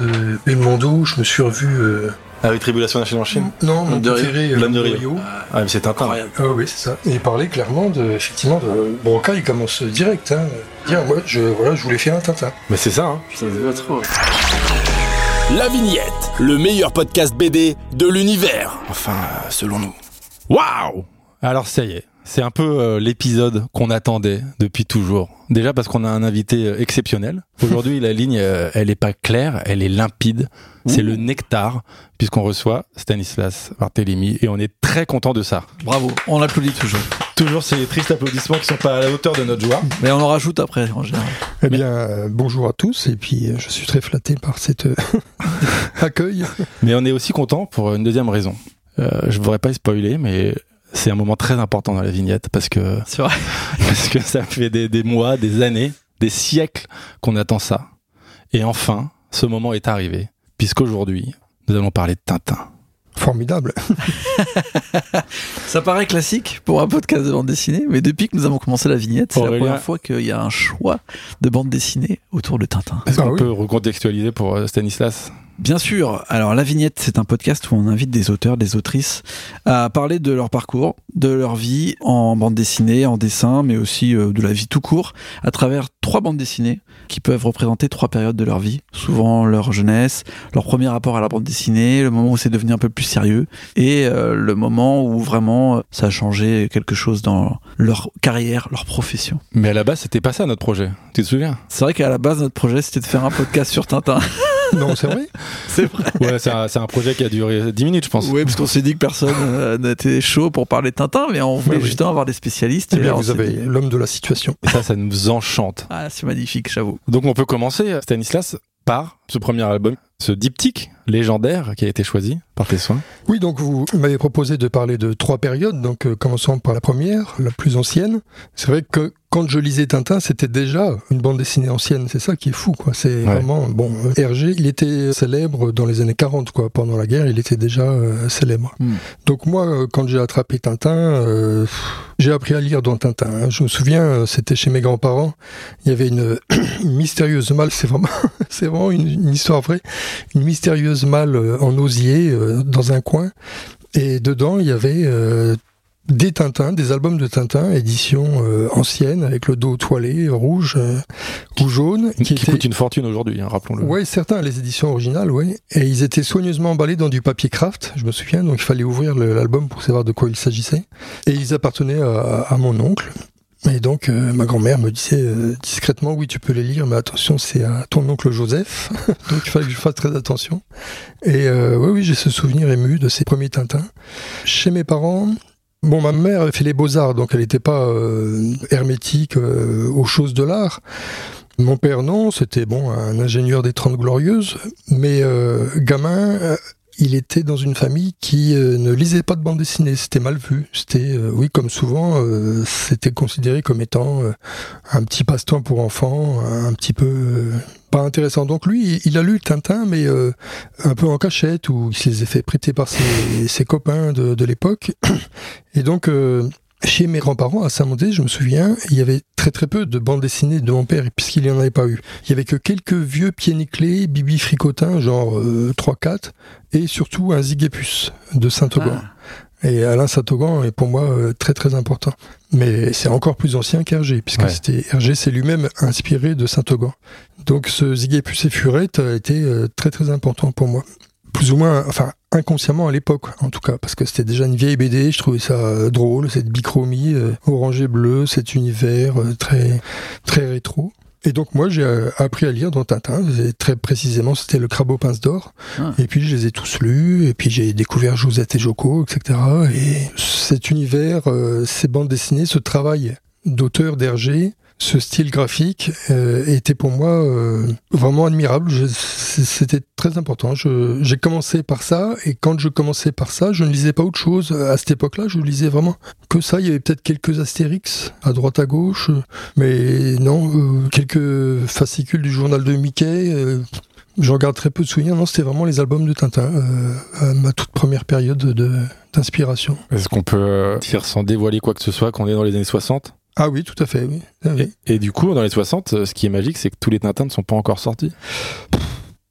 Euh, Belmondo, je me suis revu. Euh... Ah oui, Tribulation d'un en Chine Non, mon préféré, euh, L'homme de Rio. Ah, mais c'est Tintin. Ah oui, c'est ça. Et il parlait clairement de, effectivement, de Broca, il commence direct, hein. Dire, moi, je, voilà, je voulais faire un Tintin. Mais c'est ça, hein. Ça voit trop. La Vignette, le meilleur podcast BD de l'univers. Enfin, selon nous. Waouh Alors ça y est, c'est un peu euh, l'épisode qu'on attendait depuis toujours. Déjà parce qu'on a un invité euh, exceptionnel. Aujourd'hui, la ligne, euh, elle est pas claire, elle est limpide. C'est le nectar, puisqu'on reçoit Stanislas Barthélemy, et on est très content de ça. Bravo, on applaudit toujours. Toujours ces tristes applaudissements qui sont pas à la hauteur de notre joie. Mais on en rajoute après, en général. Eh bien, euh, bonjour à tous, et puis euh, je suis très flatté par cet euh, accueil. Mais on est aussi content pour une deuxième raison. Euh, je voudrais pas y spoiler, mais c'est un moment très important dans la vignette parce que C'est vrai. parce que ça fait des, des mois, des années, des siècles qu'on attend ça. Et enfin, ce moment est arrivé, puisqu'aujourd'hui, nous allons parler de Tintin. Formidable. Ça paraît classique pour un podcast de bande dessinée, mais depuis que nous avons commencé la vignette, c'est la première fois qu'il y a un choix de bande dessinée autour de Tintin. Est-ce Ah qu'on oui. peut recontextualiser pour euh, Stanislas? Bien sûr. Alors, La Vignette, c'est un podcast où on invite des auteurs, des autrices à parler de leur parcours, de leur vie en bande dessinée, en dessin, mais aussi euh, de la vie tout court, à travers trois bandes dessinées qui peuvent représenter trois périodes de leur vie. Souvent leur jeunesse, leur premier rapport à la bande dessinée, le moment où c'est devenu un peu plus sérieux, et euh, le moment où vraiment euh, ça a changé quelque chose dans leur carrière, leur profession. Mais à la base, c'était pas ça notre projet. Tu te souviens? C'est vrai qu'à la base, notre projet, c'était de faire un podcast sur Tintin. Non, c'est vrai c'est vrai. Ouais, c'est un, projet qui a duré 10 minutes, je pense. Oui, parce qu'on s'est dit que personne euh, n'était chaud pour parler de Tintin, mais on voulait Oui, oui. justement avoir des spécialistes. Eh et bien, vous avez l'homme de la situation. Et ça, ça nous enchante. Ah, c'est magnifique, j'avoue. Donc on peut commencer, Stanislas, par ce premier album, ce diptyque légendaire qui a été choisi par tes soins. Oui, donc vous m'avez proposé de parler de trois périodes, donc euh, commençons par la première, la plus ancienne. C'est vrai que quand je lisais Tintin, c'était déjà une bande dessinée ancienne, c'est ça qui est fou, quoi. C'est Ouais. vraiment, bon, Hergé, il était célèbre dans les années 40, quoi. Pendant la guerre, il était déjà euh, célèbre. Hmm. Donc moi, euh, quand j'ai attrapé Tintin, euh, j'ai appris à lire dans Tintin. hein. Je me souviens, c'était chez mes grands-parents, il y avait une, une mystérieuse malle, c'est vraiment, c'est vraiment une, une histoire vraie, une mystérieuse malle en osier euh, dans un coin. Et dedans, il y avait des Tintins, des albums de Tintin, édition euh, ancienne, avec le dos toilé, rouge euh, ou jaune, Qui, qui, était... coûte une fortune aujourd'hui, hein, rappelons-le. Ouais, certains, les éditions originales, ouais. Et ils étaient soigneusement emballés dans du papier craft, je me souviens, donc il fallait ouvrir l'album pour savoir de quoi il s'agissait. Et ils appartenaient à, à mon oncle. Et donc, euh, ma grand-mère me disait euh, discrètement, oui, tu peux les lire, mais attention, c'est à ton oncle Joseph. donc, il fallait que je fasse très attention. Et euh, oui, oui, j'ai ce souvenir ému de ces premiers Tintins. Chez mes parents, bon, ma mère avait fait les beaux-arts, donc elle n'était pas euh, hermétique euh, aux choses de l'art. Mon père, non, c'était bon, un ingénieur des Trente Glorieuses, mais euh, gamin, il était dans une famille qui euh, ne lisait pas de bande dessinée, c'était mal vu. C'était, euh, oui, comme souvent, euh, c'était considéré comme étant euh, un petit passe-temps pour enfants, un petit peu pas intéressant. Donc lui, il, a lu Tintin, mais euh, un peu en cachette, ou il se les a fait prêter par ses, copains de, de l'époque. Et donc, chez mes grands-parents à Saint-Mandé, je me souviens, il y avait très très peu de bandes dessinées de mon père, puisqu'il n'y en avait pas eu. Il y avait que quelques vieux pieds nickelés, Bibi Fricotin, genre euh, 3-4, et surtout un Zigépus de Saint-Augan. Ah. Et Alain Saint-Augan est pour moi euh, très très important. Mais c'est encore plus ancien qu'Hergé, puisque Ouais. c'était Hergé s'est lui-même inspiré de Saint-Augan. Donc ce Zigépus et Furette a été euh, très très important pour moi. Plus ou moins, enfin inconsciemment à l'époque en tout cas, parce que c'était déjà une vieille BD, je trouvais ça euh, drôle, cette bichromie, euh, orange et bleu, cet univers euh, très très rétro. Et donc moi j'ai euh, appris à lire dans Tintin, et très précisément c'était le Crabeau Pince d'Or. Ah. Et puis je les ai tous lus, et puis j'ai découvert Josette et Joko, etc. Et cet univers, euh, ces bandes dessinées, ce travail d'auteur d'Hergé, ce style graphique euh, était pour moi euh, vraiment admirable. C'était très important. J'ai commencé par ça, et quand je commençais par ça, je ne lisais pas autre chose. À cette époque-là, je lisais vraiment que ça. Il y avait peut-être quelques astérix à droite à gauche, mais non, euh, quelques fascicules du journal de Mickey. J'en garde très peu de souvenirs. Non, c'était vraiment les albums de Tintin, ma toute première période de- d'inspiration. Est-ce qu'on peut dire sans dévoiler quoi que ce soit qu'on est dans les années 60 Ah oui, tout à fait, oui. Ah oui. et, et du coup, dans les 60, euh, ce qui est magique, c'est que tous les Tintins ne sont pas encore sortis.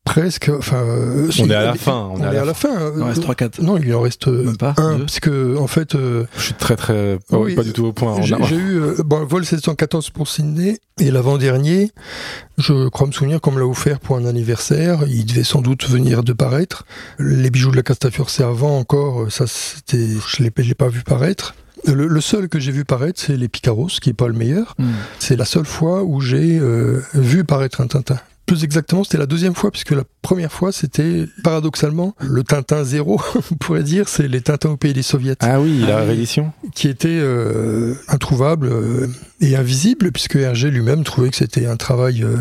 presque. Enfin, euh, si, On est à la fin. On, est à la fin. Il en euh, reste 3-4. Non, il en reste euh, Même pas, un, deux. parce que en fait, euh, Je suis très très pas, Oui, pas du tout au point. On j'ai a- eu euh, bon, vol 714 pour Sydney et l'avant-dernier, je crois me souvenir qu'on me l'a offert pour un anniversaire. Il devait sans doute venir de paraître. Les bijoux de la Castafiore servant encore, euh, ça c'était, je je l'ai pas vu paraître. Le, le seul que j'ai vu paraître, c'est les Picaros, qui est pas le meilleur. Hmm. C'est la seule fois où j'ai euh, vu paraître un Tintin. Plus exactement, c'était la deuxième fois, puisque la première fois, c'était paradoxalement le Tintin zéro, on pourrait dire, c'est les Tintins au pays des soviets, Ah oui, la Ah réédition. qui était euh, introuvable euh, et invisible, puisque Hergé lui-même trouvait que c'était un travail euh,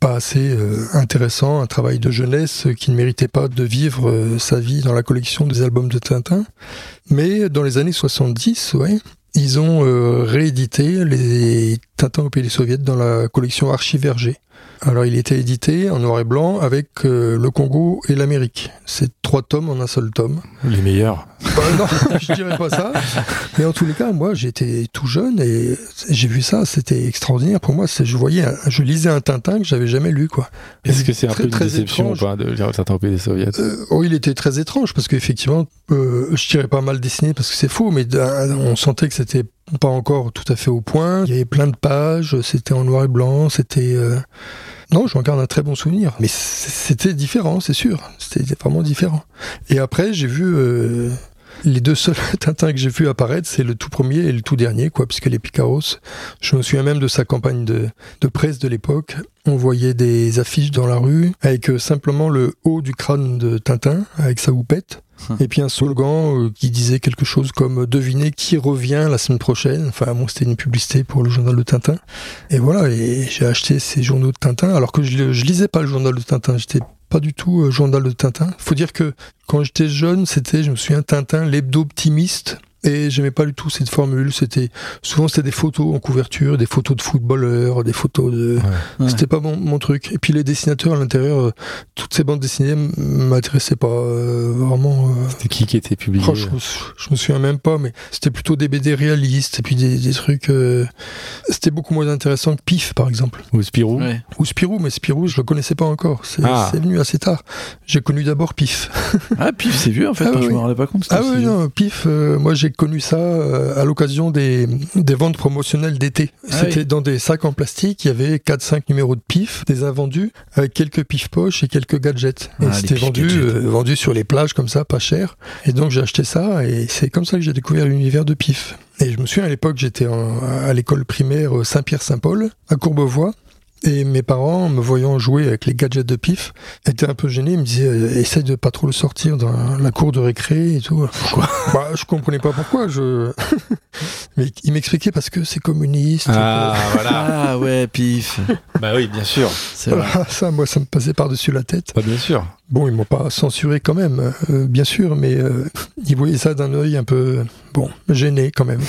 pas assez euh, intéressant, un travail de jeunesse euh, qui ne méritait pas de vivre euh, sa vie dans la collection des albums de Tintin. Mais dans les années 70, ouais, ils ont euh, réédité les Tintins au pays des soviets dans la collection Archive Hergé. Alors il était édité en noir et blanc avec euh, le Congo et l'Amérique. C'est trois tomes en un seul tome. Les meilleurs. Bah, non, je dirais pas ça. Mais en tous les cas, moi, j'étais tout jeune et j'ai vu ça, c'était extraordinaire pour moi. Je voyais, un- je lisais un Tintin que j'avais jamais lu, quoi. Est-ce que c'est un peu une très déception étrange. ou pas de lire pays des soviets? Euh, oh, il était très étrange parce qu'effectivement, euh, je dirais pas mal dessiné parce que c'est faux, mais d'un- on sentait que c'était pas encore tout à fait au point. Il y avait plein de pages, c'était en noir et blanc, c'était. Non, je m'en garde un très bon souvenir. Mais c'était différent, c'est sûr. C'était vraiment différent. Et après, j'ai vu. euh, Les deux seuls Tintins que j'ai vu apparaître, c'est le tout premier et le tout dernier, quoi, puisque les Picaros, je me souviens même de sa campagne de, de presse de l'époque. On voyait des affiches dans la rue avec euh, simplement le haut du crâne de Tintin, avec sa houppette. Hum. Et puis un slogan euh, qui disait quelque chose comme devinez qui revient la semaine prochaine. Enfin bon, c'était une publicité pour le journal de Tintin. Et voilà, et j'ai acheté ces journaux de Tintin alors que je, je lisais pas le journal de Tintin. J'étais pas du tout euh, journal de Tintin. Faut dire que quand j'étais jeune, c'était, je me souviens, Tintin, l'hebdo optimiste. Et j'aimais pas du tout cette formule. C'était souvent c'était des photos en couverture, des photos de footballeurs, des photos de. Ouais. C'était pas mon, mon truc. Et puis les dessinateurs à l'intérieur, euh, toutes ces bandes dessinées m'intéressaient pas euh, vraiment. euh, C'était qui qui était publié? Oh, je, je me souviens même pas, mais c'était plutôt des BD réalistes et puis des, des trucs. euh, c'était beaucoup moins intéressant que Pif, par exemple, Ou Spirou? Ouais. ou Spirou, mais Spirou, je le connaissais pas encore. C'est Ah. c'est venu assez tard. J'ai connu d'abord Pif. Ah, pif, c'est vieux en fait. Ah, je oui. me rendais pas compte. Ah oui, non, Pif, euh, moi j'ai connu ça euh, à l'occasion des, des ventes promotionnelles d'été. Ah C'était oui. dans des sacs en plastique, il y avait 4-5 numéros de Pif, des invendus, avec quelques Pif poches et quelques gadgets. Et Ah, c'était vendu, euh, vendu sur les plages comme ça, pas cher. Et donc j'ai acheté ça et c'est comme ça que j'ai découvert l'univers de Pif. Et je me souviens à l'époque, j'étais à l'école primaire euh, Saint-Pierre-Saint-Paul, à Courbevoie. Et mes parents, me voyant jouer avec les gadgets de pif, étaient un peu gênés. Ils me disaient, euh, essaye de pas trop le sortir dans la cour de récré et tout. Pourquoi? Bah, Je comprenais pas pourquoi. Je... Mais ils m'expliquaient parce que c'est communiste. Ah, voilà. Ah ouais, pif. bah oui, bien sûr. Voilà, ça, moi, ça me passait par-dessus la tête. Pas bien sûr. Bon, ils m'ont pas censuré quand même, euh, bien sûr, mais euh, ils voyaient ça d'un œil un peu, bon, gêné quand même.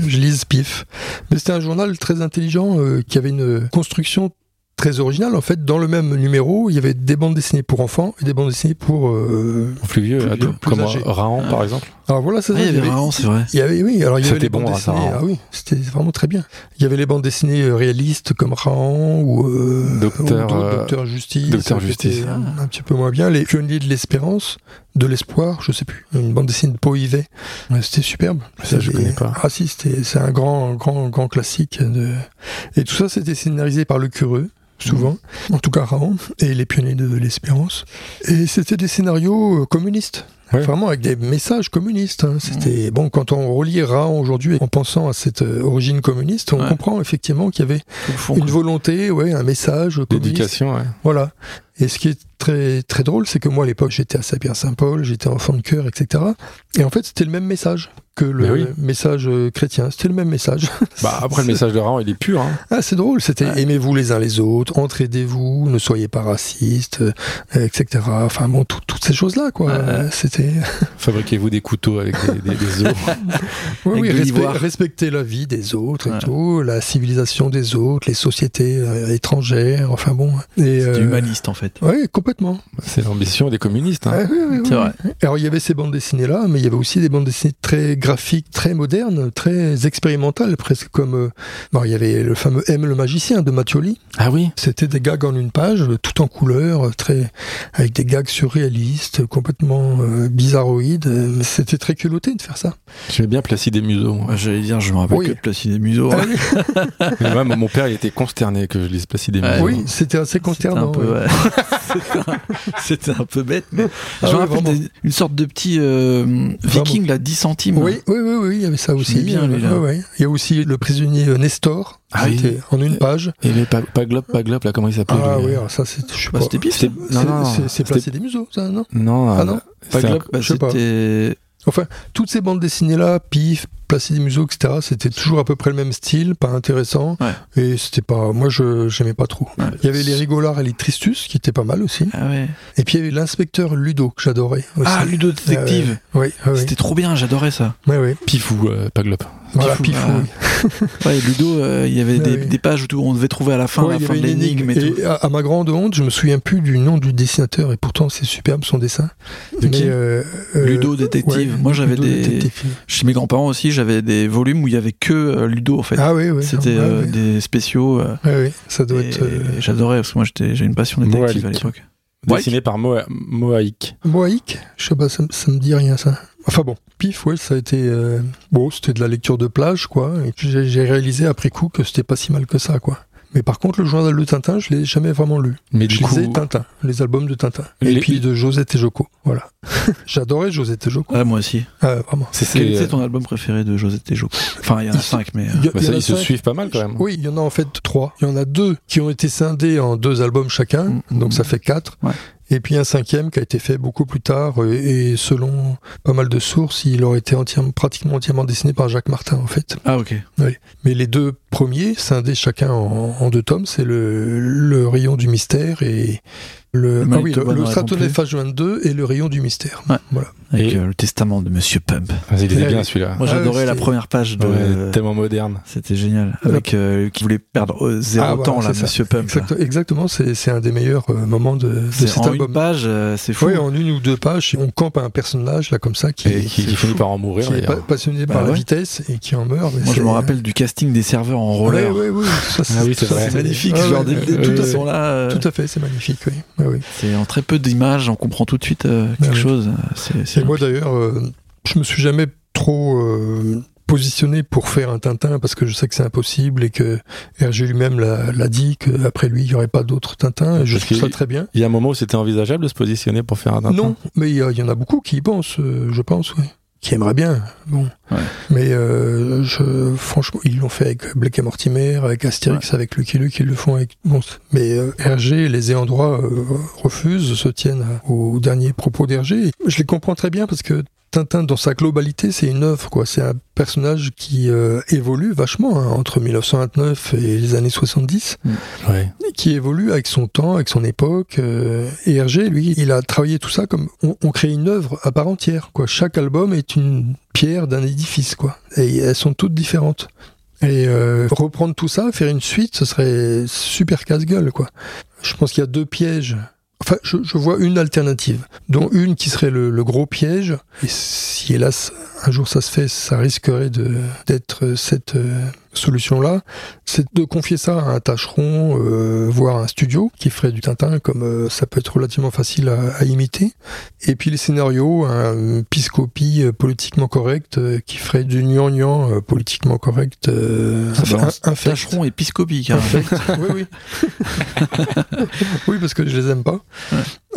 je, je lise pif. Mais c'était un journal très intelligent euh, qui avait une construction très originale. En fait, dans le même numéro, il y avait des bandes dessinées pour enfants et des bandes dessinées pour. euh, Plus vieux, Plus comme âgé. Rahan Ah. par exemple. Alors voilà, c'est Ah, ça. il y avait vraiment, c'est vrai. Il y avait, oui, alors il y avait les bandes bon, hein, ça, dessinées. Ah oui, c'était vraiment très bien. Il y avait les bandes dessinées euh, réalistes comme Rahan ou, euh, Docteur, ou euh, Docteur Justice. Docteur Justice. un petit peu moins bien. Les pionniers de l'espérance, de l'espoir, je sais plus. Une bande dessinée de Poivet. Ouais, C'était superbe. Ça, je connais pas. Ah si, c'était, c'est un grand, grand, grand classique. De... Et tout ça, c'était scénarisé par le Cureux. Souvent, en tout cas Rahan et les pionniers de l'espérance. Et c'était des scénarios euh, communistes. Ouais. Vraiment avec des messages communistes. hein. C'était bon quand on relit Rahan aujourd'hui en pensant à cette euh, origine communiste, on Ouais. comprend effectivement qu'il y avait fond, une volonté, ouais, un message communiste. L'éducation, ouais. Voilà. Et ce qui est très drôle, c'est que moi à l'époque j'étais à Saint-Pierre-Saint-Paul, j'étais enfant de cœur, etc. Et en fait c'était le même message que le Mais oui. message euh, chrétien. C'était le même message. Bah après le message de Rahan, il est pur. Hein. Ah, c'est drôle, c'était Ouais. aimez-vous les uns les autres, entraidez-vous, ne soyez pas racistes, euh, etc. Enfin bon, tout- toutes ces choses-là, quoi. Ouais. C'était. Fabriquez-vous des couteaux avec des, des, des os. Oui, oui, respect- l'ivoire. respecter la vie des autres et Ouais. tout, la civilisation des autres, les sociétés euh, étrangères, enfin bon. Et, C'est euh, humaniste en fait. Oui, complètement. C'est l'ambition des communistes. Hein. Ouais, oui, oui, oui. C'est vrai. Alors il y avait ces bandes dessinées là, mais il y avait aussi des bandes dessinées très graphique très moderne, très expérimental, presque comme euh, bon, il y avait le fameux M le magicien de Mattioli. Ah oui C'était des gags en une page, tout en couleur, très avec des gags surréalistes, complètement euh, bizarroïdes. euh, C'était très culotté de faire ça. J'aimais bien Placide et Museau. Ouais, J'allais dire, je me rappelle Oui. que de Placide et Museau. Ah oui, Mais moi, mon père, il était consterné que je lise Placide et Ouais. Museau. oui, c'était assez consternant. C'était un- peu bête, mais Ah je me rappelle des- une sorte de petit euh, viking, là, 10 centimes. Oui, oui, oui, oui, il y avait ça aussi. J'aimais bien, lui, là. Ouais, ouais. Il y a aussi le prisonnier euh, Nestor. Ah oui. En une page. Et les pa- Paglop, Paglop, là, comment il s'appelait Ah lui oui, alors ça, c'est, je sais Bah, pas. c'était pif. C'était- C'est- Non, non, c'est- c'est c'était- placé des museaux, ça, non? Non, Ah euh, non? c'est Pas un- Globe, bah, je sais pas. c'était. Enfin, toutes ces bandes dessinées-là, Pif, Placé des museaux, etc., c'était toujours à peu près le même style, pas intéressant. Ouais. Et c'était pas, moi, je, j'aimais pas trop. Ouais. Il y avait les rigolards et les tristus, qui étaient pas mal aussi. Ah ouais. Et puis il y avait l'inspecteur Ludo, que j'adorais aussi. Ah, Ludo Détective. Oui, oui. C'était trop bien, j'adorais ça. Ouais, ouais. Pifou, euh, Paglop. Voilà, Pifou, oui. Ouais, Ludo, euh, il y avait Ouais, des, des pages où on devait trouver à la fin Ouais, la de l'énigme et tout. Et à, à ma grande honte, je me souviens plus du nom du dessinateur, et pourtant c'est superbe son dessin. De qui euh, euh, Ludo Détective. ouais, Moi, j'avais des- Détective. Chez mes grands-parents aussi, j'avais des volumes où il y avait que euh, Ludo en fait. Ah oui, oui. C'était ouais, euh, ouais. des spéciaux. euh, Ouais, ouais, ça doit et être. euh, J'adorais parce que moi j'ai une passion détective à l'époque. Dessiné par Moa- Moaïk. Moaïk Je sais pas, ça, ça me dit rien ça. Enfin bon, pif, ouais, ça a été. euh, bon, c'était de la lecture de plage, quoi. Et puis j'ai réalisé après coup que c'était pas si mal que ça, quoi. Mais par contre, le journal de Tintin, je l'ai jamais vraiment lu. Mais du je coup, lisais Tintin, les albums de Tintin. Et Les- puis de Josette et Joko, voilà. J'adorais Josette et Joko. Ouais, moi aussi. Ah, vraiment. c'est Quel était ton album préféré de Josette et Joko Enfin, il y en a Ils- cinq, mais. euh, Il y a- bah, ça, ils se suivent pas mal quand même. Oui, il y en a en fait trois. Il y en a deux qui ont été scindés en deux albums chacun, Mm. donc ça fait quatre. Ouais. Et puis un cinquième qui a été fait beaucoup plus tard, euh, et selon pas mal de sources, il aurait été entièrement, pratiquement entièrement dessiné par Jacques Martin en fait. Ah, ok. Mais les deux premiers, scindés chacun en, en deux tomes, c'est le, le rayon du mystère et le, Le ah oui, le, le n'en Stratonef répond plus. Phase 22 et le rayon du mystère. Ouais. Voilà. Avec Et- euh, le testament de Monsieur Pump. Ah, Il était Ouais, bien oui. celui-là. Moi, Ah, j'adorais ouais, la première page de. Ouais, tellement moderne. C'était génial. Avec euh, qui voulait perdre euh, zéro Ah, voilà, temps, là. Monsieur Pump. là. Exactement, c'est un des meilleurs euh, moments de, de C'est cet en album. une page, euh, c'est fou. Oui, en une ou deux pages, on campe un personnage là comme ça qui, Et qui, finit par en mourir. qui est pa- passionné Bah par la vitesse et qui en meurt. mais Moi, je me rappelle du casting des serveurs en roller. Ouais, ça, Ah oui, c'est ça, vrai. C'est magnifique, Ah, Tout à fait, c'est magnifique, oui. Oui. c'est en très peu d'images, on comprend tout de suite euh, quelque ouais. chose. euh, C'est, c'est Et moi d'ailleurs, euh, je me suis jamais trop euh, positionné pour faire un Tintin parce que je sais que c'est impossible et que Hergé lui-même l'a l'a dit qu'après lui il n'y aurait pas d'autres Tintins. Et je Parce trouve ça très bien. Il y a un moment où c'était envisageable de se positionner pour faire un Tintin? Non, mais il y, y en a beaucoup qui y pensent, je pense, oui. Qui aimeraient bien. Bon. Ouais. Mais euh, je, franchement, ils l'ont fait avec Blake et Mortimer, avec Astérix, avec Lucky Luke, ils le font avec. Mais euh, Hergé, les ayants droit euh, refusent, se tiennent à- aux derniers propos d'Hergé. Je les comprends très bien parce que Tintin, dans sa globalité, c'est une œuvre, quoi. C'est un personnage qui euh, évolue vachement hein, entre 1929 et les années 70 Ouais. qui évolue avec son temps, avec son époque. euh, et Hergé, lui, il a travaillé tout ça comme on, on crée une œuvre à part entière. Quoi. Chaque album est une pierre d'un édifice, quoi. Et elles sont toutes différentes. Et euh, reprendre tout ça, faire une suite, ce serait super casse-gueule, quoi. Je pense qu'il y a deux pièges. Enfin, je, je vois une alternative, dont une qui serait le, le gros piège. Et si hélas un jour ça se fait, ça risquerait d'être cette euh, solution-là, c'est de confier ça à un tâcheron, euh, voire un studio qui ferait du Tintin, comme euh, ça peut être relativement facile à, à imiter. Et puis les scénarios, un piscopie euh, politiquement correct euh, qui ferait du gnangnan euh, politiquement correct. Euh, un, infect. Tâcheron épiscopique. hein. Oui, oui. oui, parce que je les aime pas.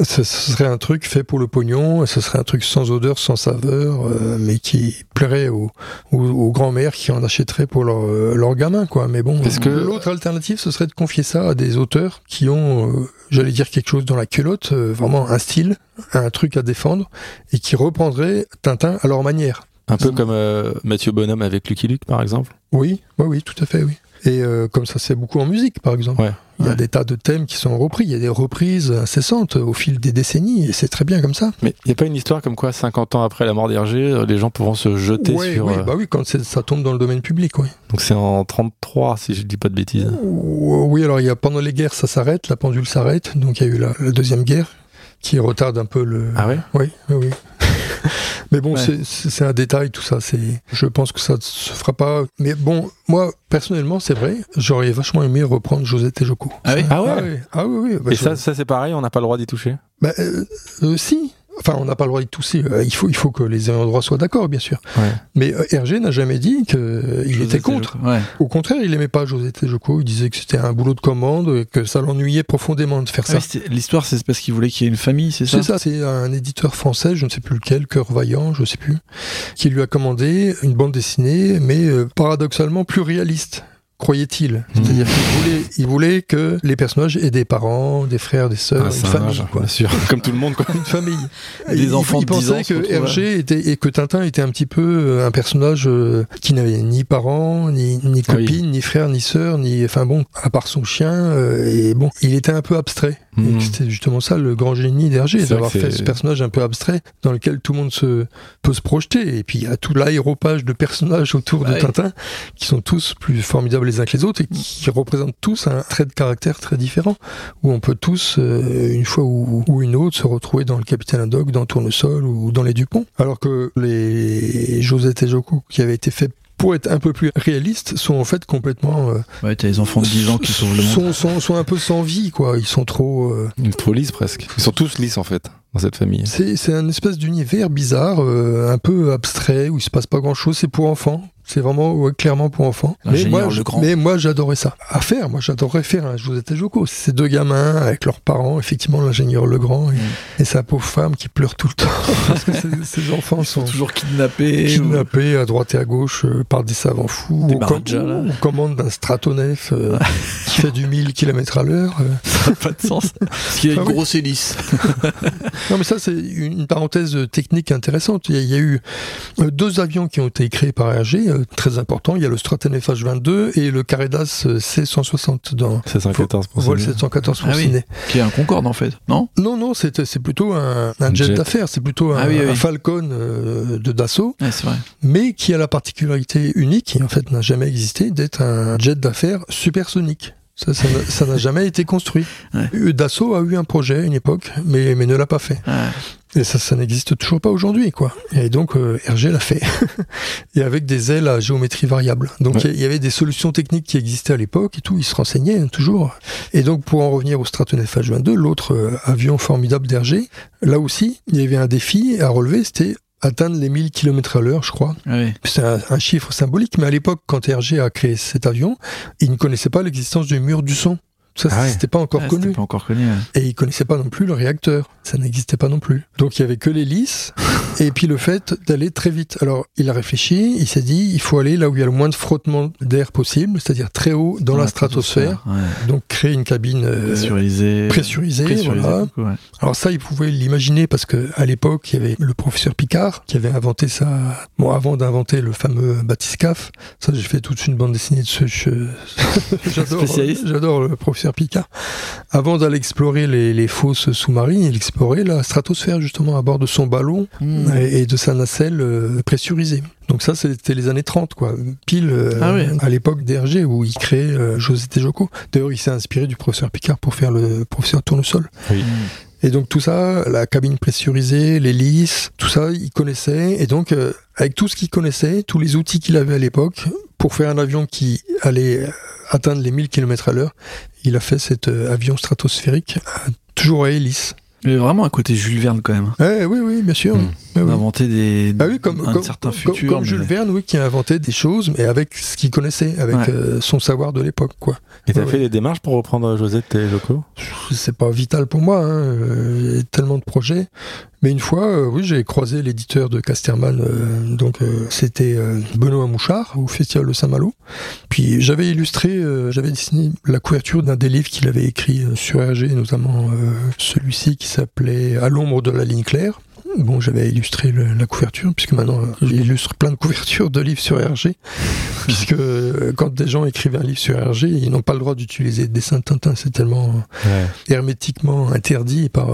Ce serait un truc fait pour le pognon, ce serait un truc sans odeur, sans saveur, euh, mais qui plairait aux, aux, aux grands-mères qui en achèteraient pour leur, euh, leur gamin, quoi. Mais bon, Parce que- l'autre alternative, ce serait de confier ça à des auteurs qui ont, euh, j'allais dire quelque chose dans la culotte, euh, vraiment un style, un truc à défendre, et qui reprendraient Tintin à leur manière. Un peu comme Mathieu Bonhomme avec Lucky Luke, par exemple. Oui, oui, oui, tout à fait, oui. Et euh, comme ça, c'est beaucoup en musique, par exemple. Ouais. Il y a Ouais. des tas de thèmes qui sont repris, il y a des reprises incessantes au fil des décennies, et c'est très bien comme ça. Mais il n'y a pas une histoire comme quoi, 50 ans après la mort d'Hergé, euh, les gens pourront se jeter Ouais, sur. oui, euh, bah oui, quand ça tombe dans le domaine public, oui. Donc c'est en 33, si je dis pas de bêtises. Oui, alors il y a pendant les guerres, ça s'arrête, la pendule s'arrête, donc il y a eu la, la deuxième guerre qui retarde un peu le. Ah ouais? Oui, oui, oui. Mais bon, Ouais. c'est- un détail, tout ça. C'est, je pense que ça ne se fera pas. Mais bon, moi, personnellement, c'est vrai, j'aurais vachement aimé reprendre Josette et Joko. Ah oui Ah ouais Ah oui, ah oui, oui. Bah, Et je- ça, ça c'est pareil, on n'a pas le droit d'y toucher? bah, euh, euh, si. Enfin, on n'a pas le droit de tousser. Euh, il, faut, il faut que les ayants droit soient d'accord, bien sûr. Ouais. Mais euh, Hergé n'a jamais dit qu'il Josette était contre. Ouais. Au contraire, il aimait pas Josette et Joko. Il disait que c'était un boulot de commande, et que ça l'ennuyait profondément de faire Ah ça. L'histoire, c'est parce qu'il voulait qu'il y ait une famille, c'est ça? C'est ça, c'est un éditeur français, je ne sais plus lequel, Cœur Vaillant, je sais plus, qui lui a commandé une bande dessinée, mais euh, paradoxalement plus réaliste. Croyait-il. C'est-à-dire qu'il voulait, il voulait que les personnages aient des parents, des frères, des sœurs, Un une famille, quoi. bien sûr. Comme tout le monde, quoi. Une famille. Des il, enfants il de 10 pensait ans se que Hergé était, et que Tintin était un petit peu euh, un personnage euh, qui n'avait ni parents, ni, ni oui. ni frères, ni sœurs, ni, enfin bon, à part son chien, euh, et bon, il était un peu abstrait. Et que C'était justement ça le grand génie d'Hergé, d'avoir fait ce personnage un peu abstrait dans lequel tout le monde se, peut se projeter. Et puis il y a tout l'aéropage de personnages autour de. Tintin qui sont tous plus formidables les uns que les autres et qui représentent tous un trait de caractère très différent. Où on peut tous, euh, une fois ou, ou une autre, se retrouver dans le Capitaine Haddock, dans Tournesol ou dans les Dupont. Alors que les Josette et Joko qui avaient été faits pour être un peu plus réalistes sont en fait complètement euh, Ouais, t'as les enfants de 10 ans qui sauvent le monde. sont, sont, sont un peu sans vie quoi ils sont trop euh, Ils sont trop lisses presque. Ils sont tous lisses en fait, dans cette famille. C'est c'est un espèce d'univers bizarre, euh, un peu abstrait, où il se passe pas grand chose. C'est pour enfants. C'est vraiment ouais, clairement pour enfants. Mais moi, je- mais moi, j'adorais ça. À faire, moi, j'adorerais faire un Josette et Joko. Ces deux gamins avec leurs parents, effectivement, l'ingénieur Legrand et, Mm. et sa pauvre femme qui pleure tout le temps parce que ces, ces enfants sont sont toujours kidnappés. kidnappés à droite et à gauche euh, par des savants fous. Des aux, com- Maharajas, là. aux commandes d'un stratonef euh, qui fait du 1000 km à l'heure. euh. Ça n'a pas de sens. Parce qu'il y a Ah une oui. grosse hélice. Non, mais ça, c'est une parenthèse technique intéressante. Il y a, il y a eu euh, deux avions qui ont été créés par Hergé, très importants. Il y a le Stratonef H-22 et le Caredas euh, C-160 dans C'est 114 pour vol ça. 714 pour Ah oui. Qui est un Concorde, en fait. Non? Non, non, c'est c'est plutôt un, un jet, jet. d'affaires. C'est plutôt un, Ah oui, oui. un Falcon euh, de Dassault, Ouais, c'est vrai. mais qui a la particularité unique, qui en fait n'a jamais existé, d'être un jet d'affaires supersonique. Ça, ça n'a- jamais été construit. Ouais. Euh, Dassault a eu un projet à une époque, mais, mais ne l'a pas fait. Ouais. Et ça, ça n'existe toujours pas aujourd'hui, quoi. Et donc, euh, Hergé l'a fait. et avec des ailes à géométrie variable. Donc, il Ouais. y, y avait des solutions techniques qui existaient à l'époque et tout. Il se renseignait hein, toujours. Et donc, pour en revenir au Stratonef H-22, l'autre euh, avion formidable d'Hergé, là aussi, il y avait un défi à relever. C'était atteindre les 1000 km à l'heure, je crois. Ah oui. C'est un, un chiffre symbolique, mais à l'époque, quand Hergé a créé cet avion, il ne connaissait pas l'existence du mur du son. Ça, Ah ouais. c'était pas encore Ah, connu. pas encore connu. ouais. Et il connaissait pas non plus le réacteur. Ça n'existait pas non plus. Donc il y avait que l'hélice et puis le fait d'aller très vite. Alors il a réfléchi, il s'est dit il faut aller là où il y a le moins de frottement d'air possible, c'est-à-dire très haut dans, la stratosphère. Ouais. Donc créer une cabine euh, Pressurisé. pressurisée. Pressurisé, voilà. beaucoup, ouais. Alors ça, il pouvait l'imaginer parce que à l'époque, il y avait le professeur Picard qui avait inventé ça. Bon, avant d'inventer le fameux bathyscaphe, ça, j'ai fait toute une bande dessinée de ce. je- J'adore. Spécialiste. J'adore le professeur Picard. Avant d'aller explorer les, les fosses sous-marines, il explorait la stratosphère justement à bord de son ballon Hmm. et, et de sa nacelle euh, pressurisée. Donc ça, c'était les années 30, quoi. Pile euh, Ah oui. à l'époque d'Hergé où il créait euh, José Joko. D'ailleurs, il s'est inspiré du professeur Picard pour faire le professeur Tournesol. Oui. Et donc tout ça, la cabine pressurisée, l'hélice, tout ça, il connaissait. Et donc, euh, avec tout ce qu'il connaissait, tous les outils qu'il avait à l'époque, pour faire un avion qui allait euh, atteindre les 1000 km à l'heure, il a fait cet euh, avion stratosphérique, toujours à hélice. Mais vraiment un côté Jules Verne quand même. Eh, oui, oui, bien sûr. Mm. Eh oui. Inventer des Ah oui, comme, un comme, certain comme- futur. comme mais- Jules Verne, oui, qui a inventé des choses, mais avec ce qu'il connaissait, avec Ouais. euh, son savoir de l'époque, quoi. Et t'as Ouais, fait les démarches pour reprendre Josette et Joko c'est pas vital pour moi, hein, il y a tellement de projets. Mais une fois, euh, oui, j'ai croisé l'éditeur de Casterman, euh, donc euh, c'était euh, Benoît Mouchard au Festival de Saint-Malo. Puis j'avais illustré, euh, j'avais dessiné la couverture d'un des livres qu'il avait écrit sur Hergé, notamment euh, celui-ci qui s'appelait À l'ombre de la ligne claire. Bon, j'avais illustré le- la couverture, puisque maintenant j'illustre plein de couvertures de livres sur Hergé, puisque quand des gens écrivent un livre sur Hergé, ils n'ont pas le droit d'utiliser des dessins de Tintin, c'est tellement Ouais. hermétiquement interdit par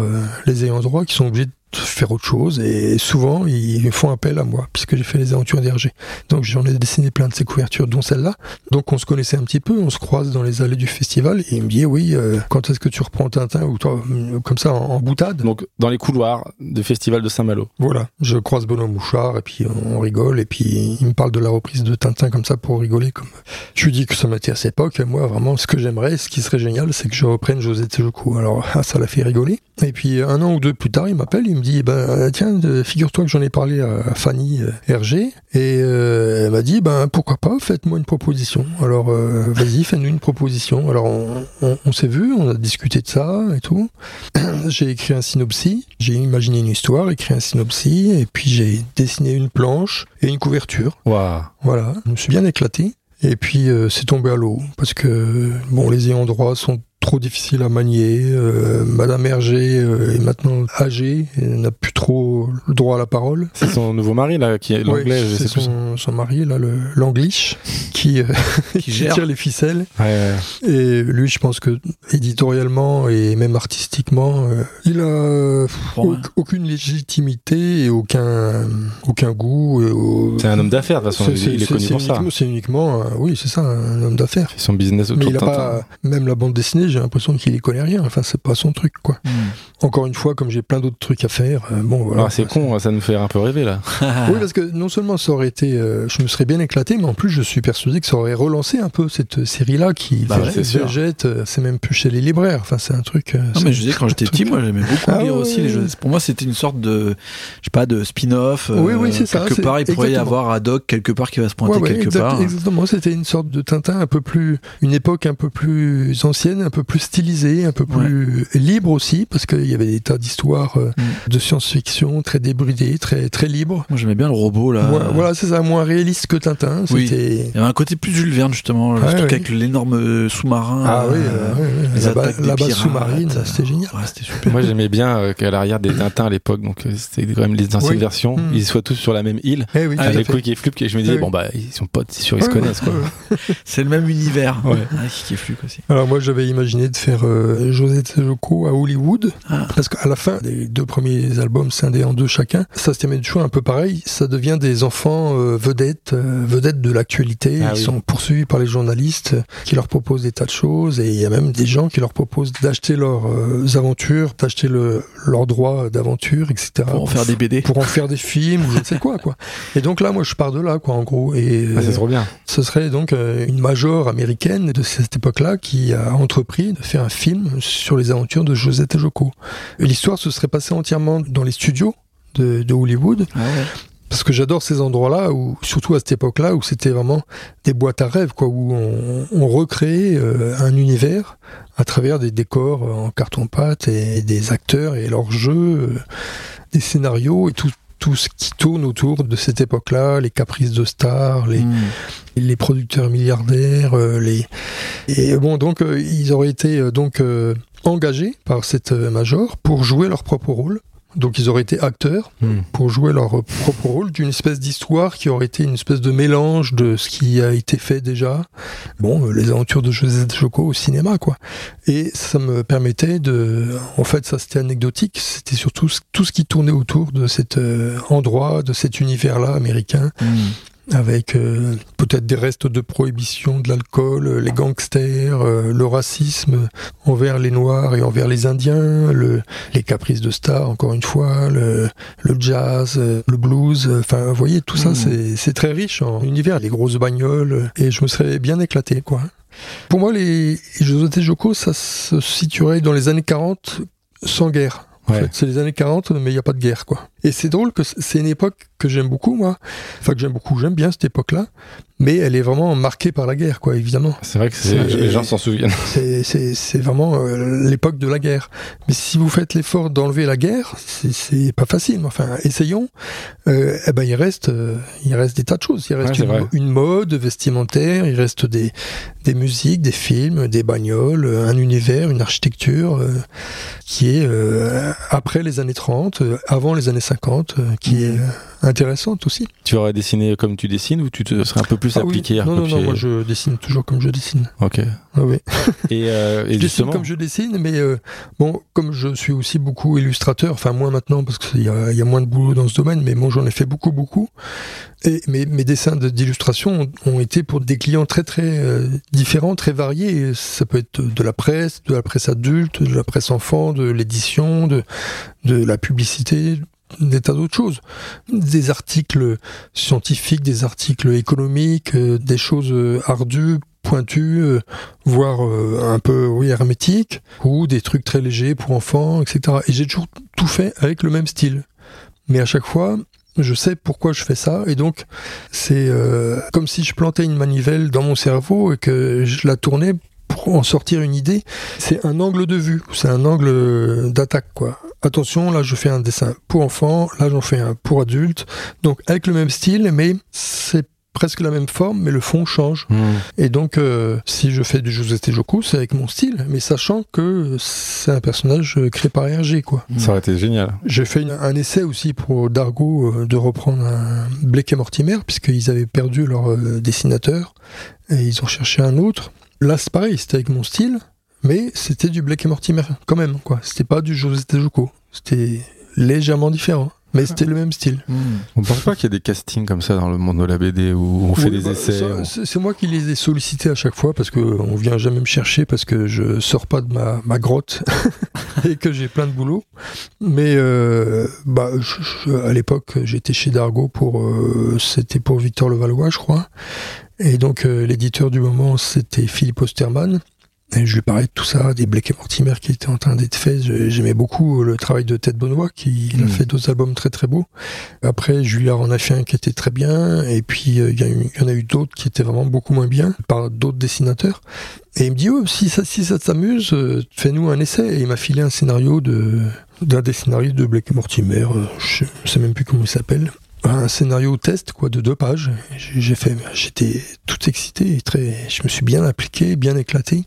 les ayants droit qui sont obligés de faire autre chose et souvent ils font appel à moi puisque j'ai fait les aventures d'Hergé. Donc j'en ai dessiné plein de ces couvertures, dont celle-là. Donc on se connaissait un petit peu, on se croise dans les allées du festival et il me dit oui, euh, quand est-ce que tu reprends Tintin ou toi, comme ça en, en boutade? Donc dans les couloirs du festival de Saint-Malo. Voilà, je croise Benoît Mouchard et puis on rigole et puis il me parle de la reprise de Tintin comme ça pour rigoler. Comme je lui dis que ça m'intéresse à l'époque. Moi vraiment, ce que j'aimerais, ce qui serait génial, c'est que je reprenne José Tejuco. Alors ça l'a fait rigoler. Et puis un an ou deux plus tard, il m'appelle, il me dit ben tiens, figure-toi que j'en ai parlé à Fanny euh, Hergé et euh, elle m'a dit ben pourquoi pas, faites-moi une proposition. Alors euh, vas-y, fais-nous une proposition. Alors on, on, on s'est vu, on a discuté de ça et tout. j'ai écrit un synopsis, j'ai imaginé une histoire, écrit un synopsis et puis j'ai dessiné une planche et une couverture. Waouh. Voilà, je me suis bien éclaté. Et puis euh, c'est tombé à l'eau parce que bon les ayants droit sont trop difficile à manier. Euh, Madame Hergé euh, est maintenant âgée, n'a plus trop le droit à la parole. C'est son nouveau mari là, qui est l'anglais, Ouais, c'est son, son mari là, l'anglish, qui, euh, qui tire les ficelles. Ouais, ouais. Et lui, je pense que éditorialement et même artistiquement, euh, il a Bon, aucune légitimité et aucun aucun goût. au- C'est un homme d'affaires de toute façon. Il, il est c'est- connu pour ça. C'est uniquement, oui, c'est ça, un homme d'affaires. C'est son business Mais autour il de a pas, même la bande dessinée, j'ai l'impression qu'il y connaît rien. Enfin, c'est pas son truc, quoi. Hmm. Encore une fois, comme j'ai plein d'autres trucs à faire, euh, bon, voilà. Ah, c'est con, ça nous fait un peu rêver là. Oui, parce que non seulement ça aurait été, euh, je me serais bien éclaté, mais en plus, je suis persuadé que ça aurait relancé un peu cette série-là qui Bah végète. euh, C'est même plus chez les libraires. Enfin, c'est un truc. euh, Non, mais je disais, quand j'étais un petit, moi, j'aimais beaucoup Ah lire ouais, aussi les jeux. Pour moi, c'était une sorte de, je sais pas, de spin-off. euh, Oui, oui, c'est ça, Quelque part, il pourrait y avoir Haddock quelque part qui va se pointer ouais, quelque exact- part. Exactement, c'était une sorte de Tintin un peu plus, une époque un peu plus ancienne, un peu plus stylisée, un peu plus libre aussi, parce qu'il y avait des tas d'histoires euh, Mm. de science-fiction très débridées, très très libres. Moi, j'aimais bien le robot, là. Voilà, voilà, c'est ça, moins réaliste que Tintin. Oui. C'était. Il y avait un côté plus Jules Verne, justement. Ce truc avec l'énorme sous-marin. Ah oui, euh, euh, les la, ba- attaques des la base sous-marine, c'était génial. Ouais, c'était super. Moi j'aimais bien euh, qu'à l'arrière des Tintins à l'époque, donc euh, c'était quand même les anciennes Oui. versions, Mm. ils soient tous sur la même île. Eh oui, avec. Quick et Flup, et je me disais, bon bah ils sont potes, c'est sûr, ils se connaissent quoi. C'est le même univers. Ouais. Ah, qui est flux aussi. Alors moi j'avais imaginé de faire euh, José Tezuko à Hollywood Ah. parce qu'à la fin des deux premiers albums scindés en deux chacun, ça se termine toujours un peu pareil. Ça devient des enfants euh, vedettes, euh, vedettes de l'actualité. Ah Ils oui. sont poursuivis par les journalistes euh, qui leur proposent des tas de choses et il y a même des gens qui leur proposent d'acheter leurs aventures, d'acheter le, leurs droits d'aventure, etc. Pour en faire des BD. pour en faire des films ou je ne sais quoi quoi. Et donc là moi je pars de là quoi en gros et Ah, c'est trop bien. ce serait donc une major américaine de cette époque-là qui a entrepris de faire un film sur les aventures de José Tejuco. Et L'histoire se serait passée entièrement dans les studios de, de Hollywood, Ah ouais. parce que j'adore ces endroits-là, où, surtout à cette époque-là, où c'était vraiment des boîtes à rêves, quoi, où on, on recréait euh, un univers à travers des décors en carton-pâte et des acteurs et leurs jeux, euh, des scénarios et tout tout ce qui tourne autour de cette époque-là, les caprices de stars, les, Hmm. les producteurs milliardaires, euh, les et bon donc euh, ils auraient été euh, donc engagés par cette major pour jouer leur propre rôle. Donc ils auraient été acteurs Hmm. pour jouer leur propre rôle d'une espèce d'histoire qui aurait été une espèce de mélange de ce qui a été fait déjà. Bon, euh, les aventures de José Choco au cinéma quoi. Et ça me permettait de en fait ça c'était anecdotique, c'était surtout tout ce qui tournait autour de cet euh, endroit, de cet univers-là américain Hmm. Avec euh, peut-être des restes de prohibition de l'alcool, euh, les gangsters, euh, le racisme envers les Noirs et envers les Indiens, le, les caprices de stars, encore une fois, le, le jazz, euh, le blues, euh, enfin, vous voyez, tout ça, Mhm. c'est c'est très riche en univers, les grosses bagnoles, et je me serais bien éclaté, quoi. Pour moi, les José Joko, ça se situerait dans les années 40 sans guerre. En Ouais. fait, c'est les années 40, mais il n'y a pas de guerre, quoi. Et c'est drôle que c'est une époque que j'aime beaucoup, moi. Enfin, que j'aime beaucoup, j'aime bien cette époque-là. Mais elle est vraiment marquée par la guerre, quoi, évidemment. C'est vrai que les gens s'en souviennent. C'est- vraiment euh, l'époque de la guerre. Mais si vous faites l'effort d'enlever la guerre, c'est- pas facile. Enfin, essayons. Euh, eh ben, il reste, euh, il reste des tas de choses. Il reste Ouais, une, mode vestimentaire, il reste des, des musiques, des films, des bagnoles, un univers, une architecture qui est après les années 30, euh, avant les années 50, euh, qui est euh, intéressante aussi. Tu aurais dessiné comme tu dessines ou tu te serais un peu plus Ah oui. appliqué à Non, non, non, moi je dessine toujours comme je dessine. Ok. Ah oui. Et, euh, et je dessine comme je dessine, mais euh, bon, comme je suis aussi beaucoup illustrateur, enfin moins maintenant parce qu'il y, a- il y a moins de boulot dans ce domaine, mais bon, j'en ai fait beaucoup, beaucoup. Et mes, mes dessins de- d'illustration ont, ont été pour des clients très, très euh, différents, très variés. Ça peut être de la presse, de la presse adulte, de la presse enfant, de l'édition, de, de la publicité des tas d'autres choses. Des articles scientifiques, des articles économiques, euh, des choses euh, ardues, pointues, euh, voire un peu oui, hermétiques, ou des trucs très légers pour enfants, etc. Et j'ai toujours tout fait avec le même style. Mais à chaque fois, je sais pourquoi je fais ça, et donc c'est comme si je plantais une manivelle dans mon cerveau et que je la tournais pour en sortir une idée. C'est un angle de vue, c'est un angle euh, d'attaque, quoi. Attention, là je fais un dessin pour enfants, là j'en fais un pour adultes, donc avec le même style, mais c'est presque la même forme, mais le fond change. Hmm. Et donc, euh, si je fais du José Tejoku, c'est avec mon style, mais sachant que c'est un personnage euh, créé par Hergé, quoi. ça aurait été génial. J'ai fait une- un essai aussi pour Dargo euh, de reprendre un Blake et Mortimer, puisqu'ils avaient perdu leur euh, dessinateur, et ils ont cherché un autre. Là, c'est pareil, c'était avec mon style, mais c'était du Blake et Mortimer, quand même, quoi. C'était pas du José Tejoku. C'était légèrement différent, mais c'était le même style. On pense pas qu'il y a des castings comme ça dans le monde de la BD où on fait Oui, des bah, essais. C'est moi qui les ai sollicités à chaque fois parce que on vient jamais me chercher parce que je sors pas de ma, ma grotte et que j'ai plein de boulot. Mais euh, bah, je- je- à l'époque, j'étais chez Dargo pour euh, c'était pour Victor Levallois, je crois. Et donc euh, l'éditeur du moment, c'était Philippe Osterman. Et je lui parlais de tout ça, des Blake et Mortimer qui étaient en train d'être faits. J'aimais beaucoup le travail de Ted Benoît, qui a Mm. fait d'autres albums très très beaux. Après, Julien en a fait un qui était très bien, et puis euh, il y, y en a eu d'autres qui étaient vraiment beaucoup moins bien, par d'autres dessinateurs. Et il me dit, oh, si ça, si ça t'amuse, euh, fais-nous un essai. Et il m'a filé un scénario de d'un des scénaristes de Blake et Mortimer, euh, je sais même plus comment il s'appelle. Un scénario test, quoi, de deux pages. J'ai fait, j'étais tout excité, et très, je me suis bien appliqué, bien éclaté.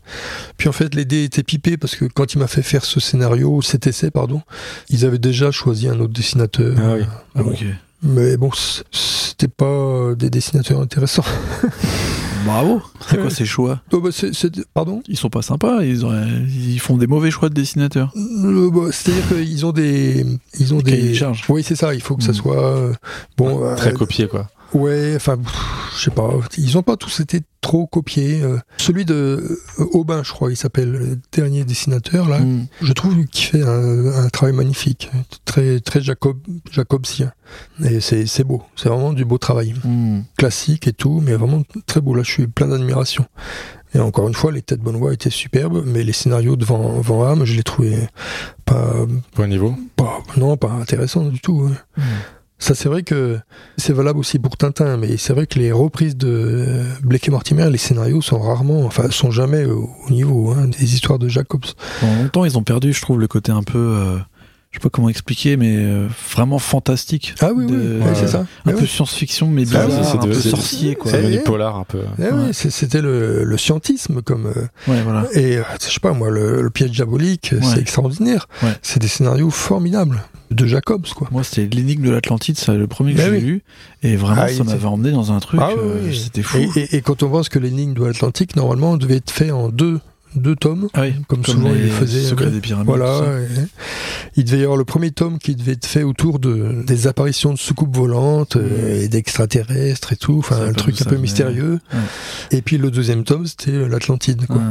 Puis en fait, les dés étaient pipés parce que quand il m'a fait faire ce scénario, cet essai, pardon, ils avaient déjà choisi un autre dessinateur. Ah oui. Ah, Bon. Mais bon, c'était pas euh, des dessinateurs intéressants. Bravo. C'est quoi ces choix? Oh, bah, pardon? Ils sont pas sympas. Ils, auraient- ils font des mauvais choix de dessinateurs. Euh, bah, C'est-à-dire qu'ils ont des, ils ont Des charges. Oui, c'est ça. Il faut que ça Mm. soit euh, bon. euh, Très copié, quoi. Ouais, enfin, pff, je sais pas. Ils ont pas tous été trop copiés. euh. Celui de euh, Aubin, je crois, il s'appelle le dernier dessinateur là. Mm. Je trouve qu'il fait un, un travail magnifique, très très Jacob, jacobsien. Et c'est c'est beau. C'est vraiment du beau travail. Mm. classique et tout, mais vraiment très beau. Là, je suis plein d'admiration. Et encore une fois, les têtes Benoît étaient superbes, mais les scénarios de Van, Van Hamme, je les trouvais pas, Point niveau? pas, non, pas intéressants du tout. hein. Mm. Ça, c'est vrai que c'est valable aussi pour Tintin, mais c'est vrai que les reprises de Blake et Mortimer, les scénarios sont rarement, enfin, sont jamais au, au niveau hein, des histoires de Jacobs. Pendant longtemps, ils ont perdu, je trouve, le côté un peu. euh, je sais pas comment expliquer, mais euh, vraiment fantastique. Ah oui, oui, ouais, c'est ouais. ça. Un Mais peu oui. science-fiction, mais bizarre, un peu sorcier, quoi. C'est eh. polar un peu. Eh oui, c'est- c'était le, le scientisme comme. euh, Ouais, voilà. Et euh, je sais pas moi, le, le piège diabolique, Ouais. c'est extraordinaire. Ouais. C'est des scénarios formidables de Jacobs, quoi. Moi, c'était l'énigme de l'Atlantide, c'est le premier que Ben j'ai oui. lu, et vraiment, Ah, ça il- m'avait emmené dans un truc. Ah euh, oui. C'était fou. Et, et- et quand on pense que lignes de l'Atlantique, normalement, devaient être faits en deux, deux tomes, Ah oui, comme, souvent faisaient. Secrets euh, des pyramides. Voilà. il devait y avoir le premier tome qui devait être fait autour de des apparitions de soucoupes volantes euh, et d'extraterrestres et tout, enfin un truc un peu mystérieux. Ouais. Et puis le deuxième tome, c'était euh, l'Atlantide. quoi. Ouais.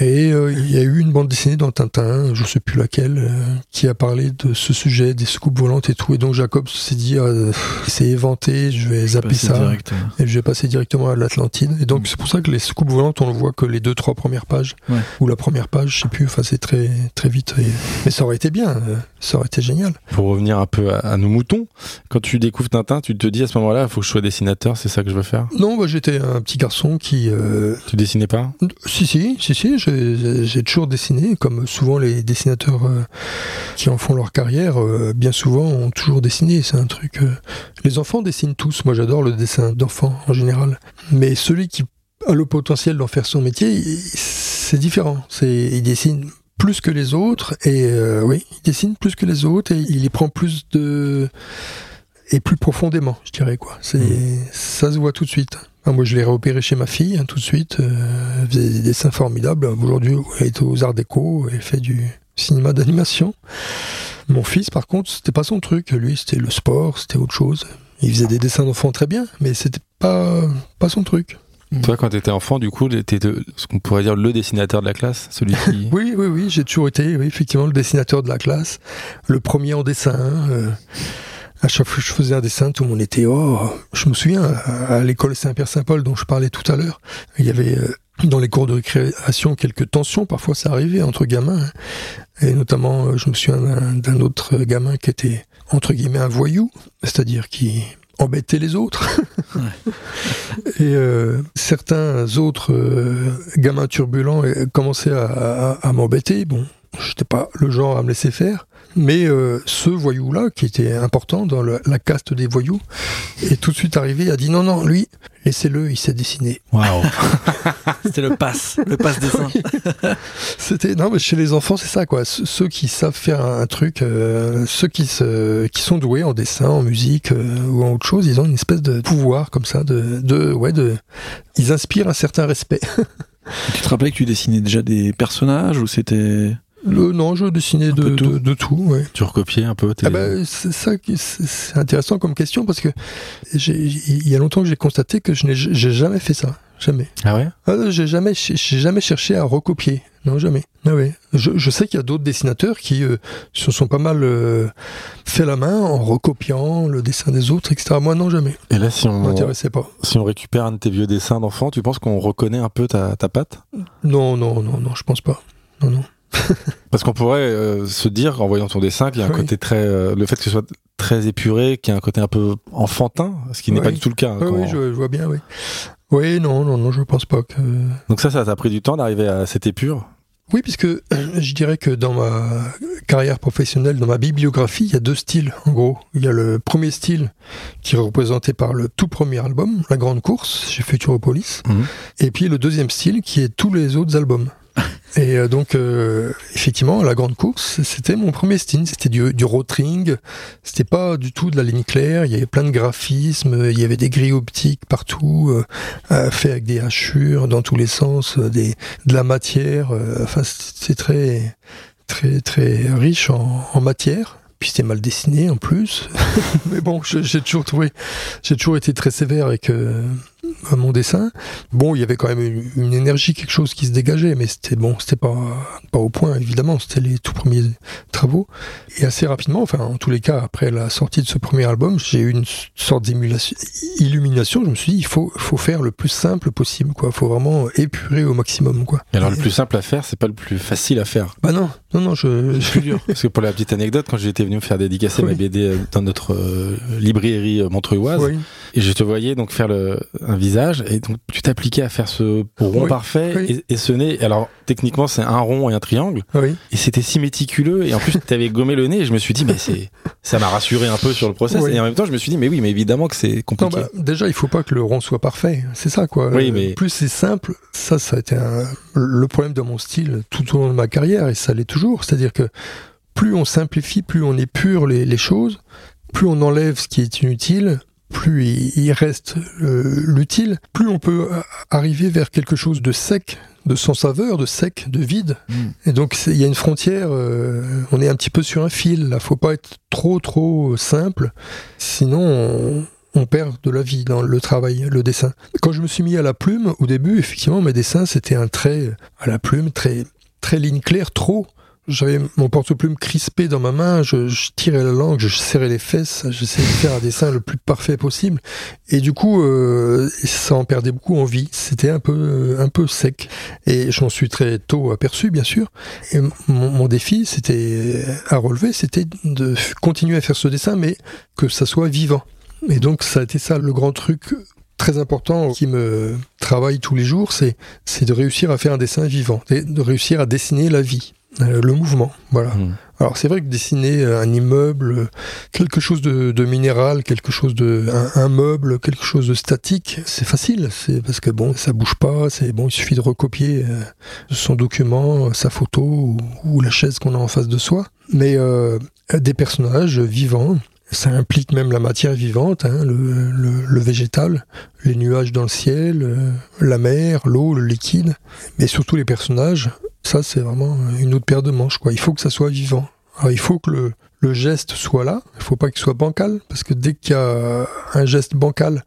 Et euh, il y a eu une bande dessinée dans Tintin, je sais plus laquelle, euh, qui a parlé de ce sujet, des soucoupes volantes et tout. Et donc Jacob s'est dit, pff, c'est éventé, je vais zapper ça. direct, euh. Et je vais passer directement à l'Atlantide. Et donc Mm. c'est pour ça que les soucoupes volantes, on le voit que les deux, trois premières pages. Ouais. Ou la première page, je sais plus, enfin c'est très, très vite. Et- Mais ça aurait été bien, euh, ça aurait été génial. Pour revenir un peu à, à nos moutons, quand tu découvres Tintin, tu te dis à ce moment-là, il faut que je sois dessinateur, c'est ça que je veux faire? Non, j'étais un petit garçon qui... euh, Tu dessinais pas? Si, si, si, si, j'ai j'ai toujours dessiné, comme souvent les dessinateurs euh, qui en font leur carrière, euh, bien souvent ont toujours dessiné. C'est un truc. euh, Les enfants dessinent tous. Moi, j'adore le dessin d'enfants en général. Mais celui qui a le potentiel d'en faire son métier, c'est différent. C'est, il dessine plus que les autres et euh, oui, il dessine plus que les autres et il y prend plus de et plus profondément, je dirais quoi. C'est ça se voit tout de suite. Ah, moi, je l'ai repéré chez ma fille hein, tout de suite. Euh, elle faisait des dessins formidables. Aujourd'hui, elle est aux Arts Déco, elle fait du cinéma d'animation. Mon fils, par contre, c'était pas son truc. Lui, c'était le sport, c'était autre chose. Il faisait des dessins d'enfants très bien, mais c'était pas pas son truc. Toi, quand tu étais enfant, du coup, t'étais ce qu'on pourrait dire le dessinateur de la classe, celui qui. oui, oui, oui, j'ai toujours été, oui, effectivement, le dessinateur de la classe, le premier en dessin. euh, à chaque fois que je faisais un dessin, tout le monde était oh. Je me souviens à, à l'école Saint-Pierre-Saint-Paul dont je parlais tout à l'heure, il y avait euh, dans les cours de récréation quelques tensions. Parfois, ça arrivait entre gamins, hein. et notamment, euh, je me souviens d'un- autre gamin qui était entre guillemets un voyou, c'est-à-dire qui embêtait les autres. Et euh, certains autres euh, gamins turbulents commençaient à, à- à m'embêter. Bon, j'étais pas le genre à me laisser faire. Mais euh, ce voyou-là, qui était important dans le- la caste des voyous, est tout de suite arrivé, a dit non, non, lui, laissez-le, il sait dessiner. Waouh. C'était le pass, le pass dessin. C'était non, mais chez les enfants, c'est ça quoi. Ceux ceux qui savent faire un, un truc, euh, ceux qui se, qui sont doués en dessin, en musique euh, ou en autre chose, ils ont une espèce de pouvoir comme ça, de, de ouais, de, ils inspirent un certain respect. tu te rappelais que tu dessinais déjà des personnages ou c'était Le, non, je dessinais de, tout. de, de tout. Ouais. tu recopiais un peu tes... Ah bah, c'est ça qui c'est intéressant comme question parce que il y a longtemps que j'ai constaté que je n'ai jamais fait ça, jamais. Ah ouais? Ah, j'ai jamais jamais cherché à recopier, non jamais. Ah ouais. Je, je sais qu'il y a d'autres dessinateurs qui euh, se sont pas mal euh, fait la main en recopiant le dessin des autres, etc. Moi non jamais, Et là, si on, pas. si on récupère un de tes vieux dessins d'enfant, tu penses qu'on reconnaît un peu ta, ta patte? Non non non non, je pense pas. Non non. Parce qu'on pourrait euh, se dire, en voyant ton dessin, qu'il y a un Oui. côté très... euh, le fait que ce soit très épuré, qu'il y a un côté un peu enfantin, ce qui n'est pas du tout le cas. hein, Oui, je vois bien, oui. Oui, non, non, non, je pense pas que. Donc ça, ça t'a pris du temps d'arriver à cette épure? Oui, puisque euh, je dirais que dans ma carrière professionnelle, dans ma bibliographie, il y a deux styles, en gros. Il y a le premier style qui est représenté par le tout premier album, La Grande Course, chez Futuropolis, Mhm. et puis le deuxième style qui est tous les autres albums. Et euh, donc, euh, effectivement, La Grande Course, c'était mon premier style. C'était du, du rotring. C'était pas du tout de la ligne claire. Il y avait plein de graphismes. Il y avait des grilles optiques partout, euh, euh, fait avec des hachures dans tous les sens, euh, des, de la matière. euh, enfin, c'est très, très, très riche en, en matière. Puis c'était mal dessiné en plus. Mais bon, j'ai toujours trouvé, j'ai toujours été très sévère avec mon dessin. Bon, il y avait quand même une, une énergie, quelque chose qui se dégageait, mais c'était bon, c'était pas pas au point évidemment. C'était les tout premiers travaux. Et assez rapidement, enfin en tous les cas, après la sortie de ce premier album, j'ai eu une sorte d'émulation, illumination. Je me suis dit, il faut faut faire le plus simple possible, quoi. Faut vraiment épurer au maximum, quoi. Et alors, le plus simple à faire, c'est pas le plus facile à faire. Bah non, non, non, je, je- plus dur. Parce que pour la petite anecdote, quand j'étais venu me faire dédicacer ma Oui. BD euh, dans notre euh, librairie euh, montreuilloise, oui. et je te voyais donc faire le, un visage, et donc tu t'appliquais à faire ce rond Oui. parfait, Oui. Et, et ce nez. Alors, techniquement, c'est un rond et un triangle, oui. et c'était si méticuleux, et en plus, tu avais gommé le nez, et je me suis dit, mais c'est, ça m'a rassuré un peu sur le process, et en même temps, je me suis dit, mais oui, mais évidemment que c'est Non, compliqué. bah, déjà, il faut pas que le rond soit parfait. C'est ça, quoi. Euh, mais- Plus c'est simple, ça, ça a été un- le problème de mon style tout au long de ma carrière, et ça l'est toujours. C'est-à-dire que plus on simplifie, plus on épure les, les choses, plus on enlève ce qui est inutile, plus il, reste euh, l'utile, plus on peut euh, arriver vers quelque chose de sec, de sans saveur, de sec, de vide. Mm. Et donc il y a une frontière, euh, on est un petit peu sur un fil, là, faut pas être trop trop simple, sinon on, on perd de la vie dans le travail, le dessin. Quand je me suis mis à la plume, au début, effectivement, mes dessins, c'était un trait à la plume, très, très ligne claire, trop. J'avais mon porte-plume crispé dans ma main, je, tirais la langue, je serrais les fesses, j'essayais de faire un dessin le plus parfait possible. Et du coup, euh, ça en perdait beaucoup en vie. C'était un peu, un peu sec. Et j'en suis très tôt aperçu, bien sûr. Et mon, mon défi, c'était à relever, c'était de continuer à faire ce dessin, mais que ça soit vivant. Et donc, ça a été ça le grand truc très important qui me travaille tous les jours, c'est de réussir à faire un dessin vivant, de réussir à dessiner la vie, le mouvement. Voilà. Mm. Alors c'est vrai que dessiner un immeuble, euh, quelque chose de, de minéral, quelque chose de un, un meuble, quelque chose de statique, c'est facile. C'est parce que bon, ça bouge pas. C'est bon, il suffit de recopier euh, son document, sa photo ou, ou la chaise qu'on a en face de soi. Mais euh, des personnages vivants, Ça implique même la matière vivante, hein, le, le, le, végétal, les nuages dans le ciel, euh, la mer, l'eau, le liquide, mais surtout les personnages. Ça, c'est vraiment une autre paire de manches. Quoi. Il faut que ça soit vivant. Alors, il faut que le, geste soit là. Il faut pas qu'il soit bancal, parce que dès qu'il y a un geste bancal,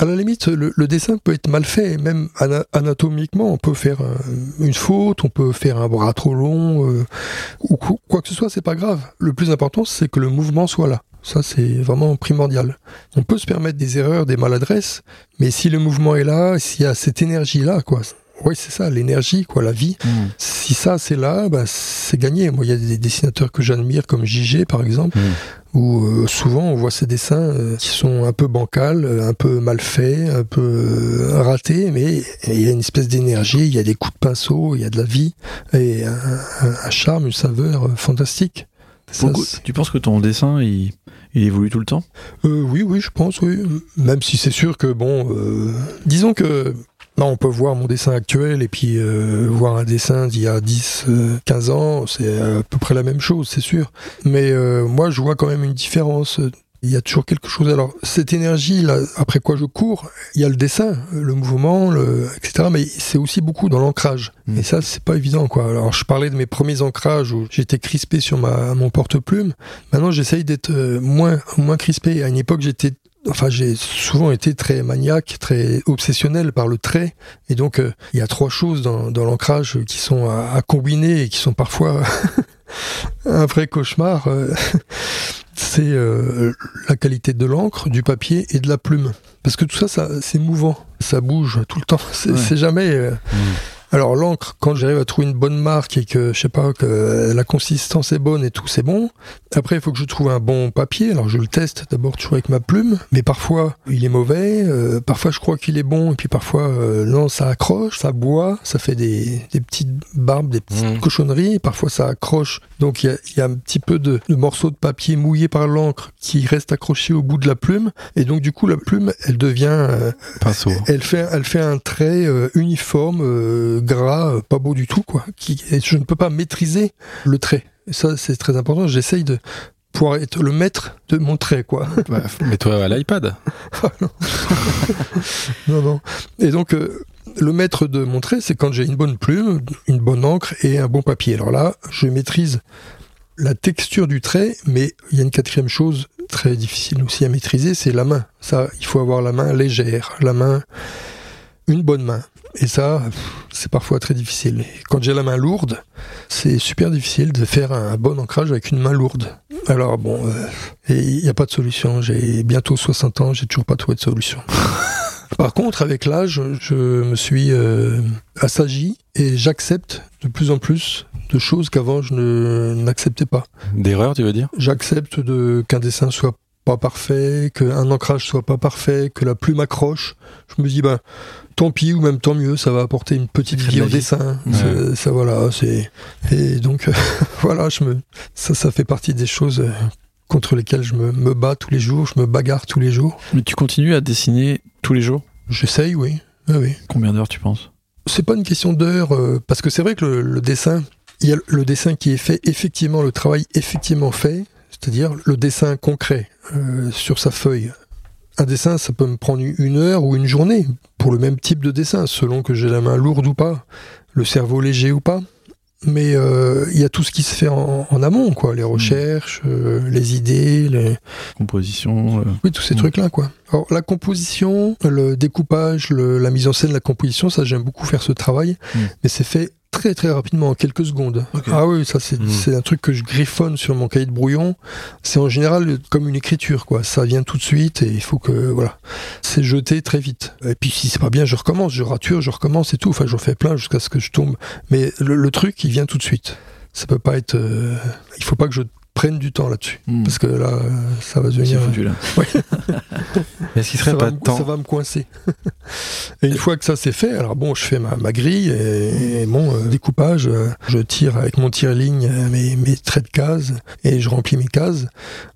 à la limite, le, dessin peut être mal fait, même anatomiquement, on peut faire une faute, on peut faire un bras trop long, euh, ou quoi que ce soit, c'est pas grave. Le plus important, c'est que le mouvement soit là. Ça, c'est vraiment primordial. On peut se permettre des erreurs, des maladresses, mais si le mouvement est là, s'il y a cette énergie-là, quoi, oui, c'est ça, l'énergie, quoi, la vie. Mm. Si ça, c'est là, bah, c'est gagné. Moi, il y a des dessinateurs que j'admire, comme JG, par exemple, mm. où euh, souvent on voit ces dessins euh, qui sont un peu bancals, un peu mal faits, un peu euh, ratés, mais il y a une espèce d'énergie, il y a des coups de pinceau, il y a de la vie, et un, un charme, une saveur fantastique. tu penses que ton dessin, il, il évolue tout le temps? Oui, oui, je pense, oui. Même si c'est sûr que, bon, disons que non, on peut voir mon dessin actuel et puis euh, voir un dessin d'il y a 10, 15 euh, ans, c'est à peu près la même chose, c'est sûr. Mais euh, moi, je vois quand même une différence. Il y a toujours quelque chose. Alors, cette énergie, là, après quoi je cours, il y a le dessin, le mouvement, le, etc. Mais c'est aussi beaucoup dans l'ancrage. Mm. Et ça, c'est pas évident, quoi. Alors, je parlais de mes premiers ancrages où j'étais crispé sur ma, mon porte-plume. Maintenant, j'essaye d'être moins, moins crispé. À une époque, j'étais enfin j'ai souvent été très maniaque, très obsessionnel par le trait, et donc euh, il y a trois choses dans, l'ancrage qui sont à, combiner et qui sont parfois un vrai cauchemar. Euh, c'est euh, la qualité de l'encre, du papier et de la plume, parce que tout ça, ça c'est mouvant, ça bouge tout le temps, c'est jamais. Mmh. Alors l'encre, quand j'arrive à trouver une bonne marque et que je sais pas que la consistance est bonne et tout, c'est bon. Après, il faut que je trouve un bon papier. Alors je le teste d'abord toujours avec ma plume, mais parfois il est mauvais. Euh, parfois je crois qu'il est bon et puis parfois euh, non, ça accroche, ça boit, ça fait des, des petites barbes, des petites mmh. cochonneries. Parfois ça accroche. Donc il y a, y a, un petit peu de, de morceaux de papier mouillé par l'encre qui reste accroché au bout de la plume et donc du coup la plume, elle devient euh, pinceau. Elle fait, elle fait un trait uniforme gras, euh, pas beau du tout, quoi. Qui, je ne peux pas maîtriser le trait. Et ça, c'est très important. J'essaye de pouvoir être le maître de mon trait, quoi. Bah, Mets-toi à l'iPad. Ah, non. non, Et donc, euh, le maître de mon trait, c'est quand j'ai une bonne plume, une bonne encre et un bon papier. Alors là, je maîtrise la texture du trait, mais il y a une quatrième chose très difficile aussi à maîtriser, c'est la main. Ça, il faut avoir la main légère, la main, une bonne main. Et ça, c'est parfois très difficile. quand j'ai la main lourde, c'est super difficile de faire un bon ancrage avec une main lourde. Alors bon, euh, il n'y a pas de solution. J'ai bientôt 60 ans, j'ai toujours pas trouvé de solution. Par contre, avec l'âge, je me suis euh, assagi et j'accepte de plus en plus de choses qu'avant je n'acceptais pas. D'erreurs, tu veux dire? J'accepte qu'un dessin soit pas parfait, qu'un ancrage soit pas parfait, que la plume accroche. Je me dis, ben, tant pis ou même tant mieux, ça va apporter une petite vie au dessin. Ça voilà, c'est et donc voilà, je me ça ça fait partie des choses euh, contre lesquelles je me, me, bats tous les jours, je me bagarre tous les jours. Mais tu continues à dessiner tous les jours? J'essaye, oui. oui. Combien d'heures tu penses? C'est pas une question d'heures, euh, parce que c'est vrai que le, dessin, il y a le dessin qui est fait, effectivement, le travail effectivement fait, c'est-à-dire le dessin concret euh, sur sa feuille un dessin, ça peut me prendre une heure ou une journée pour le même type de dessin, selon que j'ai la main lourde ou pas, le cerveau léger ou pas. Mais euh, il y a tout ce qui se fait en, amont, quoi, les hmm. recherches, euh, les idées, les compositions. Euh. Oui, tous ces hmm. trucs-là, quoi. Alors la composition, le découpage, la mise en scène, la composition, ça j'aime beaucoup faire ce travail, hmm. mais c'est fait très très rapidement, en quelques secondes. Ah oui, ça hmm. c'est un truc que je griffonne sur mon cahier de brouillon. C'est en général comme une écriture, quoi. Ça vient tout de suite et il faut que voilà, c'est jeté très vite. Et puis si c'est pas bien, je recommence, je rature, je recommence et tout. Enfin, j'en fais plein jusqu'à ce que je tombe. Mais le, truc, il vient tout de suite. Ça peut pas être. Euh, il faut pas que je prenne du temps là-dessus. Hmm. Parce que là, ça va devenir. Foutu, là. Est-ce qu'il serait pas de temps Ça va me coincer. et une fois que ça c'est fait, alors bon, je fais ma, ma grille et, mon euh, découpage. Euh, je tire avec mon tire-ligne euh, mes, mes, traits de cases et je remplis mes cases.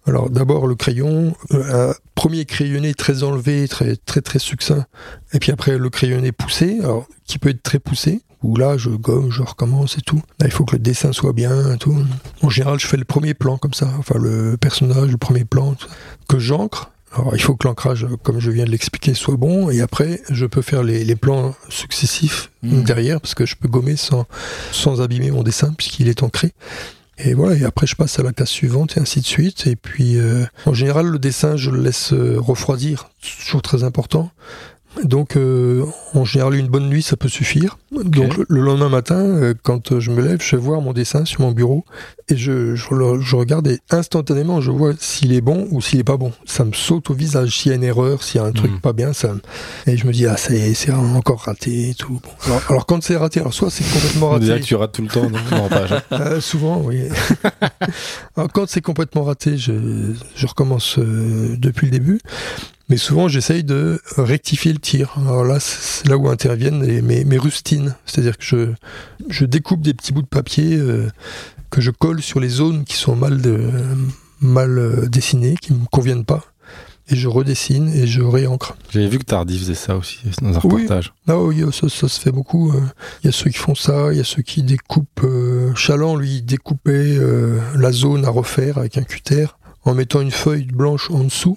Alors d'abord le crayon, euh, premier crayonné très enlevé, très très très succinct, et puis après le crayonné poussé, alors qui peut être très poussé, où là je gomme, je recommence et tout. Là, il faut que le dessin soit bien et tout. En général, je fais le premier plan comme ça, enfin le personnage, le premier plan que j'encre. Alors il faut que l'ancrage, comme je viens de l'expliquer, soit bon, et après je peux faire les, les plans successifs Mhm. derrière parce que je peux gommer sans sans abîmer mon dessin puisqu'il est ancré. Et voilà, et après je passe à la case suivante et ainsi de suite. Et puis euh, en général le dessin je le laisse euh, refroidir, toujours très important. Donc euh, en général une bonne nuit ça peut suffire. Donc le, le lendemain matin euh, quand je me lève je vais voir mon dessin sur mon bureau et je, je, regarde et instantanément je vois s'il est bon ou s'il est pas bon. Ça me saute au visage s'il y a une erreur, s'il y a un truc Mhm. pas bien, ça me- et je me dis ah c'est c'est encore raté et tout. Bon. Alors, alors, quand c'est raté, alors soit c'est complètement raté. dirait que tu rates tout le temps, non Non, pas. je- Euh, souvent, oui. Alors, quand c'est complètement raté, je, je recommence euh, depuis le début. Mais souvent, j'essaye de rectifier le tir. Alors là, c'est là où interviennent les- mes, mes rustines. C'est-à-dire que je, je découpe des petits bouts de papier euh, que je colle sur les zones qui sont mal, de, mal euh, dessinées, qui ne me conviennent pas. Et je redessine et je réancre. J'avais vu que Tardy faisait ça aussi dans un Oui. reportage. Ah oui, ça, ça se fait beaucoup. euh. Il y a ceux qui font ça, il y a ceux qui découpent. euh, Chaland, lui, découpait euh, la zone à refaire avec un cutter en mettant une feuille blanche en dessous.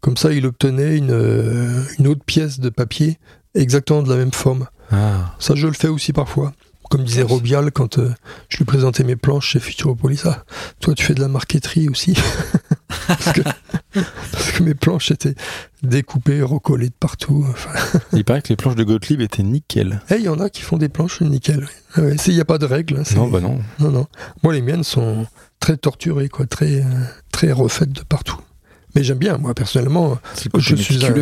Comme ça, il obtenait une, euh, une autre pièce de papier exactement de la même forme. Ah. Ça, je le fais aussi parfois. Comme disait Robial quand euh, je lui présentais mes planches chez Futuropolis, ah, toi tu fais de la marqueterie aussi. parce, que, parce que mes planches étaient découpées, recollées de partout. Enfin, Il paraît que les planches de Gottlieb étaient nickel. eh, il y en a qui font des planches nickel. Ah ouais, Il n'y a pas de règle. hein, Non, bah non. non, non. Moi, les miennes sont très torturées, quoi, très, euh, très refaites de partout. Mais j'aime bien, moi, personnellement. C'est Je suis un...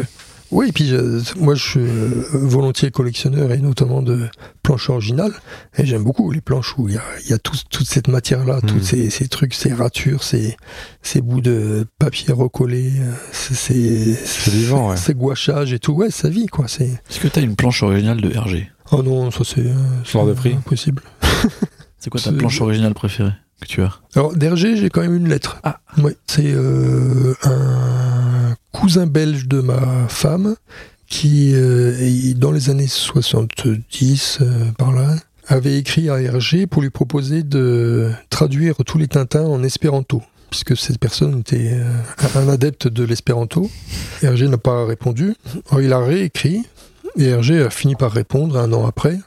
Oui, et puis je- moi, je suis euh, volontiers collectionneur et notamment de planches originales. Et j'aime beaucoup les planches où il y a, il y a tout- toute cette matière-là, Mhm. tous ces, ces trucs, ces ratures, ces, ces bouts de papier recollés, euh, ces, ces, C'est vivant, ouais. ces gouachages et tout. Ouais, ça vit, quoi. C'est Est-ce que t'as une planche originale de Hergé Oh non, ça c'est. euh, c'est Hors de prix. Impossible. C'est quoi ta planche originale préférée? Que tu as Alors, d'Hergé, j'ai quand même une lettre. Ah. Oui, c'est euh, un cousin belge de ma femme qui, euh, dans les années 70, euh, par là, avait écrit à Hergé pour lui proposer de traduire tous les Tintins en espéranto. Puisque cette personne était euh, un adepte de l'espéranto. Hergé n'a pas répondu. Alors, il a réécrit et Hergé a fini par répondre un an après.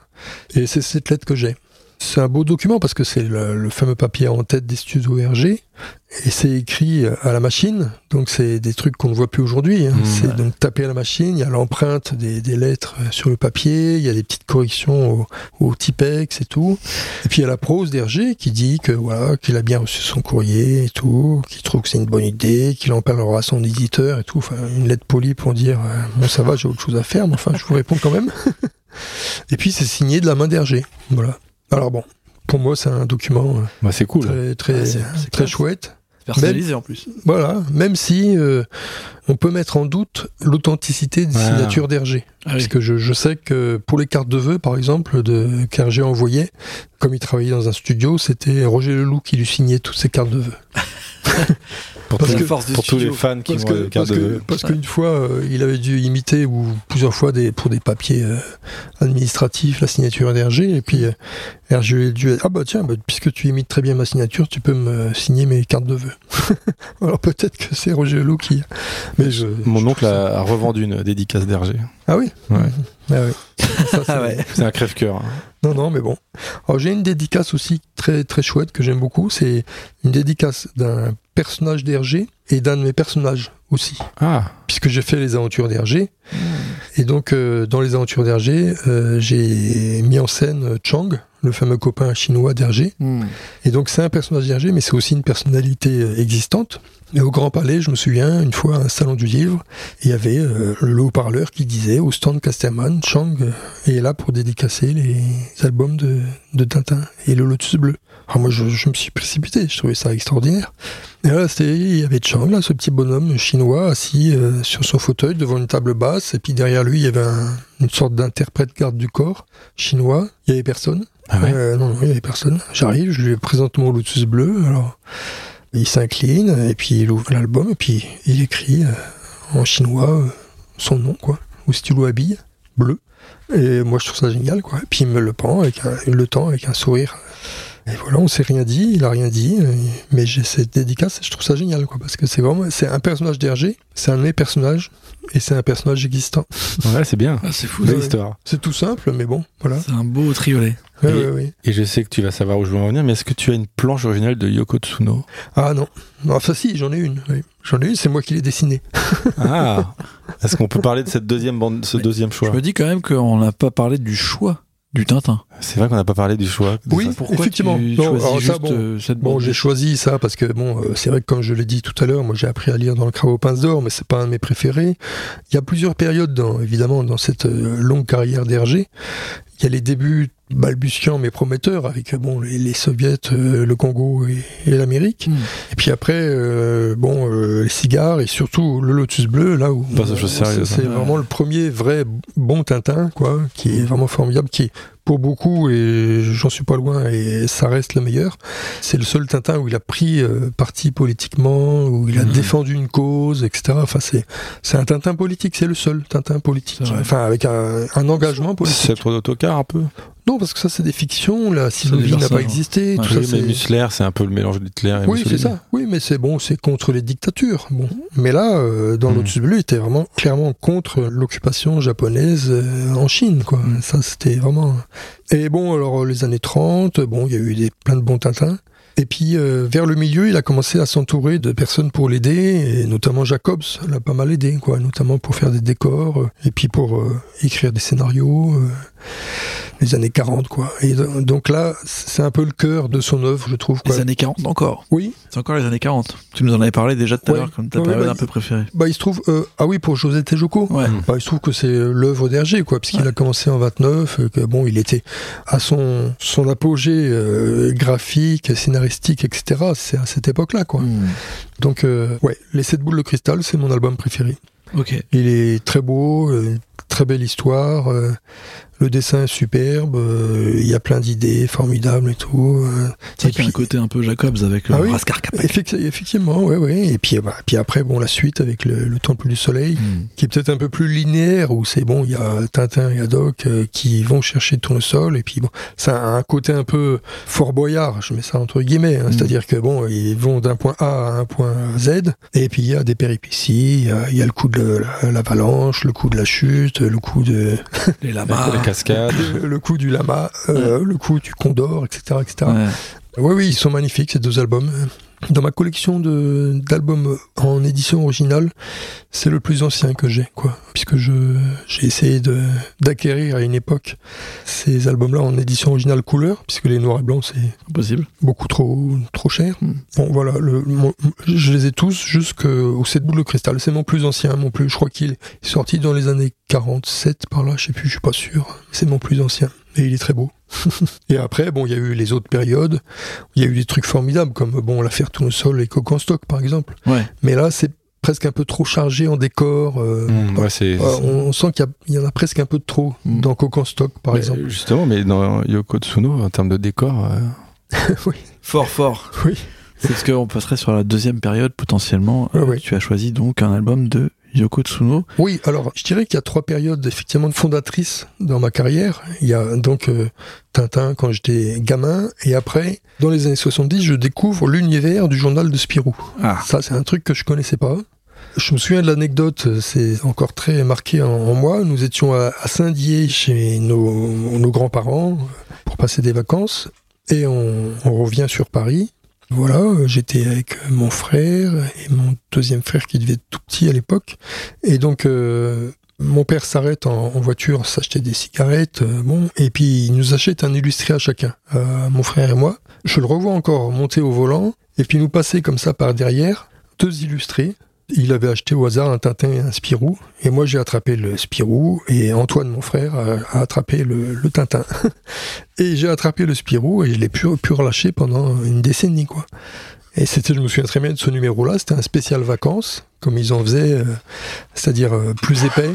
Et c'est cette lettre que j'ai. C'est un beau document parce que c'est le, le fameux papier en tête des studios RG et c'est écrit à la machine, donc c'est des trucs qu'on ne voit plus aujourd'hui. hein. Mmh. C'est donc tapé à la machine, il y a l'empreinte des, des lettres sur le papier, il y a des petites corrections au, au Tipex et tout. Et puis il y a la prose d'Hergé qui dit que voilà qu'il a bien reçu son courrier et tout, qu'il trouve que c'est une bonne idée, qu'il en parlera à son éditeur et tout. Enfin une lettre polie pour dire euh, bon ça va j'ai autre chose à faire, mais enfin je vous réponds quand même. et puis c'est signé de la main d'Hergé, voilà. Alors bon, pour moi c'est un document euh, Bah, c'est cool. très très Ah, c'est- c'est très chouette. Personnalisé en plus. Voilà, même si euh, on peut mettre en doute l'authenticité des Ah. signatures d'Hergé. Ah oui. Parce que je, je sais que pour les cartes de vœux, par exemple, de qu'Hergé envoyait, comme il travaillait dans un studio, c'était Roger Leloup qui lui signait toutes ses cartes de vœux. Pour, Parce tous- que- force pour tous les fans qui Parce que carte parce de que- vœux. parce qu'une fois, euh, il avait dû imiter ou plusieurs fois des, pour des papiers euh, administratifs la signature d'Hergé, et puis euh, Hergé lui a dit ah bah tiens, bah, puisque tu imites très bien ma signature, tu peux me signer mes cartes de vœux. Alors peut-être que c'est Roger Leloup qui. Mais je, Mon je oncle ça- a, a revendu une dédicace d'Hergé. Ah oui? Ouais. Ah oui. Ça, c'est- Ah ouais. C'est un crève-cœur. hein. Non, non, mais bon. Alors j'ai une dédicace aussi très très chouette que j'aime beaucoup. C'est une dédicace d'un personnage d'Hergé et d'un de mes personnages aussi. Ah, Puisque j'ai fait les aventures d'Hergé. Et donc euh, dans les aventures d'Hergé, euh, j'ai mis en scène Chang, le fameux copain chinois d'Hergé. Hmm. Et donc c'est un personnage d'Hergé, mais c'est aussi une personnalité euh, existante. Et au Grand Palais, je me souviens, une fois à un salon du livre, il y avait euh, le haut-parleur qui disait au stand Casterman, Chang euh, est là pour dédicacer les albums de, de Tintin et le Lotus Bleu. Alors moi, je, je me suis précipité, je trouvais ça extraordinaire. Et là, il y avait Chang, là, ce petit bonhomme chinois assis euh, sur son fauteuil devant une table basse, et puis derrière lui, il y avait un- une sorte d'interprète garde du corps chinois. Il y avait personne. Ah. Euh, non, non, il n'y avait personne. J'arrive, je lui présente mon Lotus bleu. Alors, Il s'incline, et puis il ouvre l'album, et puis il écrit euh, en chinois euh, son nom, quoi, au stylo à billes, bleu. Et moi, je trouve ça génial, quoi. Et puis il me le prend avec un- le temps, avec un sourire. Et voilà, on s'est rien dit, il a rien dit, euh, mais j'ai cette dédicace, et je trouve ça génial, quoi, parce que c'est vraiment, c'est un personnage d'Hergé, c'est un de mes personnages, et c'est un personnage existant. Ouais, c'est bien. Ah, c'est fou. Belle ouais. histoire. C'est tout simple, mais bon, voilà. C'est un beau triolet. Ouais, Et- ouais, ouais. Et je sais que tu vas savoir où je veux en venir, mais est-ce que tu as une planche originale de Yoko Tsuno? Ah non, enfin si, j'en ai une, oui. J'en ai une, c'est moi qui l'ai dessinée. Ah Est-ce qu'on peut parler de cette deuxième bande, ce Mais deuxième Je choix? me dis quand même qu'on n'a pas parlé du choix du Tintin. C'est vrai qu'on n'a pas parlé du choix. Oui, ça. Pourquoi Effectivement. tu Non, choisis alors ça, juste bon, euh, cette Bon, bande j'ai choisi ça parce que bon, euh, c'est vrai que comme je l'ai dit tout à l'heure, moi j'ai appris à lire dans le Crabe aux pinces d'or, mais c'est pas un de mes préférés. Il y a plusieurs périodes, dans, évidemment, dans cette euh, longue carrière d'Hergé. Il y a les débuts balbutiants mais prometteurs avec bon les, les soviets, euh, le Congo et, et l'Amérique. Hmm. Et puis après, euh, bon, euh, les cigares et surtout le Lotus bleu, là où choses c'est- hein. vraiment le premier vrai bon Tintin, quoi, qui est vraiment formidable, qui est pour beaucoup et j'en suis pas loin et ça reste le meilleur. C'est le seul Tintin où il a pris euh, parti politiquement, où il a Mhm. défendu une cause, etc. Enfin, c'est c'est un Tintin politique, c'est le seul Tintin politique. Enfin, avec un, un engagement politique. C'est trop d'autocar un peu? Non, parce que ça c'est des fictions. La Sylvie n'a pas existé. Ouais. tout Oui, ça, mais c'est- un peu le mélange d'Hitler et oui, c'est ça. Oui, mais c'est bon, c'est contre les dictatures. Bon, mais là, euh, dans Mm. Lotus Bleu, il était vraiment clairement contre l'occupation japonaise euh, en Chine, quoi. Ça, c'était vraiment. Et bon, alors les années 30, bon, il y a eu des plein de bons Tintins. Et puis euh, vers le milieu, il a commencé à s'entourer de personnes pour l'aider, et notamment Jacobs l'a pas mal aidé, quoi, notamment pour faire des décors, euh, et puis pour euh, écrire des scénarios. euh, les années 40, quoi. Et do- donc là, c'est un peu le cœur de son œuvre, je trouve. Quoi. Les années 40 encore. Oui, C'est encore les années 40. Tu nous en avais parlé déjà tout à l'heure comme ta Ouais, période bah, un peu préférée. Bah, il se trouve. euh, ah oui, pour José Tejoko. Ouais. Bah, il se trouve que c'est l'œuvre d'Hergé, quoi, puisqu'il Ouais. a commencé en 29, euh, que bon, il était à son son apogée euh, graphique, scénaristique, etc. C'est à cette époque-là, quoi. Hmm. Donc, euh, ouais, les sept boules de cristal, c'est mon album préféré. Ok. Il est très beau, euh, très belle histoire. euh, le dessin est superbe. euh, Il y a plein d'idées formidables et tout. euh, C'est et a un puis- côté un peu Jacobs avec le Ah oui. Effectivement, ouais, ouais. Et puis, bah, puis après, bon, la suite avec le, le Temple du Soleil, Hmm. qui est peut-être un peu plus linéaire, où c'est bon, il y a Tintin et Haddock euh, qui vont chercher le tournesol, et puis bon, ça a un côté un peu Fort Boyard, je mets ça entre guillemets, hein, Mm. c'est-à-dire que bon, ils vont d'un point A à un point Z, et puis il y a des péripéties, il y y a le coup de la- l'avalanche, le coup de la chute, le coup de Les Les lamas. cascades. le, coup du lama, euh, le coup du condor, etc., etc. Ouais. Oui, oui, ils sont magnifiques ces deux albums. Dans ma collection de d'albums en édition originale, c'est le plus ancien que j'ai, quoi. Puisque je j'ai essayé de d'acquérir à une époque ces albums-là en édition originale couleur, puisque les noirs et blancs c'est Impossible. beaucoup trop trop cher. Hmm. Bon, voilà, le, mon- je les ai tous jusqu'au 7 boules de cristal. C'est mon plus ancien, mon plus. Je crois qu'il est sorti dans les années 47 par là, je sais plus, je suis pas sûr. C'est mon plus ancien et il est très beau. et après, bon, il y a eu les autres périodes. où Il y a eu des trucs formidables comme bon l'affaire Tournesol et Coq en stock par exemple. Ouais. Mais là, c'est presque un peu trop chargé en décor. euh, Mmh, ouais, c'est. euh, on, on sent qu'il y, en a presque un peu de trop Mm. dans Coq en stock par Mais, exemple. Justement, mais dans Yoko Tsuno, en termes de décor, euh, Fort, fort. Oui. C'est parce qu'on passerait sur la deuxième période potentiellement. Euh, ouais. Tu as choisi donc un album de Yoko Tsuno. Oui, alors je dirais qu'il y a trois périodes effectivement fondatrices dans ma carrière. Il y a donc euh, Tintin quand j'étais gamin, et après, dans les années 70, je découvre l'univers du journal de Spirou. Ah. Ça, c'est un truc que je connaissais pas. Je me souviens de l'anecdote, c'est encore très marqué en, en moi. Nous étions à, à Saint-Dié chez nos, nos grands-parents pour passer des vacances, et on, on revient sur Paris. Voilà, euh, j'étais avec mon frère et mon deuxième frère qui devait être tout petit à l'époque. Et donc, euh, mon père s'arrête en, voiture, s'acheter des cigarettes, euh, bon, et puis il nous achète un illustré à chacun, euh, mon frère et moi. Je le revois encore monter au volant, et puis nous passer comme ça par derrière, deux illustrés. Il avait acheté au hasard un Tintin et un Spirou, et moi j'ai attrapé le Spirou, et Antoine, mon frère, a, attrapé le, Tintin. et j'ai attrapé le Spirou, et je l'ai pu, relâcher pendant une décennie, quoi. Et c'était, je me souviens très bien de ce numéro-là, c'était un spécial vacances, comme ils en faisaient, euh, c'est-à-dire euh, plus épais,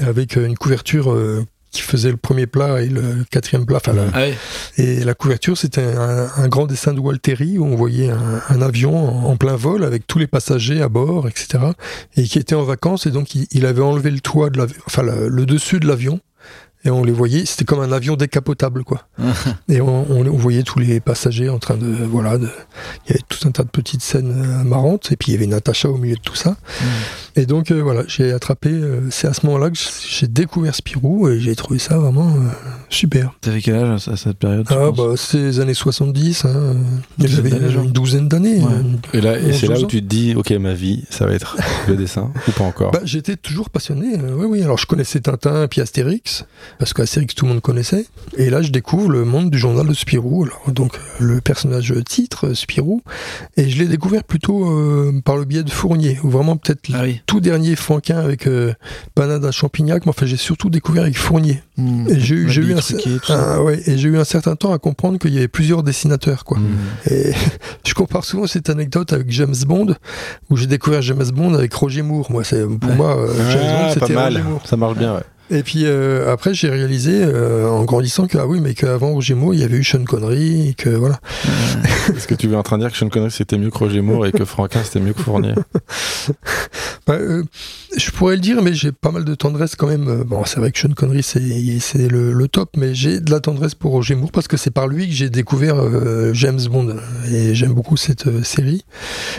avec une couverture euh, qui faisait le premier plat et le quatrième plat. Enfin, la- Ah ouais. et la couverture, c'était un, un grand dessin de Walteri où on voyait un, un avion en, en plein vol avec tous les passagers à bord, etc. Et qui était en vacances et donc il, il avait enlevé le toit de l'avion, enfin le, le dessus de l'avion. Et on les voyait, c'était comme un avion décapotable, quoi. et on, on- on voyait tous les passagers en train de, voilà, de, il y avait tout un tas de petites scènes euh, marrantes. Et puis il y avait Natacha au milieu de tout ça. Et donc euh, voilà, j'ai attrapé. euh, c'est à ce moment-là que j'ai découvert Spirou et j'ai trouvé ça vraiment euh, super. T'avais quel âge à cette période Ah bah c'est les années 70, hein. J'avais une douzaine d'années. Ouais. euh, Et là, et c'est là 11, où tu te dis, ok, ma vie, ça va être le dessin, ou pas encore? Bah, j'étais toujours passionné, euh, oui oui. Alors je connaissais Tintin et puis Astérix, parce qu'Astérix tout le monde connaissait. Et là je découvre le monde du journal de Spirou, alors donc le personnage titre, euh, Spirou, et je l'ai découvert plutôt euh, par le biais de Fournier, ou vraiment peut-être Ah oui. Tout dernier Franquin avec euh, Panade à Champignac, mais enfin j'ai surtout découvert avec Fournier. Mmh. Et j'ai eu, eu un, ouais, et j'ai eu un certain temps à comprendre qu'il y avait plusieurs dessinateurs, quoi. Mm. Et je compare souvent cette anecdote avec James Bond, où j'ai découvert James Bond avec Roger Moore. Moi, c'est pour Ouais. moi euh, James Ah, Bond, pas c'était mal, Roger Moore. ça marche bien, ouais. Et puis euh, après, j'ai réalisé euh, en grandissant que ah oui, mais qu'avant Roger Moore, il y avait eu Sean Connery, et que voilà. Est-ce que tu es en train de dire que Sean Connery c'était mieux que Roger Moore et que Franquin c'était mieux que Fournier? Bah, euh, je pourrais le dire, mais j'ai pas mal de tendresse quand même. Bon, c'est vrai que Sean Connery, c'est le, le top, mais j'ai de la tendresse pour Roger Moore parce que c'est par lui que j'ai découvert James Bond et j'aime beaucoup cette série.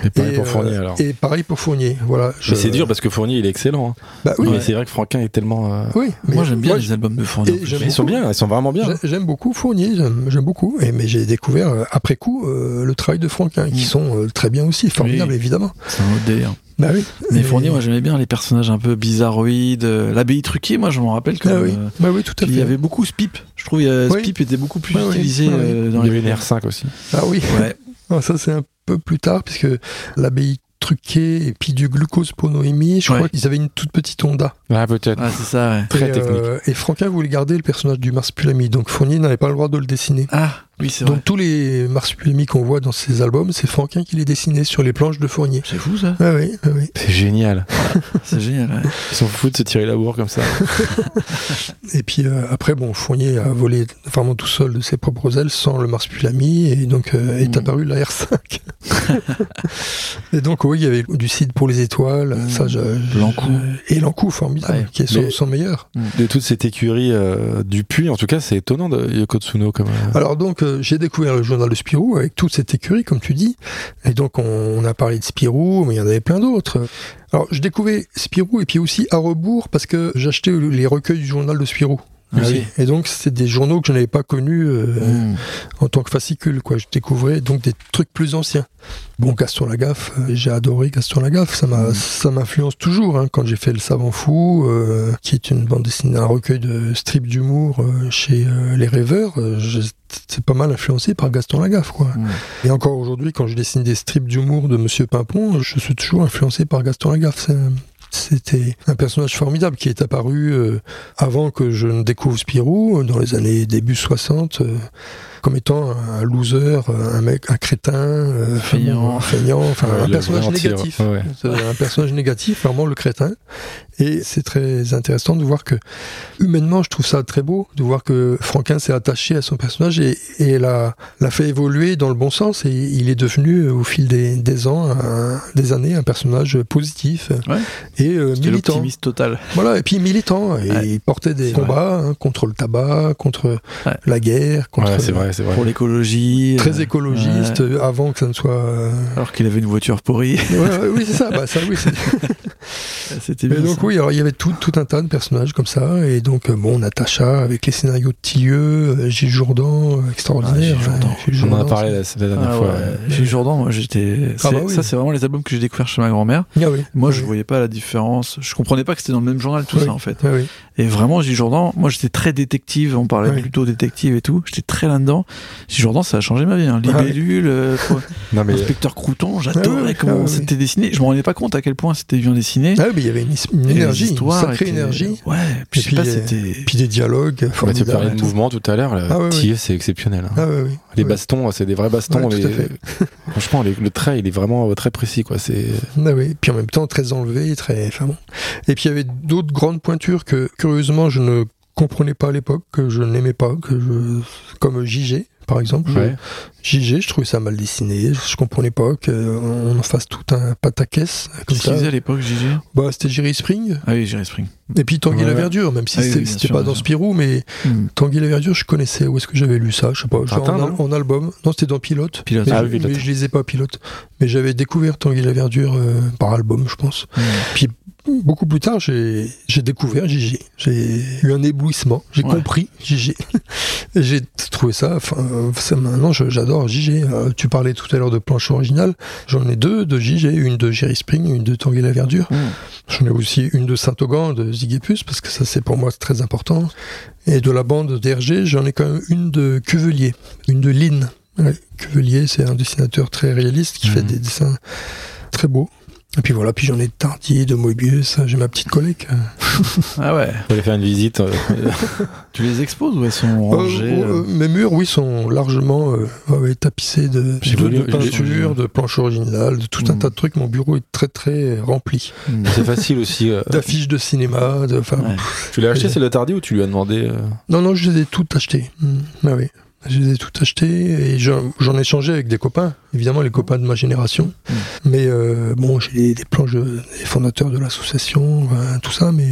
Et pareil et, pour Fournier alors. Et pareil pour Fournier, voilà. Je- c'est dur parce que Fournier il est excellent. hein. Bah oui, Mais c'est vrai que Franquin est tellement. Oui. Moi j'aime bien moi, les albums de Fournier. ils sont bien, ils sont vraiment bien. J'ai- J'aime beaucoup Fournier, j'aime beaucoup. Et, mais j'ai découvert euh, après coup euh, le travail de Franquin, qui Mm. sont euh, très bien aussi, formidables Oui. évidemment. C'est un autre délire. Bah oui. Mais Et- Fournier, moi j'aimais bien les personnages un peu bizarroïdes. L'abbaye truquée, moi je m'en rappelle que. Ah oui. euh, Bah oui, tout à puis il fait. y avait beaucoup Spip. Je trouve que Oui. Spip était beaucoup plus ouais. utilisé euh, dans Il y les avait une R5 aussi. Ah oui. Ouais. Ah, ça c'est un peu plus tard, puisque l'abbaye truquée et puis du glucose pour Noémie, je Ouais. crois qu'ils avaient une toute petite Honda. Ah, peut-être. Ah, c'est ça, ouais. Très et, technique. euh, et Franquin voulait garder le personnage du marsupilami, donc Fournier n'avait pas le droit de le dessiner. Ah, oui, c'est vrai. Donc tous les marsupilami qu'on voit dans ces albums, c'est Franquin qui les dessinait sur les planches de Fournier. C'est fou ça. Ah oui, ah oui. C'est génial. C'est génial, ouais. Ils sont fous de se tirer la bourre comme ça. Et puis euh, après, bon, Fournier a volé vraiment tout seul de ses propres ailes sans le marsupilami et donc euh, est Mm. apparu la R5. et donc oui, il y avait du Cid pour les étoiles, Mm. ça, je, et l'Ankou formidable, Ouais. qui est son, Mais- son meilleur. De toute cette écurie euh, du puits, en tout cas, c'est étonnant de Yoko Tsuno comme. euh, Alors donc euh, j'ai découvert le journal de Spirou avec toute cette écurie, comme tu dis, et donc on, on a parlé de Spirou, mais il y en avait plein d'autres. Alors je découvrais Spirou et puis aussi à rebours parce que j'achetais les recueils du journal de Spirou. Ah oui. Et donc c'était des journaux que je n'avais pas connus euh, Mm. en tant que fascicule. Quoi. Je découvrais donc des trucs plus anciens. Bon, Gaston Lagaffe, euh, j'ai adoré Gaston Lagaffe. Ça m'a, ça m'influence toujours. Hein, quand j'ai fait Le Savant Fou, euh, qui est une bande dessinée, un recueil de strips d'humour euh, chez euh, Les Rêveurs, euh, je- c'est pas mal influencé par Gaston Lagaffe. Quoi. Et encore aujourd'hui, quand je dessine des strips d'humour de Monsieur Pimpon, je suis toujours influencé par Gaston Lagaffe. C'était un personnage formidable qui est apparu euh, avant que je ne découvre Spirou, euh, dans les années début 60, euh, comme étant un loser, un mec, un crétin, euh, Feignant. enfin Ouais, un personnage négatif. ouais, un personnage négatif, vraiment le crétin. Et c'est très intéressant de voir que, humainement, je trouve ça très beau, de voir que Franquin s'est attaché à son personnage et, et l'a, l'a fait évoluer dans le bon sens. Et il est devenu, au fil des, des ans, un- des années, un personnage positif Ouais. et euh, militant. l'optimiste total. Voilà, et puis militant. Et Ouais. il portait des C'est combats hein, contre le tabac, contre Ouais. la guerre, contre. Ouais, c'est vrai, c'est vrai. Pour l'écologie. Très euh, écologiste, euh, avant que ça ne soit. euh, Alors qu'il avait une voiture pourrie. ouais, ouais, oui, c'est ça. Bah, ça, oui, c'est- C'était Mais bien. donc oui, alors il y avait tout, tout un tas de personnages comme ça, et donc euh, bon, Natacha avec les scénarios de Tillieu, euh, Gilles Jourdan, euh, extraordinaire. Ah, Gilles hein, Jourdan. Gilles On en a parlé la, la dernière Ah fois. ouais, Gilles Jourdan, moi j'étais. Ah c'est- bah oui. Ça, c'est vraiment les albums que j'ai découverts chez ma grand-mère. Ah oui. Moi, je voyais pas la différence. Je comprenais pas que c'était dans le même journal, tout Oui. ça, en fait. Ah oui. Et vraiment, Gilles Jourdan, moi j'étais très détective, on parlait Oui. plutôt détective et tout. J'étais très là-dedans. Gilles Jourdan, ça a changé ma vie. Hein. Ah Libellule, euh, quoi. Non, mais Inspecteur Crouton, j'adorais Ah comment ah oui. c'était dessiné. Je me rendais pas compte à quel point c'était bien dessiné. Ah oui, mais il y avait une, énergie, sacrée énergie. Ouais, puis Et je sais pas, puis, euh, c'était. Puis des dialogues Bah, tu parlais de tout. mouvement tout à l'heure. là. Ah ouais, c'est exceptionnel. hein. Ah oui. Les oui. bastons, c'est des vrais bastons. Ouais, franchement, les- le trait, il est vraiment euh, très précis, quoi. C'est Ah oui, puis en même temps très enlevé, très. Enfin bon. Et puis il y avait d'autres grandes pointures que curieusement je ne comprenais pas à l'époque, que je n'aimais pas, que je, comme JG, par exemple. Ouais. JG, je trouvais ça mal dessiné, je comprenais pas qu'on en fasse tout un pataquès comme Qu'est-ce faisait à l'époque, Gigi Bah, c'était Jerry Spring, Ah oui, Jerry Spring. et puis Tanguy Ouais, la. Verdure, même si Ah oui, c'était pas dans. Spirou, mais Tanguy la Verdure, je connaissais. Où est-ce que j'avais lu ça? Je sais pas. Genre Tintin, en, album. Non, c'était dans Pilote. Pilote. Mais, Ah je, oui, Pilote. mais je lisais pas Pilote. Mais j'avais découvert Tanguy la Verdure euh, par album, je pense. Mm. Puis beaucoup plus tard, j'ai découvert Gigi. J'ai eu un éblouissement. J'ai Ouais. compris Gigi. J'ai trouvé ça. Enfin, maintenant, j'adore Gigi. Euh, tu parlais tout à l'heure de planche originale. J'en ai deux de Gigi. Une de Jerry Spring, une de Tanguy la Verdure. Mm. J'en ai aussi une de Saint-Augan, de Zigépus, parce que ça, c'est pour moi très important. Et de la bande d'Hergé, j'en ai quand même une de Cuvelier, une de Lynn. Ouais, Cuvelier, c'est un dessinateur très réaliste qui fait des dessins très beaux. Et puis voilà, puis j'en ai de Tardier, de Moebius, j'ai ma petite collègue. Ah ouais. Faut aller faire une visite. euh, Tu les exposes ou elles sont Euh, rangées euh, euh, mes murs, oui, sont largement euh, ouais, tapissés de, peintures, de planches originales, de tout un Mhm. tas de trucs. Mon bureau est très très rempli. hmm. c'est facile aussi. euh, D'affiches de cinéma, de, Ouais. Tu l'as acheté, c'est le tardi ou tu lui as demandé euh, Non, non, je les ai toutes achetées. Mm. Ah oui. Je les ai toutes achetées et j'en ai changé avec des copains, évidemment les copains de ma génération. Mm. Mais euh, bon, j'ai des, planches de- des fondateurs de l'association, hein, tout ça, mais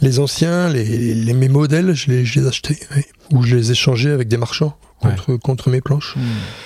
les anciens, les, les, mes modèles, je les, je les ai achetés. oui. Ou je les ai changés avec des marchands contre, contre mes planches. Hmm.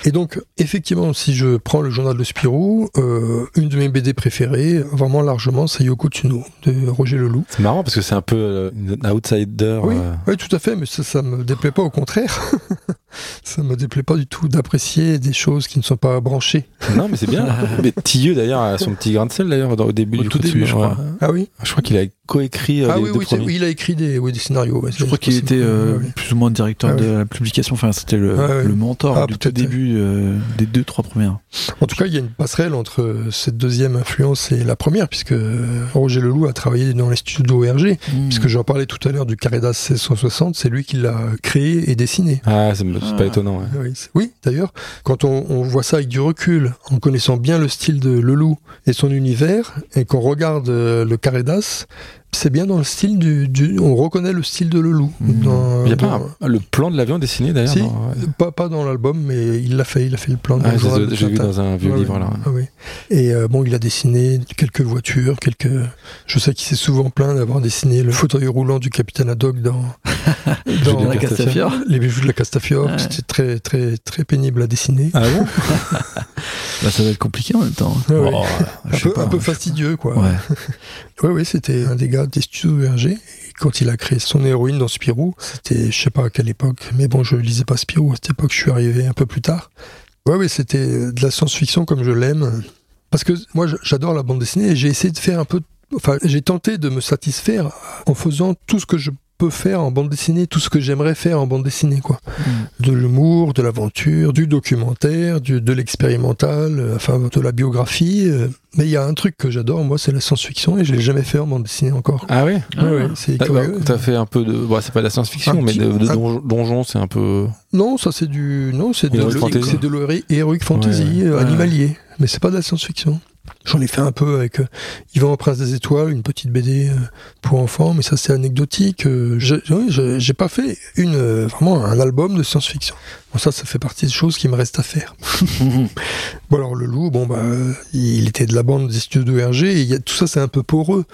Et donc, effectivement, si je prends le journal de Spirou, euh, une de mes BD préférées, vraiment largement, c'est Yoko Tsuno de Roger Leloup. C'est marrant parce que c'est un peu euh, un outsider. Oui, euh, oui, tout à fait, mais ça, ça me déplaît pas, au contraire. ça me déplaît pas du tout d'apprécier des choses qui ne sont pas branchées. Non, mais c'est bien. mais Tilleux d'ailleurs a son petit grain de sel d'ailleurs au début Au du tout coup début, je crois. ouais. Ah oui Je crois qu'il a coécrit euh, Ah les oui, deux oui, c'est- premiers. oui, il a écrit des, oui, des scénarios. ouais, Je crois qu'il était euh, Ouais, plus ou moins directeur Ah de la publication. Enfin, c'était le, Ah mentor Ah, du tout début euh, des deux, trois premières. En tout cas, il y a une passerelle entre cette deuxième influence et la première, puisque Roger Leloup a travaillé dans les studios ORG. Puisque j'en parlais tout à l'heure du Caredas 1660, c'est lui qui l'a créé et dessiné. Ah, c'est c'est pas Ah. étonnant. ouais. Oui, d'ailleurs, quand on, on voit ça avec du recul, en connaissant bien le style de Leloup et son univers, et qu'on regarde euh, le Caredas, c'est bien dans le style du, du- On reconnaît le style de Leloup. Mmh. Dans- Il y a dans- pas le plan de l'avion dessiné d'ailleurs Si. dans- pas, pas dans l'album, mais il l'a fait, il a fait le plan Ah, j'ai vu dans un vieux livre là. Ah oui. Et euh, bon, il a dessiné quelques voitures, quelques. Je sais qu'il s'est souvent plaint d'avoir dessiné le fauteuil roulant du capitaine Haddock dans, dans la Castafiore. les bijoux de la Castafiore. Ouais. C'était très très très pénible à dessiner. Ah bon Bah, ça va être compliqué en même temps. Ouais. Oh, un peu, pas, un peu je- fastidieux, quoi. Ouais. Oui, oui, c'était un des gars des studios VRG. Et quand il a créé son héroïne dans Spirou, c'était, je sais pas à quelle époque, mais bon, je lisais pas Spirou à cette époque, je suis arrivé un peu plus tard. Oui, oui, c'était de la science-fiction comme je l'aime. Parce que moi, j'adore la bande dessinée et j'ai essayé de faire un peu. Enfin, j'ai tenté de me satisfaire en faisant tout ce que je peux faire en bande dessinée, tout ce que j'aimerais faire en bande dessinée, quoi. Mm. De l'humour, de l'aventure, du documentaire, du, de l'expérimental, euh, enfin, de la biographie. euh. Mais il y a un truc que j'adore, moi, c'est la science-fiction et je l'ai jamais fait en bande dessinée encore. Ah oui? Ah. Ouais, ouais, c'est t'as fait un peu de. Bon, c'est pas de la science-fiction, mais de, de un- donjon, donjon, c'est un peu. Non, ça c'est du non, c'est de, l'heroic heroic fantasy Ouais, euh, ouais. animalier, mais c'est pas de la science-fiction. J'en ai fait un peu avec euh, Yvan Prince des Étoiles, une petite BD euh, pour enfants, mais ça c'est anecdotique. euh, j'ai oui, j'ai- pas fait une vraiment un album de science-fiction. Bon, ça, ça fait partie des choses qui me restent à faire. Bon alors le loup, bon bah il était de la bande des studios RG, et il y a, tout ça c'est un peu poreux.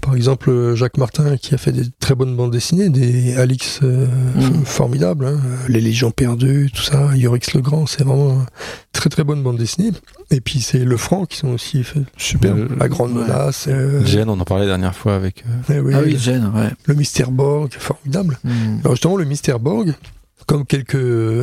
Par exemple Jacques Martin qui a fait des très bonnes bandes dessinées, des Alix euh, Mm. formidables, hein, Les Légions perdues, tout ça, Yorix le Grand, c'est vraiment une très très bonne bande dessinée. Et puis c'est Le Franc qui sont aussi fait super. Euh, la Grande ouais. Menace, euh, Jen, on en parlait la dernière fois avec. euh, eh oui, Ah oui, Jen, ouais. le Mystère Borg, formidable. Mm. Alors justement, le Mystère Borg, comme quelques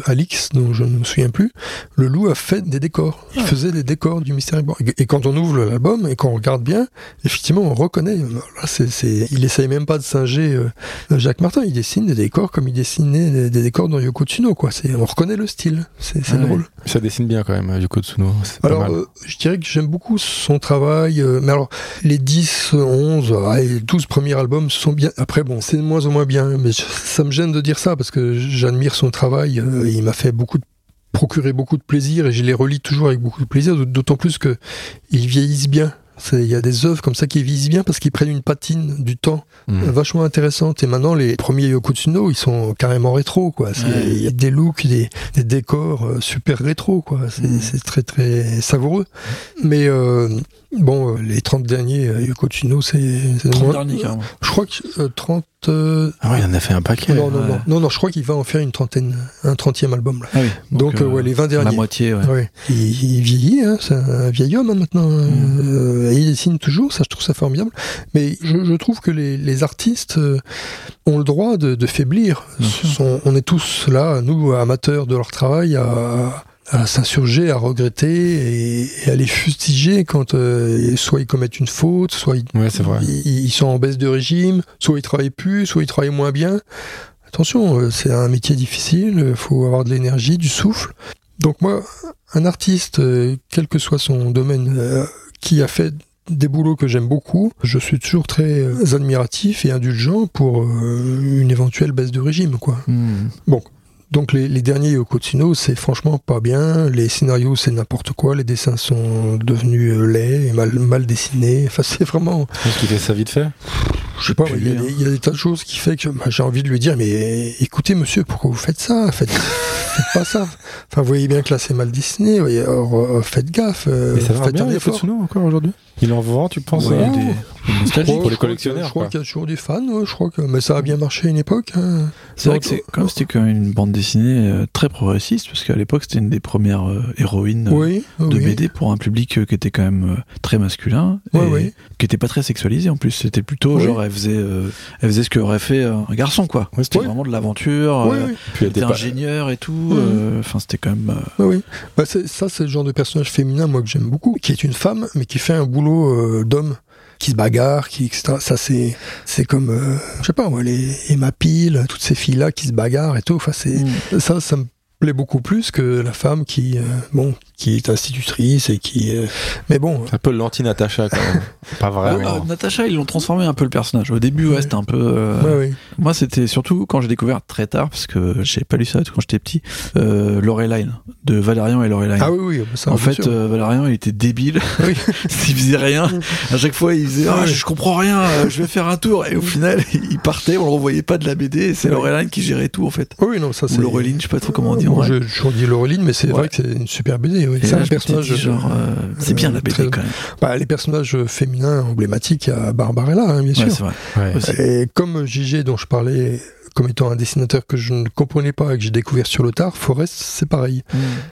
Alix dont je ne me souviens plus, le loup a fait des décors. Il Ah. faisait des décors du Mystère. Et quand on ouvre l'album et qu'on regarde bien, effectivement, on reconnaît. Là, c'est- il essaye même pas de singer euh, Jacques Martin. Il dessine des décors comme il dessinait des, décors dans Yoko Tsuno. Quoi. On reconnaît le style. C'est, Ah drôle. Ça dessine bien quand même, Yoko Tsuno. Alors, euh, je dirais que j'aime beaucoup son travail. euh, mais alors, les 10, 11, ah, et 12 premiers albums sont bien. Après, bon, c'est de moins en moins bien. Mais ça me gêne de dire ça parce que j'admire son travail. euh, il m'a fait beaucoup de procuré beaucoup de plaisir et je les relis toujours avec beaucoup de plaisir, d'autant plus que ils vieillissent bien. Il y a des œuvres comme ça qui visent bien parce qu'ils prennent une patine du temps Mm. vachement intéressante. Et maintenant, les premiers Yoko Tsuno, ils sont carrément rétro, quoi. Ouais. Il y a des looks, des, des décors euh, super rétro, quoi. C'est Mm. c'est très, très savoureux. Mais euh, bon, euh, les 30 derniers euh, Yoko Tsuno, c'est... c'est 30 moins- derniers, carrément. Je crois que euh, 30... euh, Ah ouais, il en a fait un paquet. non, non, ouais. non, non, non, je crois qu'il va en faire une trentaine, un trentième album. Là. Ah oui. Donc, euh, ouais, les 20 La derniers. moitié, ouais. Ouais. Il, il vieillit, hein, c'est un vieil homme hein, maintenant. Euh, et il dessine toujours, ça je trouve ça formidable. Mais je, je trouve que les, les artistes euh, ont le droit de, de faiblir. Sont- on est tous là, nous amateurs de leur travail, à, à s'insurger, à regretter et, et à les fustiger quand euh, soit ils commettent une faute, soit ils, Ouais, c'est vrai. ils, ils sont en baisse de régime, soit ils travaillent plus, soit ils travaillent moins bien. Attention, euh, c'est un métier difficile, il faut avoir de l'énergie, du souffle. Donc moi, un artiste, euh, quel que soit son domaine, euh, qui a fait des boulots que j'aime beaucoup, je suis toujours très euh, admiratif et indulgent pour euh, une éventuelle baisse de régime, quoi. Hmm. Donc les, les derniers Tsuno, c'est franchement pas bien. Les scénarios, c'est n'importe quoi. Les dessins sont devenus euh, laids et mal, mal dessinés. Enfin, c'est vraiment... Est-ce qu'il fait ça vite fait? Je sais pas, il y, a des- il y a des tas de choses qui fait que bah, j'ai envie de lui dire, mais écoutez monsieur, pourquoi vous faites ça? Faites, faites pas ça. Enfin, vous voyez bien que là c'est mal dessiné. voyez, alors, euh, faites gaffe. euh, Mais ça va faites bien, un les effort. Tsuno encore aujourd'hui? Il en vend, tu penses Ouais, euh, des- des Je nostalgiques. crois- Pour les je crois collectionneurs, Je crois qu'il y a toujours des fans, ouais, je crois que, mais ça a bien marché à une époque. hein. C'est vrai que c'est comme c'était quand même une bande dessinée euh, très progressiste, parce qu'à l'époque c'était une des premières euh, héroïnes Oui, de oui. BD pour un public qui était quand même très masculin et Ouais, qui était pas très sexualisé en plus. C'était plutôt Oui. genre elle faisait, euh, elle faisait ce qu'aurait fait euh, un garçon quoi. Ouais, C'était Oui. vraiment de l'aventure. Oui, euh, oui. Puis elle était était pas- ingénieur et tout. Mhm. euh, Enfin c'était quand même. euh, Oui, oui. Bah, ça, c'est le genre de personnage féminin, moi, que j'aime beaucoup, qui est une femme, mais qui fait un boulot euh, d'homme, qui se bagarre, qui, etc. Ça, c'est, c'est comme, euh, je sais pas, moi, les Emma Peel, toutes ces filles-là qui se bagarrent et tout. Enfin, c'est, hmm. ça, ça me plaît beaucoup plus que la femme qui, euh, bon, qui est institutrice et qui, euh, mais bon. Un peu l'anti-Natacha quand même. pas Ah, vraiment. euh, Natacha, ils l'ont transformé un peu le personnage. Au début, ouais, Ouais. c'était un peu. euh, Ouais, ouais. Moi, c'était surtout quand j'ai découvert très tard, parce que j'ai pas lu ça quand j'étais petit, euh, Loreline, de Valérian et Loreline. Ah oui, oui, ça, en fait, euh, Valérian, il était débile. Oui. il faisait rien. À chaque fois, il disait, ah, Ouais. je, comprends rien, je vais faire un tour. Et au final, il partait, on le revoyait pas de la BD, et c'est Ouais. Loreline qui gérait tout, en fait. Oui, non, ça, Ou c'est. Laureline, je sais pas trop comment on dit. en Moi, vrai. je, je dis Laureline, mais c'est Ouais. vrai que c'est une super BD, oui. Et C'est un personnage. genre, euh, c'est bien la BD très- quand même. Bah, les personnages féminins emblématiques, il y a Barbarella, hein, bien sûr. Ouais, c'est vrai. Ouais. Aussi. Et comme JG dont je parlais comme étant un dessinateur que je ne comprenais pas et que j'ai découvert sur le tard, Forrest c'est pareil.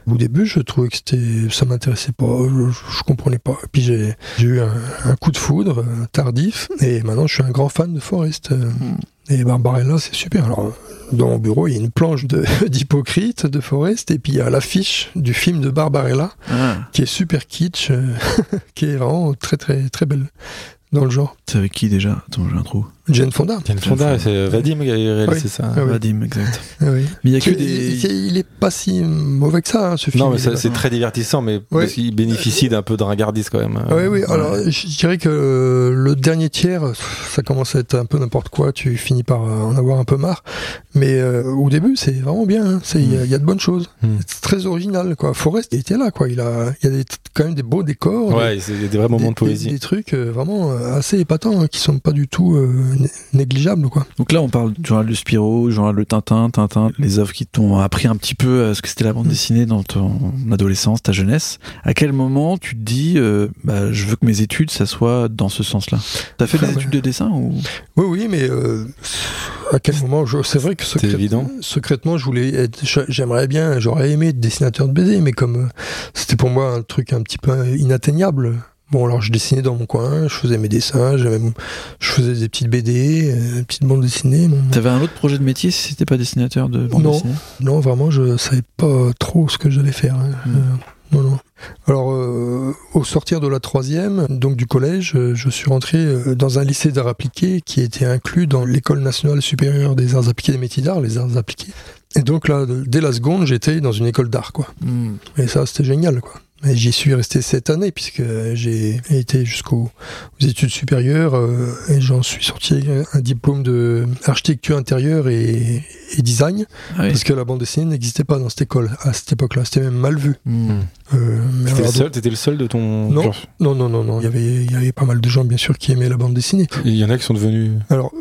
Mm. Au début je trouvais que c'était ça m'intéressait pas, je, je comprenais pas. Et puis j'ai eu un, un coup de foudre euh, tardif et maintenant je suis un grand fan de Forrest. euh, Mm. Et Barbarella c'est super. Alors dans mon bureau il y a une planche d'hypocrite de Forrest et puis il y a l'affiche du film de Barbarella Ah, qui est super kitsch, euh, qui est vraiment très très très belle dans le genre. c'est avec qui déjà Attends, j'ai un trou. Jane Fonda. Jane Fonda, c'est Vadim qui a réalisé Oui. ça. Ah oui. Vadim, exact. Ah oui. Mais il y a que Il- des. il, il est pas si mauvais que ça, hein, ce film. Non, mais Il c'est très divertissant, mais parce qu'il bénéficie d'un peu de ringardise quand même. Ah oui, oui. Alors, je dirais que euh, le dernier tiers, ça commence à être un peu n'importe quoi. Tu finis par euh, en avoir un peu marre. Mais euh, au début, c'est vraiment bien. hein. C'est- Il y, a- il y a de bonnes choses. Mm. C'est très original, quoi. Forrest, il était là, quoi. Il a, il y a des, quand même des beaux décors. Ouais, c'est des vrais des, moments de des- poésie. des trucs euh, vraiment euh, assez épatants, hein, qui sont pas du tout euh, né- négligeables, quoi. Donc là, on parle du journal de Spirou, du journal de Tintin, Tintin, les œuvres qui t'ont appris un petit peu euh, ce que c'était la bande Mm. dessinée dans ton adolescence, ta jeunesse. À quel moment tu te dis, euh, bah, je veux que mes études, ça soit dans ce sens-là? T'as fait Ah des ouais. études de dessin ou? Oui, oui, mais euh, à quel moment je... C'est vrai que C'était secrète- évident. secrètement, je voulais être. J'aimerais bien, j'aurais aimé être dessinateur de BD, mais comme c'était pour moi un truc un petit peu inatteignable. Bon, alors je dessinais dans mon coin, je faisais mes dessins, je faisais des petites BD, euh, des petites bandes dessinées. T'avais un autre projet de métier si c'était pas dessinateur de bande Non. dessinée? Non, vraiment, je savais pas trop ce que j'allais faire. hein. Mm. Euh, non, non. Alors, euh, au sortir de la troisième, donc du collège, euh, je suis rentré euh, dans un lycée d'arts appliqués qui était inclus dans l'école nationale supérieure des arts appliqués des métiers d'art, les arts appliqués. Et donc là, dès la seconde, j'étais dans une école d'art, quoi. Hmm. Et ça, c'était génial, quoi. J'y suis resté cette année puisque j'ai été jusqu'aux aux études supérieures euh, et j'en suis sorti un diplôme de architecture intérieure et, et design Ah oui. parce que la bande dessinée n'existait pas dans cette école à cette époque-là. C'était même mal vu. Hmm. Euh, T'étais le seul, le seul de ton. Non. non, non, non, non. Il y avait, il y avait pas mal de gens bien sûr qui aimaient la bande dessinée. Il y en a qui sont devenus. Alors,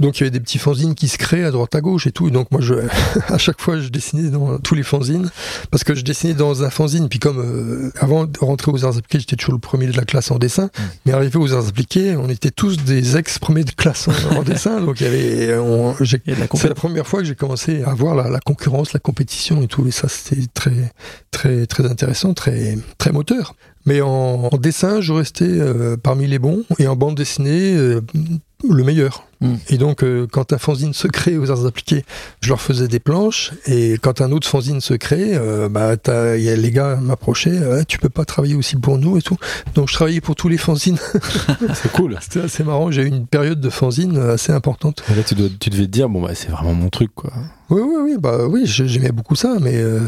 donc il y avait des petits fanzines qui se créaient à droite à gauche et tout. Et donc moi, je, à chaque fois, je dessinais dans tous les fanzines parce que je dessinais dans un fanzine. Puis comme euh, avant de rentrer aux arts appliqués, j'étais toujours le premier de la classe en dessin. Mais arrivé aux arts appliqués, on était tous des ex-premiers de classe en, en dessin. Donc il y avait, on- j'ai- Il y a de la c'est la première fois que j'ai commencé à voir la, la concurrence, la compétition et tout. Et ça, c'était très, très, très intéressant, très, très moteur. Mais en, en dessin, je restais euh, parmi les bons et en bande dessinée, euh, le meilleur. Mm. Et donc, euh, quand un fanzine se crée aux arts appliqués, je leur faisais des planches. Et quand un autre fanzine se crée, euh, bah, t'as- y a les gars m'approchaient, Ouais, tu peux pas travailler aussi pour nous et tout. Donc, je travaillais pour tous les fanzines. C'est cool. C'était assez marrant. J'ai eu une période de fanzine assez importante. Là, tu, dois, tu devais te dire, bon, bah, c'est vraiment mon truc, quoi. Oui, oui, oui, bah oui, j'ai- j'aimais beaucoup ça, mais euh,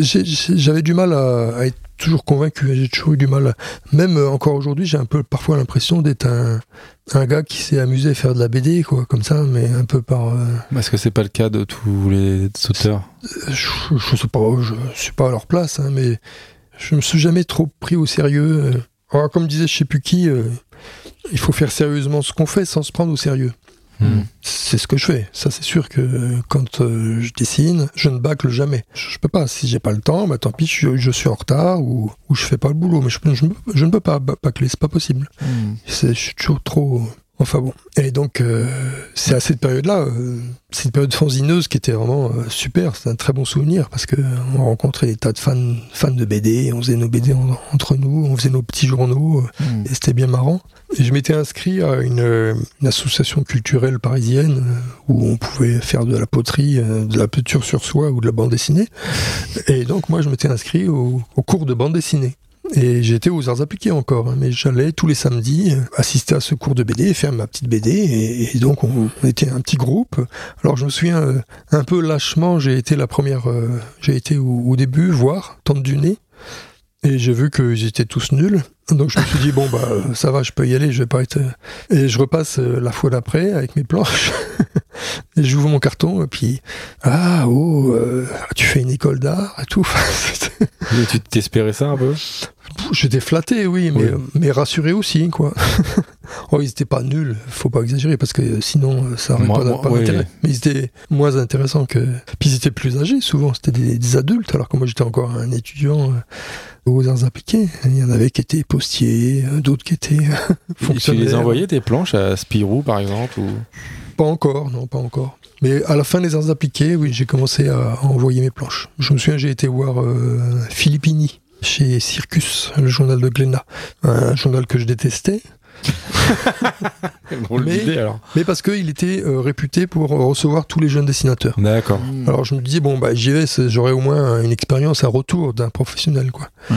j'avais du mal à, à être toujours convaincu. J'ai toujours eu du mal. à- Même euh, encore aujourd'hui, j'ai un peu parfois l'impression d'être un, un gars qui s'est amusé à faire de la BD, quoi, comme ça, mais un peu par. euh, Est-ce que c'est pas le cas de tous les auteurs? Je, je sais pas, je suis pas à leur place, hein, mais je me suis jamais trop pris au sérieux. euh. Alors, comme disait je sais plus qui, euh, il faut faire sérieusement ce qu'on fait sans se prendre au sérieux. Hmm. C'est ce que je fais. Ça, c'est sûr que euh, quand euh, je dessine, je ne bâcle jamais. Je, je peux pas. Si j'ai pas le temps, bah tant pis, je, je suis en retard ou, ou je fais pas le boulot. Mais je, je, ne- peux pas bâcler, c'est pas possible. Hmm. C'est- Je suis toujours trop. Enfin bon. Et donc, euh, c'est à cette période-là, euh, cette période fanzineuse qui était vraiment euh, super. C'est un très bon souvenir parce que on rencontrait des tas de fans, fans de BD. On faisait nos BD en- entre nous, on faisait nos petits journaux. euh, Hmm. et c'était bien marrant. Et je m'étais inscrit à une, euh, une association culturelle parisienne euh, où on pouvait faire de la poterie, euh, de la peinture sur soie ou de la bande dessinée. Et donc moi je m'étais inscrit au, au cours de bande dessinée. Et j'étais aux arts appliqués encore, hein, mais j'allais tous les samedis euh, assister à ce cours de BD, faire ma petite BD, et, donc on, était un petit groupe. Alors je me souviens euh, un peu lâchement, j'ai été la première, euh, j'ai été au, début voir, tente du nez, et j'ai vu qu'ils étaient tous nuls. Donc je me suis dit bon bah ça va, je peux y aller, je vais pas être. Et je repasse la fois d'après avec mes planches. et j'ouvre mon carton et puis ah oh tu fais une école d'art et tout. Et Tu t'espérais ça un peu? J'étais flatté, oui, mais, Oui. mais rassuré aussi, quoi. oh, ils étaient pas nuls, faut pas exagérer, parce que sinon, euh, ça aurait Moi- pas, moi, pas oui. d'intérêt. Mais ils étaient moins intéressants que. Puis ils étaient plus âgés, souvent, c'était des, des adultes, alors que moi j'étais encore un étudiant euh, aux arts appliqués. Il y en avait qui étaient postiers, euh, d'autres qui étaient euh, Et Tu fonctionnaires. les envoyais tes planches à Spirou, par exemple ou... Pas encore, non, pas encore. Mais à la fin des arts appliqués, oui, j'ai commencé à envoyer mes planches. Je me souviens, j'ai été voir euh, Filippini chez Circus, le journal de Glénat. Un journal que je détestais, Mais- disait, alors. mais parce qu'il était euh, réputé pour recevoir tous les jeunes dessinateurs. D'accord. Alors je me disais, bon, bah, j'y vais, j'aurai au moins une expérience, un retour d'un professionnel, quoi. Ouais.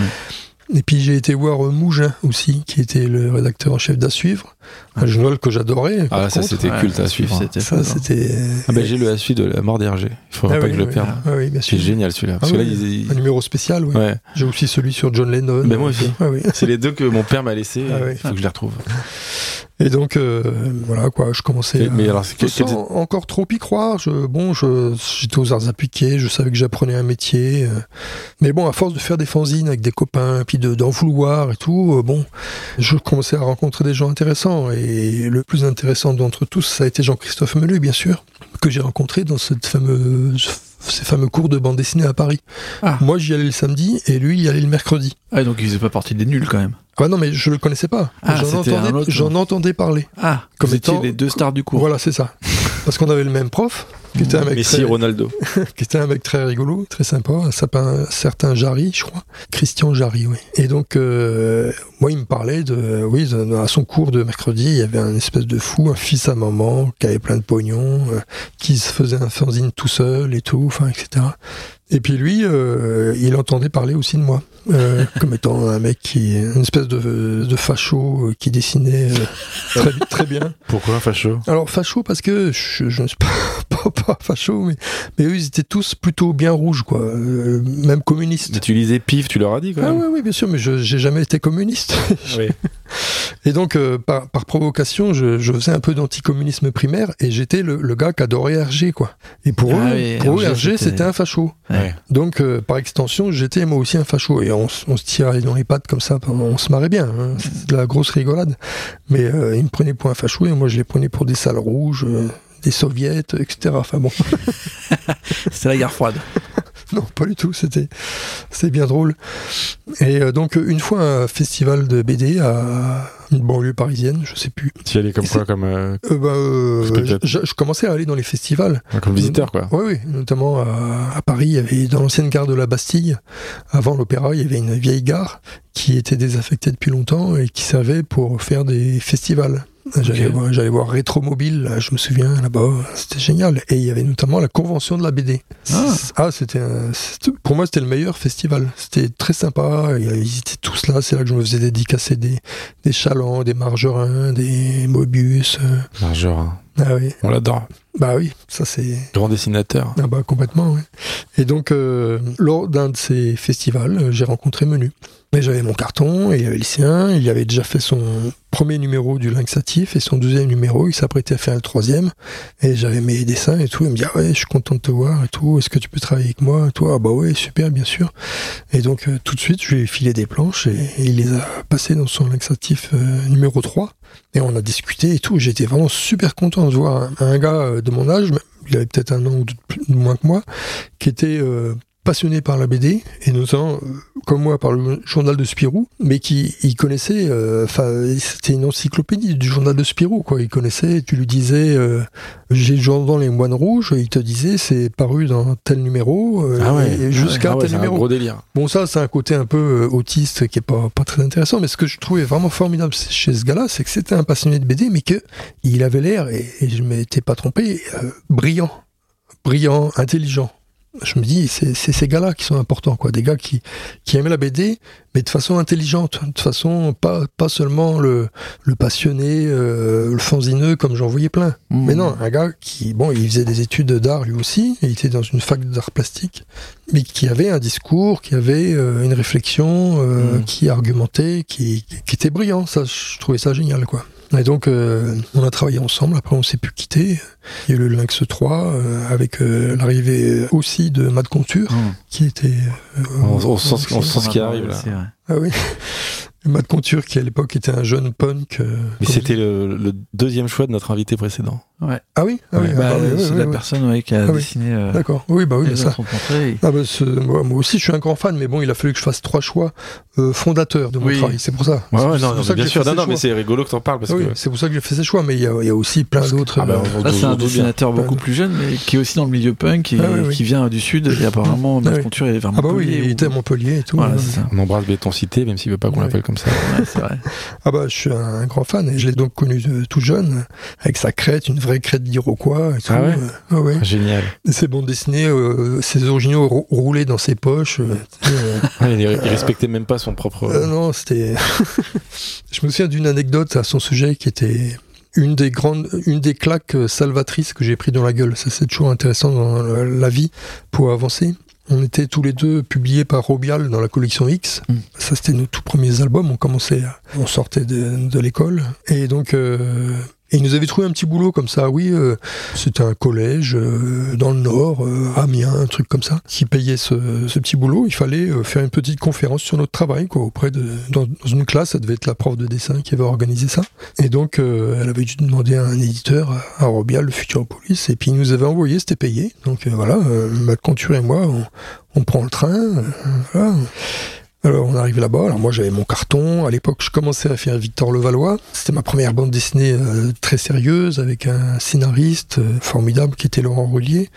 Et puis j'ai été voir euh, Mougin aussi, qui était le rédacteur en chef d'À Suivre, un journal que j'adorais. Ah, ça c'était Ouais, culte à suivre. C'était Ça, fort. c'était. Ah bah, j'ai le à suivre de la mort d'Hergé. Il faudrait Ah pas oui, que je le perde. Ah oui, bien C'est sûr. génial celui-là. Ah oui, Un numéro spécial, oui. Ouais. J'ai aussi celui sur John Lennon. Mais moi aussi. Ah oui. C'est les deux que mon père m'a laissé. Ah Il faut que je les retrouve. Et donc, euh, voilà, quoi, je commençais. Et- à- mais alors, c'est quel- sans encore trop y croire. Je, bon, je, j'étais aux arts appliqués, je savais que j'apprenais un métier. euh, mais bon, à force de faire des fanzines avec des copains, puis de, d'en vouloir et tout, euh, bon, je commençais à rencontrer des gens intéressants. Et le plus intéressant d'entre tous, ça a été Jean-Christophe Melu, bien sûr, que j'ai rencontré dans cette fameuse, ces fameux cours de bande dessinée à Paris. Ah. Moi, j'y allais le samedi et lui, il y allait le mercredi. Ah, donc il faisait pas partie des nuls quand même. Ah non, mais je le connaissais pas. Ah, j'en, entendais, j'en entendais parler. Ah, Comme étant- les deux stars du cours. Voilà, c'est ça. Parce qu'on avait le même prof, qui était un mec Messi, très, Ronaldo. qui était un mec très rigolo, très sympa, un, certain Jarry, je crois, Christian Jarry, oui. Et donc, euh, moi, il me parlait de, oui, de- à son cours de mercredi, il y avait un espèce de fou, un fils à maman, qui avait plein de pognon, euh, qui se faisait un fanzine tout seul et tout, enfin, etc. Et puis lui, euh, il entendait parler aussi de moi, euh, comme étant un mec qui, une espèce de, de facho qui dessinait euh, très, très bien. Pourquoi facho? Alors facho parce que je, je ne suis pas, pas pas, pas facho, mais, mais eux, ils étaient tous plutôt bien rouges, quoi. Euh, même communistes. Mais tu lisais pif, tu leur as dit quand Ah même. oui, oui, bien sûr, mais je j'ai jamais été communiste. Oui. Et donc, euh, par, par provocation, je, je faisais un peu d'anticommunisme primaire et j'étais le, le gars qui adorait Hergé, quoi. Et pour Ah eux, oui, pour eux, Hergé, c'était- un facho. Ouais. Donc, euh, par extension, j'étais moi aussi un facho. Et on, se tirait dans les pattes comme ça, on se marrait bien. hein. C'était de la grosse rigolade. Mais euh, ils me prenaient pour un facho et moi, je les prenais pour des salles rouges, euh, des soviets, etc. Enfin bon, C'était la guerre froide. non, pas du tout. C'était bien drôle. Et euh, donc, une fois, un festival de BD à une banlieue parisienne, je sais plus. Tu y allais comme quoi Comme, euh, Euh, bah, euh, je, je commençais à aller dans les festivals. comme visiteur, quoi. Oui, oui, notamment à, à Paris, il y avait dans l'ancienne gare de la Bastille, avant l'opéra, il y avait une vieille gare qui était désaffectée depuis longtemps et qui servait pour faire des festivals. J'allais voir, j'allais voir Rétromobile, je me souviens, là-bas, c'était génial. Et il y avait notamment la convention de la BD. Ah. Ah, c'était, un- c'était- pour moi, c'était le meilleur festival. C'était très sympa, ils étaient tous là, c'est là que je me faisais dédicacer des, des Des Margerins, des Mobius. euh. Margerin. Ah oui, On l'adore. bah oui, ça c'est... Grand dessinateur. Ah bah complètement, oui. Et donc, euh, lors d'un de ces festivals, euh, j'ai rencontré Menu. Et j'avais mon carton, et il y avait le sien, il avait déjà fait son premier numéro du Lynxatif, et son deuxième numéro, il s'apprêtait à faire le troisième, et j'avais mes dessins et tout, il me dit, ah ouais, je suis content de te voir et tout, est-ce que tu peux travailler avec moi et toi, ah bah ouais, super, bien sûr. Et donc, euh, tout de suite, je lui ai filé des planches, et, et il les a passées dans son Lynxatif euh, numéro 3, et on a discuté et tout, j'étais vraiment super content de voir un, gars euh, de mon âge, il avait peut-être un an ou deux moins que moi, qui était euh, passionné par la BD, et notamment, euh, comme moi, par le journal de Spirou, mais qui il connaissait, euh, c'était une encyclopédie du journal de Spirou, quoi. Il connaissait, tu lui disais, euh, j'ai le journal Les Moines Rouges, il te disait, c'est paru dans tel numéro, euh, Ah ouais. et jusqu'à Ah ouais, tel c'est un numéro. gros délire. Bon, ça, c'est un côté un peu euh, autiste qui est pas, pas très intéressant, mais ce que je trouvais vraiment formidable chez ce gars-là, c'est que c'était un passionné de BD, mais que il avait l'air, et, et je m'étais pas trompé, brillant, brillant, intelligent. Je me dis, c'est ces gars-là qui sont importants, quoi, des gars qui, qui aiment la BD, mais de façon intelligente, de façon pas, pas seulement le, le passionné, euh, le fanzineux, comme j'en voyais plein. Mmh. Mais non, un gars qui, bon, il faisait des études d'art lui aussi, il était dans une fac d'art plastique, mais qui avait un discours, qui avait euh, une réflexion, euh, Mm. qui argumentait, qui, qui était brillant. Ça, je trouvais ça génial, quoi. Et donc, euh, on a travaillé ensemble. Après, on s'est plus quitté. Il y a eu le Lynx 3 euh, avec euh, l'arrivée aussi de Mad Conture, Mmh. qui était. euh, On, on sent, ce- on sent ce qui arrive là. C'est vrai. Ah oui. Mad Conture, qui à l'époque était un jeune punk. euh, Mais c'était le, le deuxième choix de notre invité précédent. Ah oui, ah oui, Ouais. ah Bah, bah oui, c'est oui, la oui. personne ouais, qui a Ah dessiné euh, D'accord. Oui, bah oui, mais ça. Ah bah, moi, moi aussi, je suis un grand fan, mais bon, il a fallu que je fasse trois choix euh, fondateurs de mon Oui. travail. C'est pour ça. Ouais, C'est ouais, pour- non, ça bien j'ai sûr. fait Non, ces non, mais choix. c'est rigolo que t'en parles parce Ah oui, que. c'est pour ça que j'ai fait ces choix, mais il y a, il y a aussi plein d'autres. Ah bah, Là, c'est un dessinateur beaucoup plus jeune, mais qui est aussi dans le milieu punk, et Ah qui vient du sud, et apparemment, Ah Mad oui. Conture est vers Ah bah oui, Montpellier, il était à Montpellier et tout. Voilà, c'est ça. On embrasse Béton Cité, même s'il veut pas qu'on Ouais. l'appelle comme ça. Ouais, c'est vrai. Ah bah, je suis un grand fan et je l'ai donc connu tout jeune, avec sa crête, une vraie crête d'Iroquois et tout. Ah ouais euh, ah ouais. Génial. Ses bandes dessinées, euh, ses originaux rou- roulés dans ses poches. euh, euh, il, respectait même pas son propre. Non, c'était. je me souviens d'une anecdote à son sujet qui était une des grandes, une des claques salvatrices que j'ai pris dans la gueule. Ça, c'est toujours intéressant dans la vie pour avancer. On était tous les deux publiés par Robial dans la collection X. Mm. Ça, c'était nos tout premiers albums. On commençait, on sortait de, de l'école. Et donc, euh, et ils nous avaient trouvé un petit boulot comme ça. Oui, euh, c'était un collège euh, dans le Nord, euh, Amiens, un truc comme ça, qui payait ce, ce petit boulot. Il fallait euh, faire une petite conférence sur notre travail, quoi, auprès de dans, une classe. Ça devait être la prof de dessin qui avait organisé ça. Et donc, euh, elle avait dû demander à un éditeur, à Robial, le Futuropolis, et puis il nous avait envoyé, c'était payé. Donc euh, voilà, Conture et moi, on, on prend le train. voilà. Alors on arrive là-bas, alors moi j'avais mon carton, à l'époque je commençais à faire Victor Levallois, c'était ma première bande dessinée euh, très sérieuse avec un scénariste euh, formidable qui était Laurent Relier.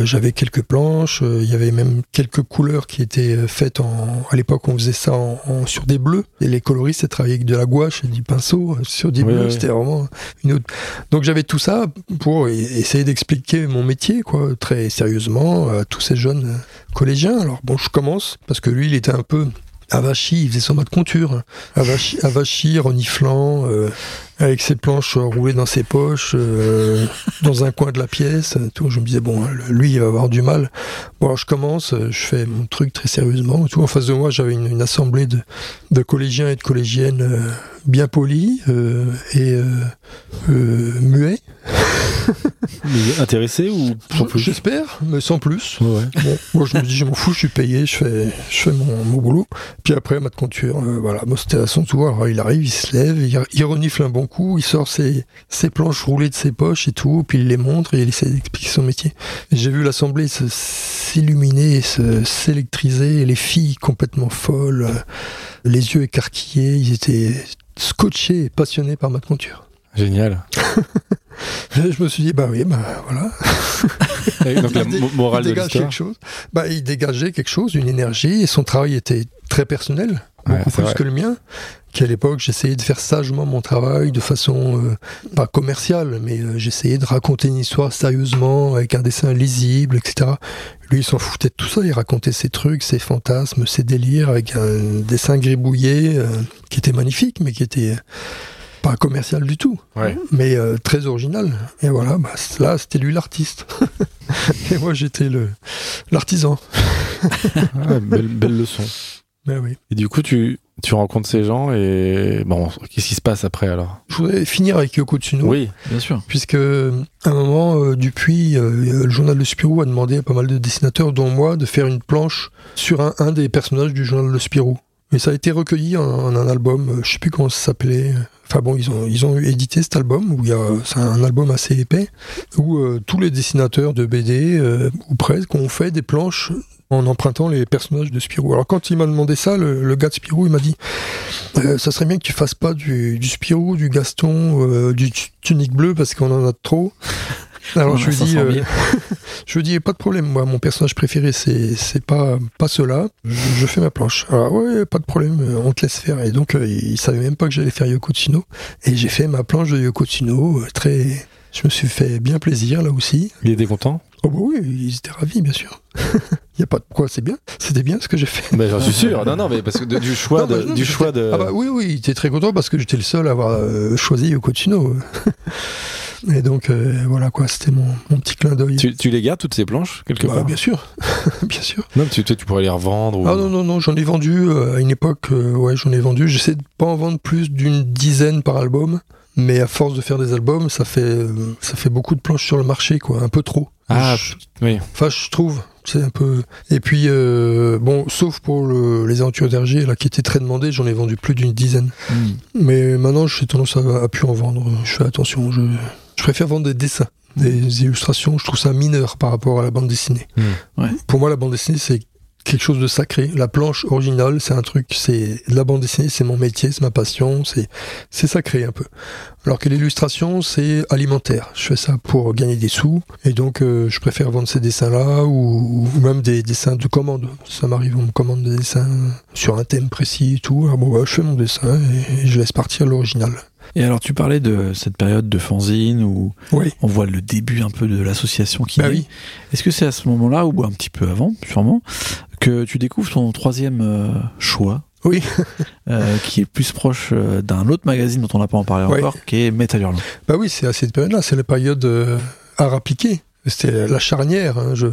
Euh, j'avais quelques planches, il y avait même quelques couleurs qui étaient faites en... À l'époque on faisait ça en, en- sur des bleus, et les coloristes ils travaillaient avec de la gouache et du pinceau sur des Oui, bleus, oui. c'était vraiment une autre... Donc j'avais tout ça pour e- essayer d'expliquer mon métier quoi, très sérieusement à tous ces jeunes collégiens. Alors bon je commence, parce que lui il était un peu... Avachi, il faisait son mode conture. Avachi, Avachi reniflant, euh, avec ses planches roulées dans ses poches, euh, dans un coin de la pièce. Tout. Je me disais, bon, lui, il va avoir du mal. Bon, alors je commence, je fais mon truc très sérieusement. Tout. En face de moi, j'avais une, une, assemblée de, de, collégiens et de collégiennes euh, bien polis euh, et euh, euh, muets. Mais intéressés ou sans plus? J'espère, mais sans plus. Ouais. Bon, moi, je me dis, je m'en fous, je suis payé, je fais, je fais mon, mon boulot. Puis après, ma conture, euh, voilà, moi, c'était à son tour. Alors, il arrive, il se lève, il, il renifle un bon coup, il sort ses, ses planches roulées de ses poches et tout, puis il les montre et il essaie d'expliquer son métier. J'ai vu l'assemblée se- s'illuminer, se- s'électriser, les filles complètement folles, euh, les yeux écarquillés, ils étaient scotchés et passionnés par ma conture. Génial. Je me suis dit, bah oui, bah voilà. Donc la Il morale dégage quelque chose. Bah, il dégageait quelque chose, une énergie, et son travail était très personnel, beaucoup plus vrai. que le mien. Qu'à l'époque, j'essayais de faire sagement mon travail de façon euh, pas commerciale, mais euh, j'essayais de raconter une histoire sérieusement, avec un dessin lisible, etc. Lui, il s'en foutait de tout ça, il racontait ses trucs, ses fantasmes, ses délires, avec un dessin gribouillé, euh, qui était magnifique, mais qui était pas commercial du tout Ouais. mais euh, très original. Et voilà, bah, là, c'était lui l'artiste. et moi, j'étais le l'artisan. Ah, belle, belle leçon. Mais oui. Et du coup, tu, tu rencontres ces gens et bon, qu'est-ce qui se passe après alors? Je voudrais finir avec Yoko Tsuno, Oui, Bien sûr. puisque à un moment, euh, Dupuis, euh, le journal de Spirou a demandé à pas mal de dessinateurs, dont moi, de faire une planche sur un, un des personnages du journal de Spirou. Et ça a été recueilli en, en un album, euh, je sais plus comment ça s'appelait. Enfin bon, ils ont, ils ont édité cet album, où il y a, c'est un album assez épais, où euh, tous les dessinateurs de BD, euh, ou presque, ont fait des planches en empruntant les personnages de Spirou. Alors quand il m'a demandé ça, le, le gars de Spirou, il m'a dit euh, ça serait bien que tu fasses pas du, du Spirou, du Gaston, euh, du tu- tunique bleu parce qu'on en a trop. Alors je lui dis, 500 euh, 000. je lui dis pas de problème. Moi, mon personnage préféré, c'est c'est pas pas cela. Je, je fais ma planche. Alors ouais, pas de problème. euh, On te laisse faire. Et donc euh, il savait même pas que j'allais faire Yoko Tsuno. Et j'ai fait ma planche de Yoko Tsuno. euh, Très. Je me suis fait bien plaisir là aussi. il était content Oh bah oui, ils étaient ravis, bien sûr. Il y a pas de quoi, c'est bien. C'était bien ce que j'ai fait. Mais j'en suis sûr. Non, non, mais parce que de- du choix, Non, de, non, du choix de. Ah bah oui, oui, il était très content parce que j'étais le seul à avoir euh, choisi Yoko Tsuno. Et donc euh, voilà quoi, c'était mon, mon petit clin d'œil. Tu, tu les gardes toutes ces planches quelque Bah, part bien sûr, bien sûr. Non, tu, tu tu pourrais les revendre. Ou... Ah non non non, j'en ai vendu euh, à une époque. euh, ouais, j'en ai vendu. J'essaie de pas en vendre plus d'une dizaine par album, mais à force de faire des albums, ça fait ça fait beaucoup de planches sur le marché quoi, un peu trop. Ah, Je- oui. Enfin, je trouve, c'est un peu. Et puis, euh, bon, sauf pour le- les aventures d'Hergé, là, qui étaient très demandées, j'en ai vendu plus d'une dizaine. Hmm. Mais maintenant, j'ai tendance à, à plus en vendre. Je fais attention. Je, je préfère vendre des dessins, des illustrations. Je trouve ça mineur par rapport à la bande dessinée. Hmm. Ouais. Pour moi, la bande dessinée, c'est quelque chose de sacré. La planche originale, c'est un truc, c'est la bande dessinée, c'est mon métier, c'est ma passion, c'est c'est sacré un peu. Alors que l'illustration, c'est alimentaire. Je fais ça pour gagner des sous, et donc euh, je préfère vendre ces dessins-là ou, ou même des dessins de commande. Ça m'arrive, on me commande des dessins sur un thème précis et tout. Alors bon, bah, je fais mon dessin et, et je laisse partir l'original. Et alors, tu parlais de cette période de fanzine où Oui. on voit le début un peu de l'association qui Bah oui. Est-ce que c'est à ce moment-là, ou un petit peu avant, sûrement, que tu découvres ton troisième euh, choix Oui. euh, qui est plus proche euh, d'un autre magazine dont on n'a pas en parlé Oui. encore, qui est Metal Hurlant. Bah oui, c'est à cette période-là, c'est la période euh, art appliqué. C'était la charnière. hein, je...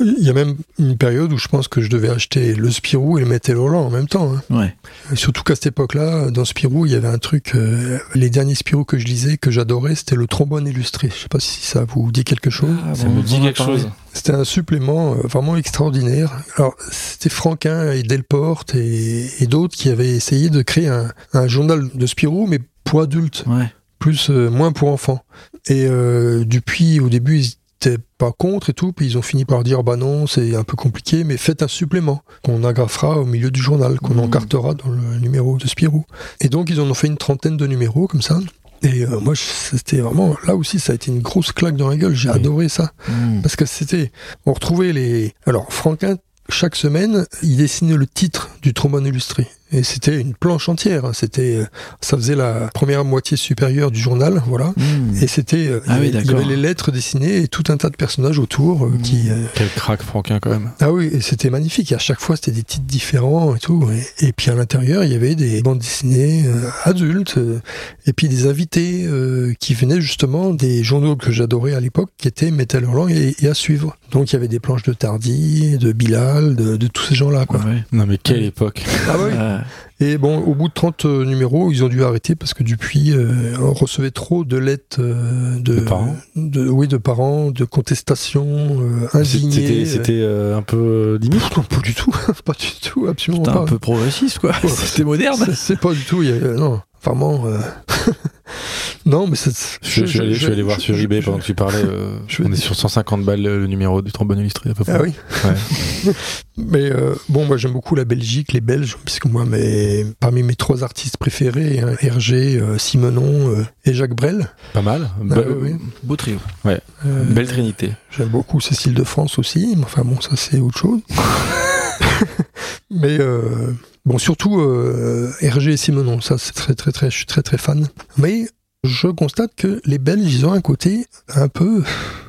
Il y a même une période où je pense que je devais acheter le Spirou et le Metal Hurlant en même temps. hein. Ouais. Et surtout qu'à cette époque-là, dans Spirou, il y avait un truc. euh, les derniers Spirou que je lisais, que j'adorais, c'était le trombone illustré. Je sais pas si ça vous dit quelque chose. Ah, Ça bon, me dit quelque chose. C'était un supplément euh, vraiment extraordinaire. Alors, c'était Franquin et Delporte et, et d'autres qui avaient essayé de créer un, un journal de Spirou, mais pour adultes Ouais. plus euh, moins pour enfants. Et euh, depuis, au début, ils étaient pas contre et tout, puis ils ont fini par dire bah non, c'est un peu compliqué, mais faites un supplément qu'on agrafera au milieu du journal, qu'on Mhm. encartera dans le numéro de Spirou. Et donc ils en ont fait une trentaine de numéros comme ça. Et euh, moi, c'était vraiment là aussi, ça a été une grosse claque dans la gueule. J'ai Oui. adoré ça Hmm. parce que c'était, on retrouvait les. Alors Franquin chaque semaine, il dessinait le titre du trombone illustré. Et c'était une planche entière. hein. C'était, euh, ça faisait la première moitié supérieure du journal, voilà. Mmh. Et c'était, euh, Ah il, y oui, avait- il y d'accord. avait les lettres dessinées et tout un tas de personnages autour euh, qui. euh, Quel crack franquin quand même. ah oui, et c'était magnifique. Et à chaque fois, c'était des titres différents et tout. Et, et puis à l'intérieur, il y avait des bandes dessinées euh, adultes euh, et puis des invités euh, qui venaient justement des journaux que j'adorais à l'époque, qui étaient Metal Hurlant et, et à suivre. Donc il y avait des planches de Tardy, de Bilal, de, de tous ces gens-là. Quoi. Ouais. Non mais quelle époque. Ah oui. Et bon, au bout de 30 euh, numéros, ils ont dû arrêter parce que Dupuis euh, on recevait trop de lettres euh, de, De parents de- oui, de parents, de contestations euh, indignées. C'était euh, un peu limite. Pff, non, pas du tout, pas du tout, absolument C'était pas. un peu progressiste, quoi. Ouais, C'était moderne. C'est- pas du tout, y a- non, vraiment. euh, non, mais c'est. Je, je suis allé, je suis allé voir sur eBay pendant que tu parlais. euh, je- on est sur 150 balles le numéro du trombone illustré à peu près. Ah oui. Ouais. Mais euh, bon, moi j'aime beaucoup la Belgique, les Belges, puisque moi, mes, parmi mes trois artistes préférés, hein, Hergé, euh, Simenon euh, et Jacques Brel. Pas mal. Ah Be- oui, oui. Beau trio. Euh, Belle trinité. J'aime beaucoup Cécile de France aussi, mais enfin bon, ça c'est autre chose. mais euh, bon, surtout euh, Hergé et Simenon, ça c'est très très très, je suis très très fan. Mais je constate que les Belges, ils ont un côté un peu,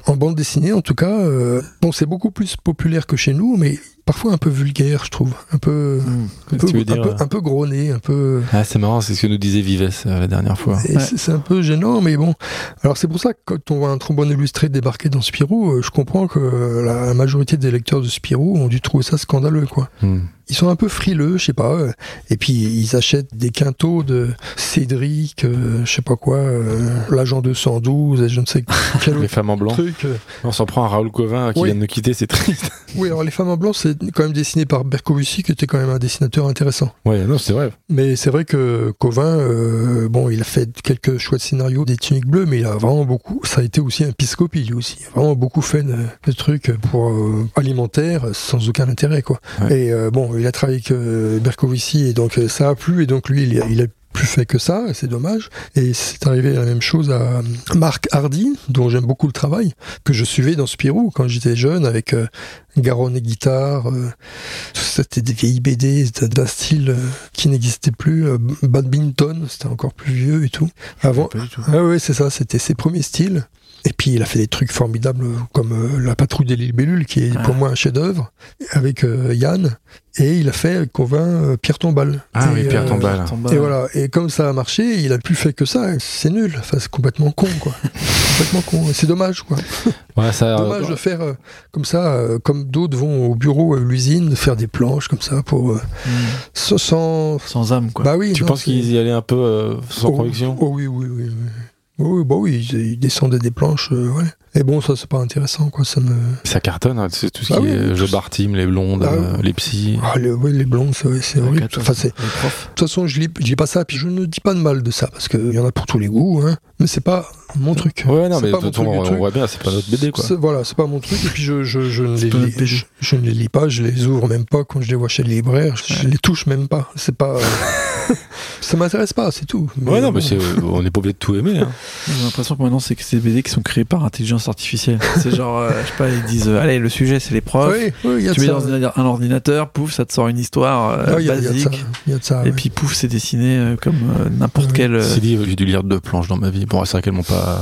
en bande dessinée en tout cas, euh, bon c'est beaucoup plus populaire que chez nous, mais parfois un peu vulgaire, je trouve, un peu, un veux un dire peu, un peu gros nez, un peu. Ah, c'est marrant, c'est ce que nous disait Vives euh, la dernière fois. Ouais. c'est- un peu gênant, mais bon. Alors c'est pour ça que quand on voit un trombone illustré débarquer dans Spirou, euh, je comprends que euh, la majorité des lecteurs de Spirou ont dû trouver ça scandaleux, quoi. Hmm. Ils sont un peu frileux, je sais pas. euh, Et puis ils achètent des quintaux de Cédric, euh, je sais pas quoi, euh, l'agent 212, et je ne sais quel Les femmes en blanc. truc. euh. On s'en prend à Raoul Covin qui Oui. vient de nous quitter, c'est triste. Oui, alors les femmes en blanc, c'est quand même dessiné par Bercovici, qui était quand même un dessinateur intéressant. Ouais, non, c'est vrai. Mais c'est vrai que Covin, bon, il a fait quelques choix de scénarios des tuniques bleues, mais il a vraiment beaucoup. Ça a été aussi un piscopie, lui aussi. Il a vraiment beaucoup fait de, de trucs pour alimentaires sans aucun intérêt, quoi. Ouais. Et euh, bon, il a travaillé avec euh, et donc euh, ça a plu, et donc lui, il a, il a plus fait que ça, et c'est dommage. Et c'est arrivé la même chose à Marc Hardy, dont j'aime beaucoup le travail, que je suivais dans Spirou quand j'étais jeune, avec euh, Garonne et guitare. euh, c'était des vieilles BD d'un style euh, qui n'existait plus. euh, Badminton, c'était encore plus vieux et tout. Avant, ah ouais, c'est ça, c'était ses premiers styles. Et puis il a fait des trucs formidables comme euh, La patrouille des libellules, qui est pour Ah. moi un chef-d'œuvre, avec euh, Yann. Et il a fait avec Covin euh, Pierre Tombal. Ah Et, oui, Pierre euh, Tombal. Et voilà. Et comme ça a marché, il a plus fait que ça. C'est nul. Enfin, c'est complètement con, quoi. complètement con. C'est dommage, quoi. Ouais, ça. Dommage de faire euh, comme ça, euh, comme d'autres vont au bureau, à l'usine, faire des planches comme ça pour euh, Mmh. sans- sans. Âme, quoi. Bah oui. tu non, penses qu'ils y allaient un peu euh, sans Oh, conviction? Oh oui, oui, oui. oui. Oui, bah oui, ils, descendaient des planches, euh, ouais. Et bon, ça c'est pas intéressant, quoi. Ça me. Ça cartonne, hein, c'est tout ce Ah qui oui, est jeu. Bartim, les blondes, Ah euh, oui. les psys. Ah, les, ouais, les blondes, c'est Ouais, horrible. Enfin. De toute façon, je lis, je lis pas ça, puis je ne dis pas de mal de ça, parce qu'il y en a pour tous les goûts, hein. Mais c'est pas mon truc. Ouais, non, mais de pas toute mon truc on truc. voit bien, c'est pas notre BD, quoi. Voilà, c'est pas mon truc. Et puis je, je, je, ne les lis, je, je ne les lis pas, je les ouvre même pas quand je les vois chez les libraires. Je, je les touche même pas. C'est pas. euh, ça m'intéresse pas, c'est tout. Ouais, non, bon. mais c'est, on n'est pas obligé de tout aimer. Hein. J'ai l'impression que maintenant, c'est que c'est des BD qui sont créés par intelligence artificielle. c'est genre, euh, je sais pas, ils disent, euh, allez, le sujet, c'est les profs. Oui, oui, il y a tu mets ça. dans un, un ordinateur, pouf, ça te sort une histoire euh, Ouais, il y a- il y a de ça. basique. Et puis pouf, c'est dessiné euh, comme euh, n'importe Ouais. quel. euh, C'est dit, j'ai dû lire deux planches dans ma vie. Bon, c'est vrai qu'elles m'ont pas.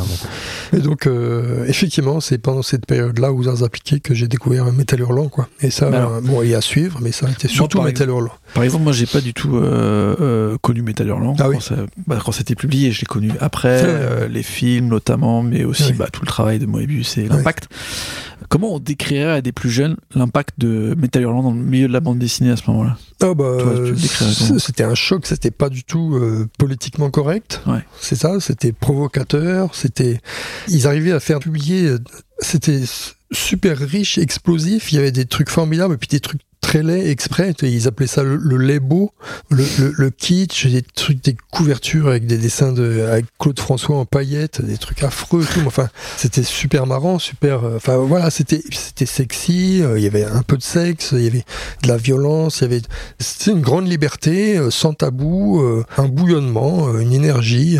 bon. Et donc, euh, effectivement, c'est pendant cette période-là aux arts appliqués que j'ai découvert un Metal Hurlant, quoi. Et ça, alors- euh, bon, il y a à suivre, mais ça a été surtout Metal Hurlant. Par exemple, moi, j'ai pas du tout euh, euh, connu Metal Hurlant Ah oui. quand, ça- bah, quand c'était publié. Je l'ai connu après, euh, les films notamment, mais aussi Oui. bah, tout le travail de Moebius et l'impact. Comment on décrirait à des plus jeunes l'impact de Metal Hurlant dans le milieu de la bande dessinée à ce moment-là? Ah bah, c'était un choc, c'était pas du tout euh, politiquement correct. Ouais. C'est ça, c'était provocateur, c'était. Ils arrivaient à faire publier. euh, C'était super riche, explosif. Il y avait des trucs formidables et puis des trucs très laids exprès. Ils appelaient ça le, le lait beau, le, le, le des trucs, des couvertures avec des dessins de avec Claude François en paillettes, des trucs affreux. Tout. Enfin, c'était super marrant, super. euh, Enfin voilà, c'était c'était sexy. euh, Il y avait un peu de sexe, il y avait de la violence, il y avait c'était une grande liberté, euh, sans tabou, un bouillonnement, une énergie.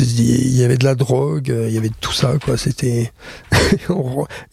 Il y avait de la drogue, il y avait tout ça, quoi. C'était.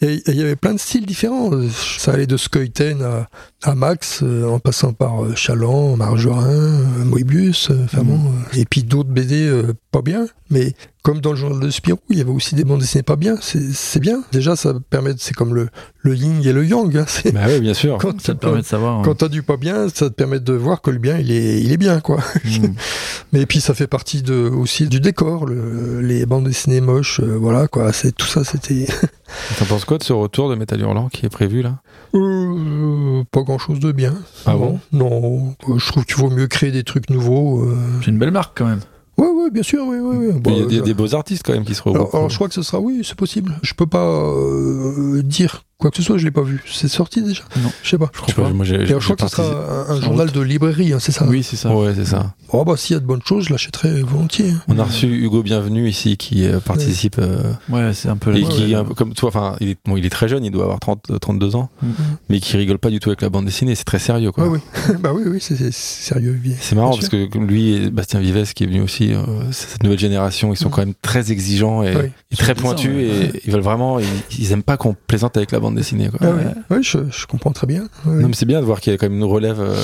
et Il y avait plein de styles différents. Ça allait de Skeuten à à Max, euh, en passant par euh, Chaland, Margerin, euh, Moebius, enfin Mhm. bon, et puis d'autres BD pas bien. Mais comme dans le journal de Spirou, il y avait aussi des bandes dessinées pas bien. C'est bien. Déjà, ça permet, c'est comme le, le yin et le yang. hein. Bah oui, bien sûr. Quand Ça te permet de savoir. quand t'as du pas bien, ça te permet de voir que le bien, il est, il est bien, quoi. Mm. Mais puis ça fait partie de, aussi du décor, le- les bandes dessinées moches, euh, voilà, quoi. C'est tout ça, c'était T'en penses quoi de ce retour de Métal Hurlant qui est prévu là? Euh, pas grand chose de bien. Ah non, non. Euh, Je trouve qu'il vaut mieux créer des trucs nouveaux. euh. C'est une belle marque quand même. Ouais, ouais, bien sûr, oui, oui, oui. Il y a des, euh, des beaux artistes quand même qui se alors, alors, je crois que ce sera, oui, c'est possible. Je peux pas euh, dire quoi que ce soit, je l'ai pas vu. C'est sorti déjà Non. Je sais pas. Je sais pas, moi j'ai. Je crois que ce sera un, journal de librairie, hein, c'est ça Oui, c'est ça. Ouais, c'est ça. Oh, bah, s'il y a de bonnes choses, je l'achèterai volontiers. hein. On a reçu Hugo Bienvenu ici qui euh, participe euh, Ouais, c'est un peu et qui ouais. comme toi. Enfin, il est, bon, il est très jeune, il doit avoir 30, euh, 32 ans, Mhm. mais qui rigole pas du tout avec la bande dessinée. C'est très sérieux, quoi. Ouais, oui. bah oui, oui, c'est sérieux. C'est marrant parce que lui et Bastien Vives qui est venu aussi, euh, cette nouvelle génération, ils sont Mhm. quand même très exigeants et, Oui. et très pointus et ils veulent vraiment, ils, ils aiment pas qu'on plaisante avec la bande dessinée. Quoi. Ah Ouais. je, je comprends très bien. Ouais. Non, mais c'est bien de voir qu'il y a quand même une relève. euh,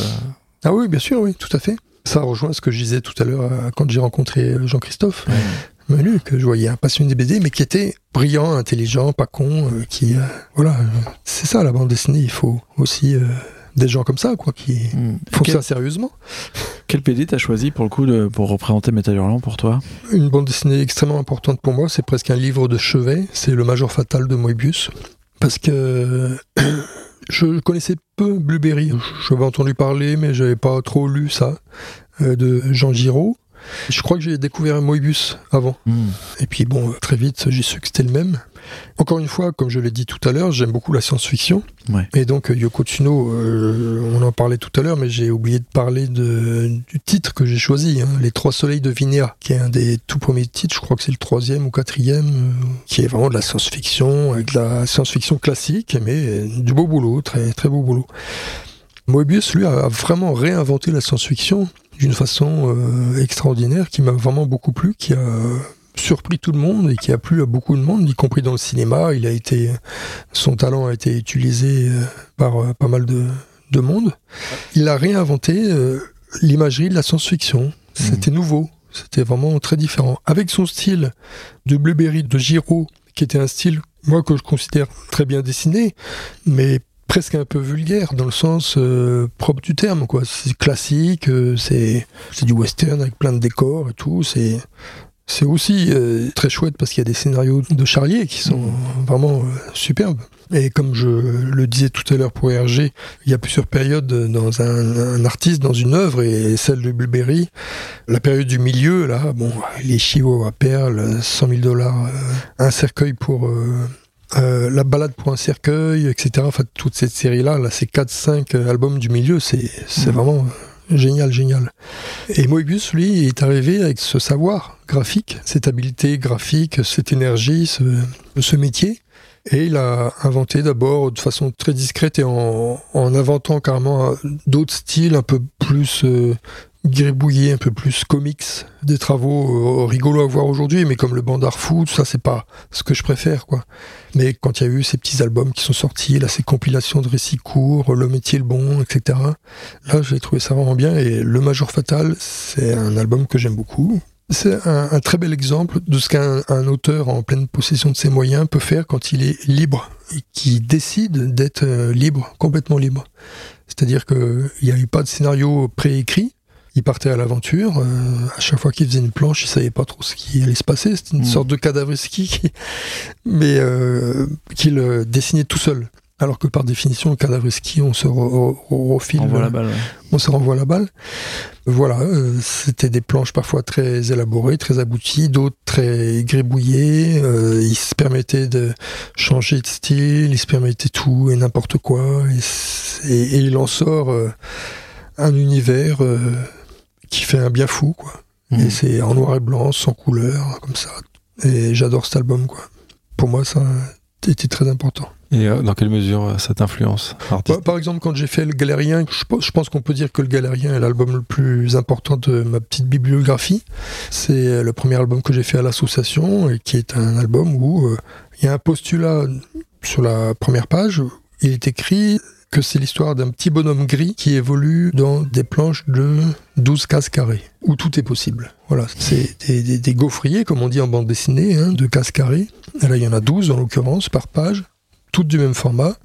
Ah oui, bien sûr, oui, tout à fait. Ça rejoint ce que je disais tout à l'heure euh, quand j'ai rencontré euh, Jean-Christophe Menu, que je voyais un passionné des BD, mais qui était brillant, intelligent, pas con, euh, qui... euh, voilà, c'est ça la bande dessinée, il faut aussi des gens comme ça, quoi, qui Mm. font Quel, ça sérieusement. quel PD t'as choisi pour le coup de, pour représenter Metal Hurlant pour toi? Une bande dessinée extrêmement importante pour moi, c'est presque un livre de chevet, c'est Le Major Fatal de Moebius, parce que je connaissais peu Blueberry, j'avais entendu parler, mais j'avais pas trop lu ça, euh, de Jean Giraud. Je crois que j'ai découvert Moebius avant. Et puis bon, très vite, j'ai su que c'était le même. Encore une fois, comme je l'ai dit tout à l'heure, j'aime beaucoup la science-fiction. Ouais. Et donc euh, Yoko Tsuno, euh, on en parlait tout à l'heure, mais j'ai oublié de parler de, du titre que j'ai choisi, hein, Les Trois Soleils de Vinéa, qui est un des tout premiers titres, je crois que c'est le troisième ou quatrième, euh, qui est vraiment de la science-fiction, avec de la science-fiction classique, mais du beau boulot, très, très beau boulot. Moebius, lui, a vraiment réinventé la science-fiction d'une façon euh, extraordinaire, qui m'a vraiment beaucoup plu, qui a surpris tout le monde et qui a plu à beaucoup de monde, y compris dans le cinéma. Il a été, son talent a été utilisé euh, par euh, pas mal de, de monde. Il a réinventé l'imagerie de la science-fiction. C'était nouveau. C'était vraiment très différent. Avec son style de Blueberry de Giraud, qui était un style, moi, que je considère très bien dessiné, mais presque un peu vulgaire dans le sens euh, propre du terme quoi. C'est classique euh, c'est c'est du western avec plein de décors et tout. C'est c'est aussi euh, très chouette parce qu'il y a des scénarios de Charlier qui sont vraiment euh, superbes. Et comme je le disais tout à l'heure pour Hergé, il y a plusieurs périodes dans un, un artiste, dans une œuvre, et celle de Bulberry, la période du milieu, là, bon, les à perles, 100 000 dollars, euh, un cercueil pour... euh, euh, la balade pour un cercueil, etc. Enfin, toute cette série-là, là, ces 4-5 albums du milieu, c'est c'est Mhm. vraiment génial, génial. Et Moebius, lui, est arrivé avec ce savoir graphique, cette habileté graphique, cette énergie, ce, ce métier. Et il a inventé d'abord de façon très discrète et en, en inventant carrément d'autres styles un peu plus euh, gribouillés, un peu plus comics, des travaux euh, rigolos à voir aujourd'hui, mais comme le bandar fou, ça, c'est pas ce que je préfère, quoi. Mais quand il y a eu ces petits albums qui sont sortis, là, ces compilations de récits courts, Le métier le bon, etc. Là, j'ai trouvé ça vraiment bien. Et Le Major Fatal, c'est un album que j'aime beaucoup. C'est un, un, très bel exemple de ce qu'un un auteur en pleine possession de ses moyens peut faire quand il est libre et qui décide d'être libre, complètement libre. C'est-à-dire qu'il n'y a eu pas de scénario préécrit. Il partait à l'aventure. Euh, à chaque fois qu'il faisait une planche, il savait pas trop ce qui allait se passer. C'était une mmh. sorte de cadavreski, qui, mais euh, qu'il euh, dessinait tout seul. Alors que par définition, le cadavreski, on se refile, on, la balle, ouais. on se renvoie la balle. Voilà, euh, c'était des planches parfois très élaborées, très abouties, d'autres très gribouillées. Euh, il se permettait de changer de style, il se permettait tout et n'importe quoi. Et, et, et, il en sort euh, un univers qui fait un bien fou, quoi. Mmh. Et c'est en noir et blanc, sans couleur, comme ça. Et j'adore cet album, quoi. Pour moi, ça a été très important. Et euh, dans quelle mesure euh, ça t'influence bah, Par exemple, quand j'ai fait Le Galérien, je pense, qu'on peut dire que Le Galérien est l'album le plus important de ma petite bibliographie. C'est le premier album que j'ai fait à l'association, et qui est un album où il euh, y a un postulat sur la première page. Il est écrit que c'est l'histoire d'un petit bonhomme gris qui évolue dans des planches de 12 cases carrées, où tout est possible. Voilà, c'est des, gaufriers, comme on dit en bande dessinée, hein, de cases carrées. Là, il y en a 12 en l'occurrence, par page, toutes du même format.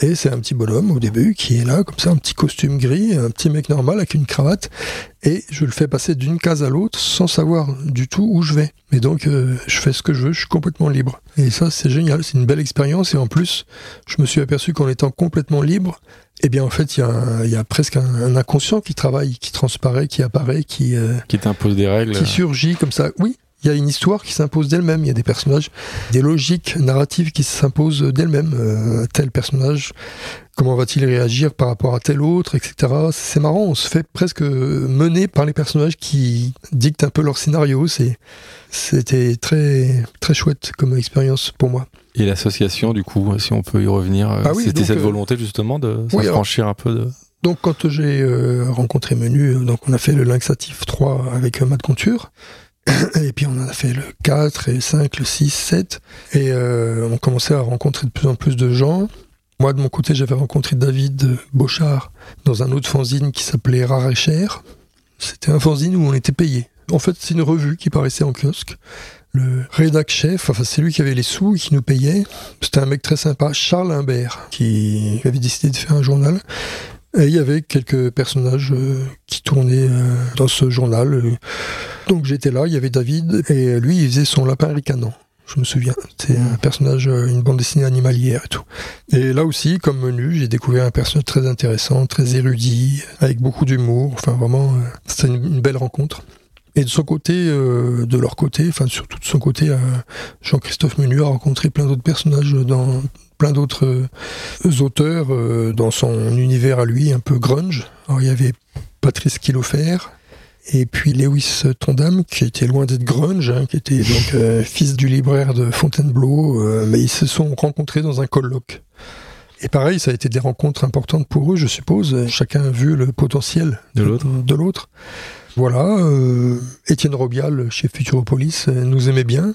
Et c'est un petit bonhomme au début qui est là, comme ça, un petit costume gris, un petit mec normal avec une cravate. Et je le fais passer d'une case à l'autre sans savoir du tout où je vais. Et donc, euh, je fais ce que je veux, je suis complètement libre. Et ça, c'est génial, c'est une belle expérience. Et en plus, je me suis aperçu qu'en étant complètement libre, eh bien, en fait, il y a, y a presque un, un, inconscient qui travaille, qui transparaît, qui apparaît, qui... Euh, qui t'impose des règles. Qui surgit comme ça. Oui, il y a une histoire qui s'impose d'elle-même. Il y a des personnages, des logiques narratives qui s'imposent d'elles-mêmes. Euh, tel personnage, comment va-t-il réagir par rapport à tel autre, etc. C'est marrant, on se fait presque mener par les personnages qui dictent un peu leur scénario. C'était très, très chouette comme expérience pour moi. Et l'association, du coup, si on peut y revenir, ah oui, c'était cette euh, volonté justement de oui, s'affranchir un peu de. Donc quand j'ai euh, rencontré Menu, donc on a fait le Lynxatif 3 avec euh, Matt Conture. Et puis on en a fait le 4 et 5, le 6, 7. Et euh, on commençait à rencontrer de plus en plus de gens. Moi, de mon côté, j'avais rencontré David Bochard dans un autre fanzine qui s'appelait Rare et Cher. C'était un fanzine où on était payé. En fait, c'est une revue qui paraissait en kiosque. Le rédac chef, enfin c'est lui qui avait les sous et qui nous payait. C'était un mec très sympa, Charles Imbert, qui avait décidé de faire un journal. Il y avait quelques personnages euh, qui tournaient euh, dans ce journal. Donc j'étais là, il y avait David, et lui il faisait son lapin ricanant. Je me souviens, c'est un personnage, euh, une bande dessinée animalière et tout. Et là aussi, comme menu, j'ai découvert un personnage très intéressant, très érudit, avec beaucoup d'humour. Enfin, vraiment, c'était une, belle rencontre. Et de son côté, euh, de leur côté, enfin surtout de son côté, euh, Jean-Christophe Menu a rencontré plein d'autres personnages dans plein d'autres euh, auteurs dans son univers à lui, un peu grunge. Alors il y avait Patrice Kilofer, et puis Lewis Tondam, qui était loin d'être grunge, hein, qui était donc fils du libraire de Fontainebleau, mais ils se sont rencontrés dans un colloque. Et pareil, ça a été des rencontres importantes pour eux, je suppose. Chacun a vu le potentiel de l'autre. Voilà. Euh, Étienne Robial, chez Futuropolis, nous aimait bien.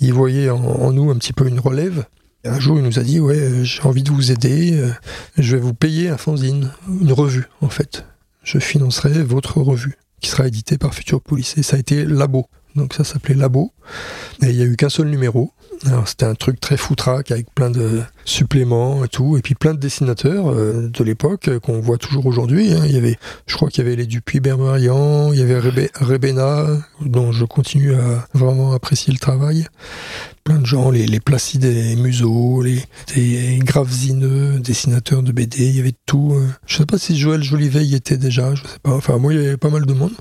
Il voyait en, en, nous un petit peu une relève. Un jour, il nous a dit ouais, j'ai envie de vous aider. Je vais vous payer un fanzine, une revue en fait. Je financerai votre revue qui sera édité par Futuropolis. Et ça a été Labo. Donc ça s'appelait Labo. Il n'y a eu qu'un seul numéro. Alors c'était un truc très foutraque avec plein de suppléments et tout. Et puis plein de dessinateurs euh, de l'époque euh, qu'on voit toujours aujourd'hui. Hein. Il y avait, je crois qu'il y avait les Dupuis Bermerian, il y avait Rebe, Rebena, dont je continue à vraiment apprécier le travail. Plein de gens, les, les Placides et Museau, les, des gravezineux, dessinateurs de BD, il y avait tout. Je sais pas si Joël Jolivet y était déjà, je sais pas. Enfin, moi, il y avait pas mal de monde.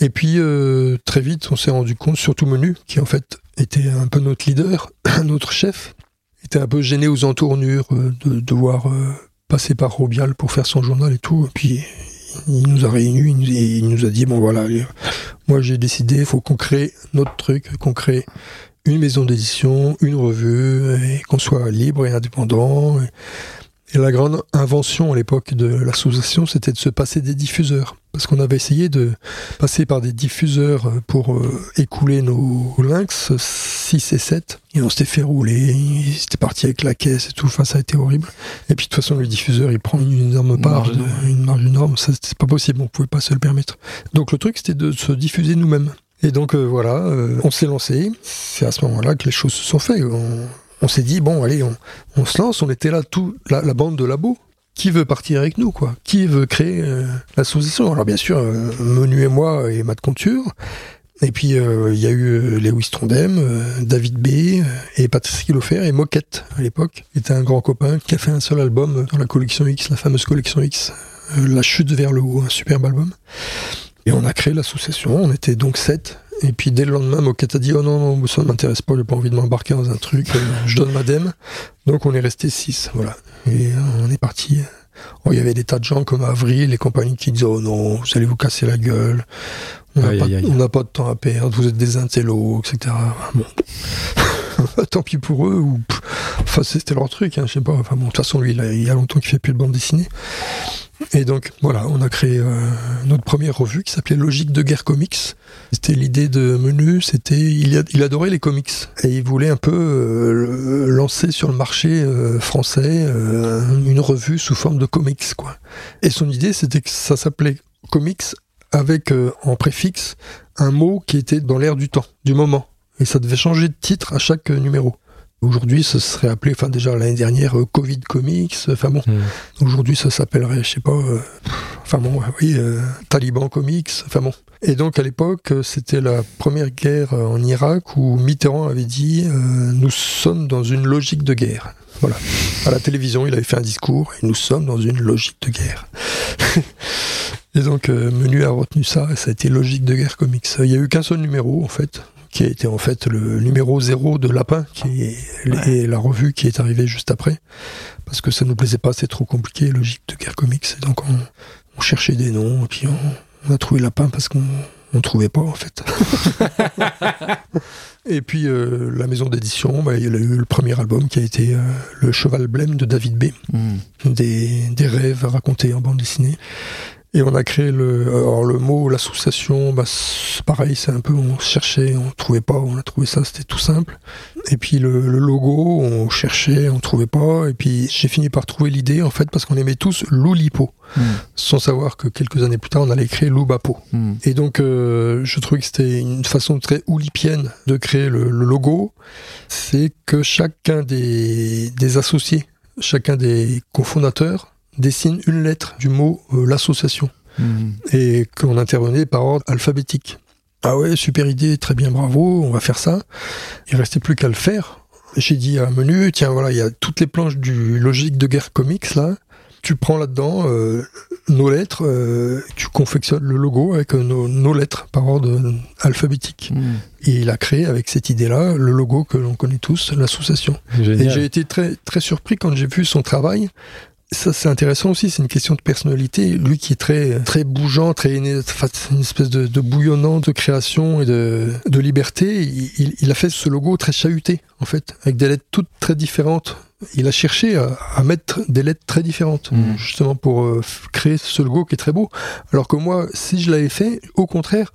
Et puis euh, très vite, on s'est rendu compte, surtout Menu, qui en fait était un peu notre leader, notre chef, était un peu gêné aux entournures euh, de devoir euh, passer par Robial pour faire son journal et tout. Et puis il nous a réunis, il nous, il nous a dit bon voilà, allez, moi j'ai décidé, il faut qu'on crée notre truc, qu'on crée une maison d'édition, une revue, et qu'on soit libre et indépendant. Et, et la grande invention à l'époque de l'association, c'était de se passer des diffuseurs. Parce qu'on avait essayé de passer par des diffuseurs pour euh, écouler nos lynx 6 et 7. Et on s'était fait rouler, c'était parti avec la caisse et tout, enfin ça a été horrible. Et puis de toute façon, le diffuseur, il prend une énorme part, une marge, de, une marge énorme, ça c'était pas possible, on pouvait pas se le permettre. Donc le truc, c'était de se diffuser nous-mêmes. Et donc euh, voilà, euh, on s'est lancé. C'est à ce moment-là que les choses se sont faites. On, on s'est dit bon allez on, on, se lance on était là tout la, la, bande de labo qui veut partir avec nous quoi? Qui veut créer euh, l'association alors bien sûr euh, Menu et moi et Matt Conture. Et puis il euh, y a eu Lewis Trondheim David B et Patrice Kilofer et Moquette à l'époque. Était un grand copain qui a fait un seul album dans la collection X la fameuse collection X La chute vers le haut un superbe album et on a créé l'association on était donc sept et puis dès le lendemain, Moquette a dit Oh non, non, ça ne m'intéresse pas, j'ai pas envie de m'embarquer dans un truc, je donne ma dème. Donc on est resté 6, voilà. Et on est parti. Oh, il y avait des tas de gens comme Avril et compagnie qui disaient Oh non, vous allez vous casser la gueule, on n'a pas, pas, de temps à perdre, vous êtes des intellos, etc. Bon. Tant pis pour eux, ou enfin c'était leur truc, hein, je sais pas. Enfin bon, de toute façon lui, il, a, y a longtemps qu'il fait plus de bande dessinée. Et donc voilà, on a créé euh, notre première revue qui s'appelait Logique de guerre comics. C'était l'idée de Menu, c'était il, adorait les comics et il voulait un peu euh, lancer sur le marché euh, français une revue sous forme de comics quoi. Et son idée c'était que ça s'appelait comics avec en préfixe un mot qui était dans l'air du temps, du moment. Et ça devait changer de titre à chaque euh, numéro. Aujourd'hui, ça serait appelé, enfin déjà l'année dernière, euh, Covid Comics. Enfin bon, aujourd'hui ça s'appellerait, je sais pas, euh, enfin bon, oui, euh, Taliban Comics. Enfin bon. Et donc à l'époque, euh, c'était la première guerre euh, en Irak où Mitterrand avait dit euh, nous sommes dans une logique de guerre. Voilà. À la télévision, il avait fait un discours et nous sommes dans une logique de guerre. et donc euh, Menu a retenu ça et ça a été logique de guerre comics. Il y a eu qu'un seul numéro en fait qui a été en fait le numéro zéro de Lapin, qui est et la revue qui est arrivée juste après, parce que ça nous plaisait pas, c'est trop compliqué, logique de guerre comics, et donc on, on cherchait des noms, et puis on, on a trouvé Lapin parce qu'on on trouvait pas en fait. et puis euh, la maison d'édition, bah, il y a eu le premier album qui a été euh, Le Cheval Blême de David B, des, des rêves racontés en bande dessinée. Et on a créé le, alors le mot, l'association, bah, pareil, c'est un peu, on cherchait, on trouvait pas, on a trouvé ça, c'était tout simple. Et puis le, le logo, on cherchait, on trouvait pas. Et puis j'ai fini par trouver l'idée, en fait, parce qu'on aimait tous Loulipo, sans savoir que quelques années plus tard, on allait créer Loubapo. Et donc, euh, je trouvais que c'était une façon très oulipienne de créer le, le logo. C'est que chacun des, des associés, chacun des cofondateurs, dessine une lettre du mot euh, l'association et qu'on intervenait par ordre alphabétique. Ah ouais, super idée, très bien, bravo, on va faire ça. Il restait plus qu'à le faire. J'ai dit à Menu, tiens voilà, il y a toutes les planches du logique de guerre comics là. Tu prends là-dedans euh, nos lettres, euh, tu confectionnes le logo avec nos, nos lettres par ordre alphabétique. Et il a créé avec cette idée-là le logo que l'on connaît tous, l'association. Et j'ai été très, très surpris quand j'ai vu son travail. Ça, c'est intéressant aussi, c'est une question de personnalité. Lui qui est très, très bougeant, très une espèce de, de bouillonnant de création et de, de liberté. Il, a fait ce logo très chahuté, en fait, avec des lettres toutes très différentes. Il a cherché à, à mettre des lettres très différentes, Mhm. justement pour euh, créer ce logo qui est très beau. Alors que moi, si je l'avais fait, au contraire,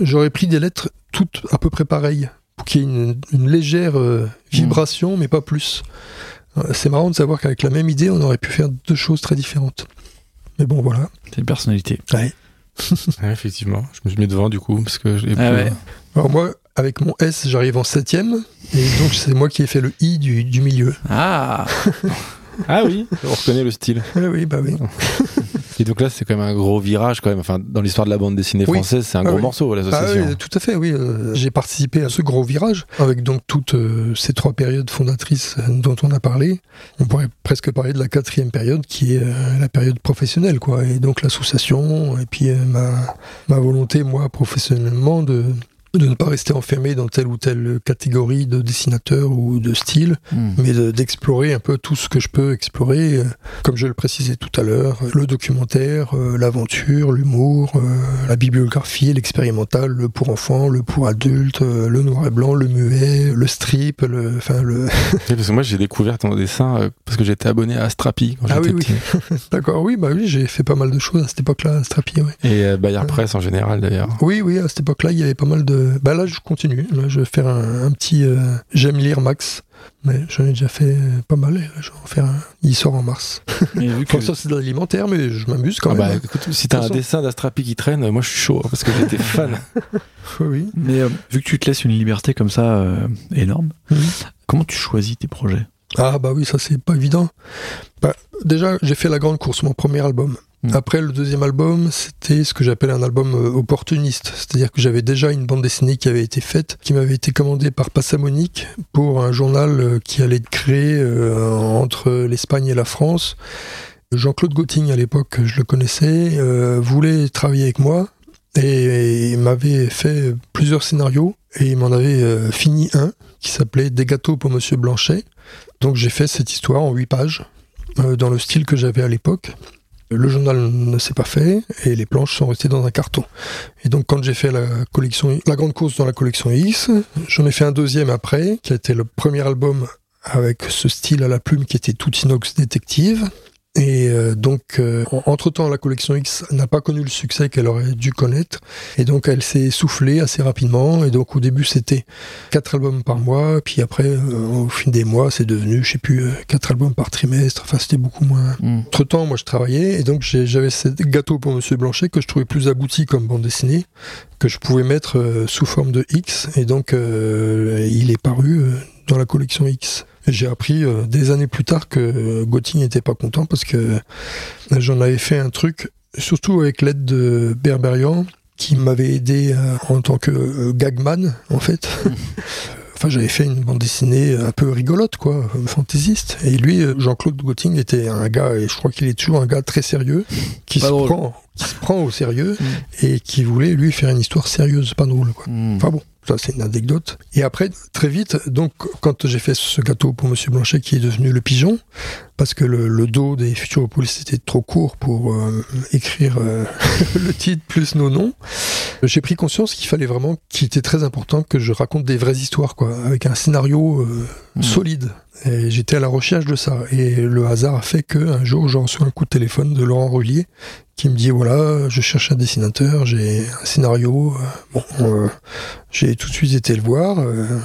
j'aurais pris des lettres toutes à peu près pareilles, pour qu'il y ait une, une légère euh, vibration, mais pas plus. Euh, C'est marrant de savoir qu'avec la même idée, on aurait pu faire deux choses très différentes. Mais bon, voilà. C'est une personnalité. Ouais, effectivement, je me suis mis devant du coup parce que je l'ai Ah plus- ouais. Alors moi, avec mon S, j'arrive en septième, et donc c'est moi qui ai fait le I du, du milieu. Ah Ah oui, on reconnaît le style. Ah oui, bah oui. Et donc là, c'est quand même un gros virage quand même. Enfin, dans l'histoire de la bande dessinée Oui. française, c'est un Ah gros oui. morceau Ah l'association. oui, tout à fait, oui. euh, J'ai participé à ce gros virage avec donc toutes euh, ces trois périodes fondatrices euh, dont on a parlé. On pourrait presque parler de la quatrième période qui est la période professionnelle, quoi. Et donc l'association et puis ma, ma volonté, moi, professionnellement, de de ne pas rester enfermé dans telle ou telle catégorie de dessinateur ou de style, Hmm. mais de- d'explorer un peu tout ce que je peux explorer, euh, comme je le précisais tout à l'heure, euh, le documentaire, euh, l'aventure, l'humour, euh, la bibliographie, l'expérimental, le pour enfants, le pour adultes, le noir et blanc, le muet, le strip, le, enfin le. Oui, parce que moi, j'ai découvert ton dessin parce que j'étais abonné à Strapi quand Ah j'étais oui, oui. petit. D'accord, oui, bah oui, j'ai fait pas mal de choses à cette époque-là, à Strapi, ouais. Et Bayard Press en général d'ailleurs. Oui, oui, à cette époque-là, il y avait pas mal de. Bah là, je continue. Là, je vais faire un, un petit. euh, J'aime lire Max, mais j'en ai déjà fait euh, pas mal. et là, je vais en faire un. Il sort en mars. Mais vu que Enfin, ça, c'est de l'alimentaire, mais je m'amuse quand Ah même. bah, hein. écoute, si t'as un façon- dessin d'Astrapi qui traîne, moi je suis chaud hein, parce que j'étais fan. Oui. Mais euh, vu que tu te laisses une liberté comme ça euh, énorme, comment tu choisis tes projets? Ah bah oui, ça c'est pas évident. Bah, déjà, j'ai fait la grande course, mon premier album. Mm. Après, le deuxième album, c'était ce que j'appelle un album euh, opportuniste. C'est-à-dire que j'avais déjà une bande dessinée qui avait été faite, qui m'avait été commandée par Passamonique pour un journal euh, qui allait être créé euh, entre l'Espagne et la France. Jean-Claude Gotting, à l'époque, je le connaissais, voulait travailler avec moi et, il m'avait fait plusieurs scénarios et il m'en avait fini un qui s'appelait Des gâteaux pour Monsieur Blanchet. Donc j'ai fait cette histoire en huit pages, dans le style que j'avais à l'époque. Le journal ne s'est pas fait et les planches sont restées dans un carton. Et donc quand j'ai fait la collection, la grande course dans la collection X, j'en ai fait un deuxième après, qui a été le premier album avec ce style à la plume qui était tout inox détective. Et euh, donc, euh, entre-temps, la collection X n'a pas connu le succès qu'elle aurait dû connaître. Et donc, elle s'est essoufflée assez rapidement. Et donc, au début, c'était quatre albums par mois. Puis après, euh, au fil des mois, c'est devenu, je sais plus, quatre albums par trimestre. Enfin, c'était beaucoup moins. Mm. Entre-temps, moi, je travaillais. Et donc, j'avais ce gâteau pour Monsieur Blanchet que je trouvais plus abouti comme bande dessinée, que je pouvais mettre sous forme de X. Et donc, il est paru dans la collection X. J'ai appris euh, des années plus tard que euh, Gauthier n'était pas content parce que euh, j'en avais fait un truc, surtout avec l'aide de Berberian, qui m'avait aidé euh, en tant que gagman, en fait. Enfin, j'avais fait une bande dessinée un peu rigolote, quoi, fantaisiste. Et lui, Jean-Claude Gauthier, était un gars, et je crois qu'il est toujours un gars très sérieux, qui, Pas se drôle. prend, qui se prend au sérieux Mm. et qui voulait, lui, faire une histoire sérieuse, pas drôle, quoi. Mm. Enfin bon, ça c'est une anecdote. Et après, très vite, donc quand j'ai fait ce gâteau pour Monsieur Blanchet qui est devenu le pigeon, parce que le, dos des Futuropolis était trop court pour euh, écrire euh, le titre plus nos noms, j'ai pris conscience qu'il fallait vraiment, qu'il était très important que je raconte des vraies histoires, quoi, avec un scénario euh, Mm. solide. Et j'étais à la recherche de ça. Et le hasard a fait que un jour, j'ai reçu un coup de téléphone de Laurent Relier qui me dit voilà, je cherche un dessinateur, j'ai un scénario. Bon, euh, j'ai tout de suite été le voir. euh,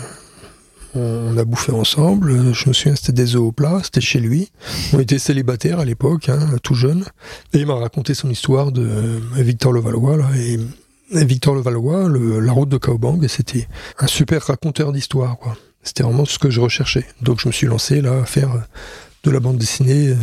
on a bouffé ensemble. Je me souviens, c'était des œufs au plat, c'était chez lui. On était célibataires à l'époque, hein, tout jeune. Et il m'a raconté son histoire de Victor Levallois. Là, et Victor Levallois, le, la route de Kaobang, et c'était un super raconteur d'histoire. quoi. C'était vraiment ce que je recherchais. Donc je me suis lancé là à faire euh, de la bande dessinée euh,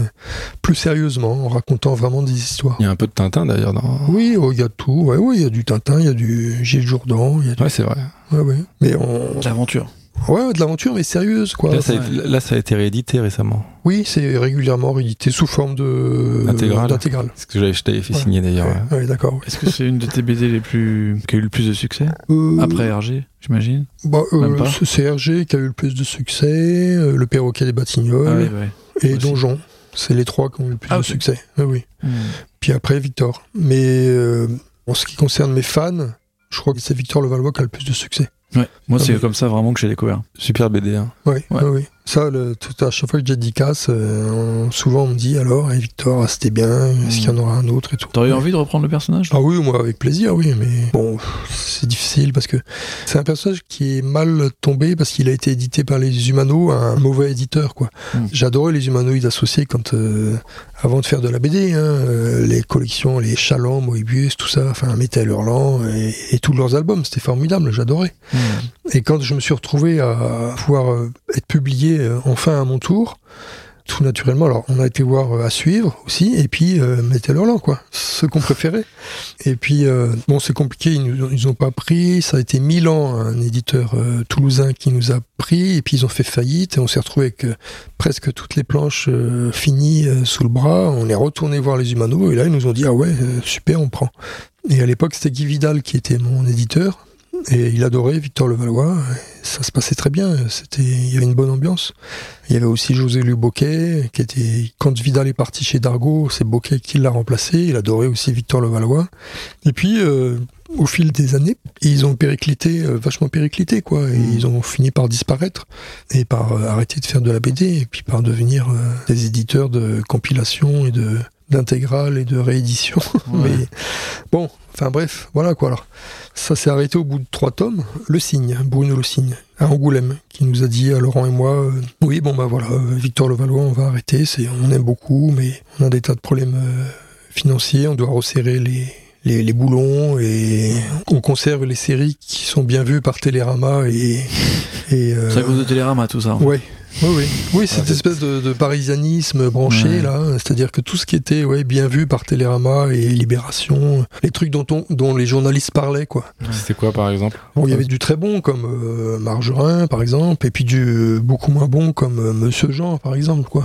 plus sérieusement, en racontant vraiment des histoires. Il y a un peu de Tintin d'ailleurs dans. Oui, oh, il y a tout. Ouais, ouais, il y a du Tintin, il y a du Gilles Jourdan, il y a du... Ouais, c'est vrai. ouais, ouais. Mais on... L'aventure. Ouais, de l'aventure, mais sérieuse, quoi. Là, ça a, ouais. là, ça a été réédité récemment. Oui, c'est régulièrement réédité sous forme de Intégrale. d'intégrale. C'est ce que j'avais- je t'avais fait Ouais. signer d'ailleurs. ouais. Ouais, d'accord. ouais. Est-ce que c'est une de tes BD les plus qui a eu le plus de succès Euh, après RG, j'imagine bah, euh, Même pas. c'est CRG qui a eu le plus de succès, euh, le perroquet des Batignolles Ah et aussi. Donjon. C'est les trois qui ont eu le plus Ah, de succès. Oui, oui. Mm. Puis après, Victor. Mais euh, en ce qui concerne mes fans, je crois que c'est Victor Levallois qui a le plus de succès. Ouais. Moi, Ah, c'est comme ça vraiment que j'ai découvert. Super BD. Hein. Oui, Ouais. oui, oui. Ça, le, tout à chaque fois que j'ai euh, on- souvent on me dit alors, et Victor, ah, c'était bien, est-ce qu'il y en aura un autre et tout. T'aurais eu envie de reprendre le personnage Ah oui, moi avec plaisir, oui, mais bon, c'est difficile parce que c'est un personnage qui est mal tombé parce qu'il a été édité par les Humano, un mauvais éditeur, quoi. Mm. J'adorais les humanoïdes associés quand, euh, avant de faire de la BD, hein, euh, les collections, les Chaland, Moebius, tout ça, enfin, Métal Hurlant et, et tous leurs albums, c'était formidable, j'adorais. Mm. Et quand je me suis retrouvé à pouvoir euh, être publié euh, enfin à mon tour, tout naturellement, alors on a été voir euh, à suivre aussi, et puis euh, Metal Hurlant, quoi, ce qu'on préférait. Et puis, bon, c'est compliqué, ils nous ont, pas pris, ça a été Milan, un éditeur toulousain qui nous a pris, et puis ils ont fait faillite, et on s'est retrouvé avec presque toutes les planches finies sous le bras, on est retourné voir les Humanos, et là ils nous ont dit, ah ouais, super, on prend. Et à l'époque, c'était Guy Vidal qui était mon éditeur, et il adorait Victor Levallois. Ça se passait très bien. C'était, il y avait une bonne ambiance. Il y avait aussi José Louis Boquet, qui était, quand Vidal est parti chez Dargaud, c'est Boquet qui l'a remplacé. Il adorait aussi Victor Levallois. Et puis, euh, au fil des années, ils ont périclité, euh, vachement périclité, quoi. Et ils ont fini par disparaître et par euh, arrêter de faire de la BD et puis par devenir des éditeurs de compilation et de d'intégrales et de réédition. Ouais. Mais bon, enfin bref, voilà quoi. Alors, ça s'est arrêté au bout de trois tomes. Le Cygne, Bruno Le Cygne, à Angoulême, qui nous a dit à Laurent et moi, euh, oui, bon bah voilà, euh, Victor Levallois, on va arrêter. C'est, on aime beaucoup, mais on a des tas de problèmes euh, financiers. On doit resserrer les les, les boulons et on conserve les séries qui sont bien vues par Télérama et et euh, C'est à cause de Télérama, tout ça. Ouais. Oui, oui. Oui, cette espèce de, de parisianisme branché, Ouais. là. C'est-à-dire que tout ce qui était ouais, bien vu par Télérama et Libération, les trucs dont, on, dont les journalistes parlaient, quoi. C'était quoi par exemple? Bon, il y avait du très bon, comme euh, Margerin, par exemple, et puis du euh, beaucoup moins bon, comme euh, Monsieur Jean, par exemple, quoi.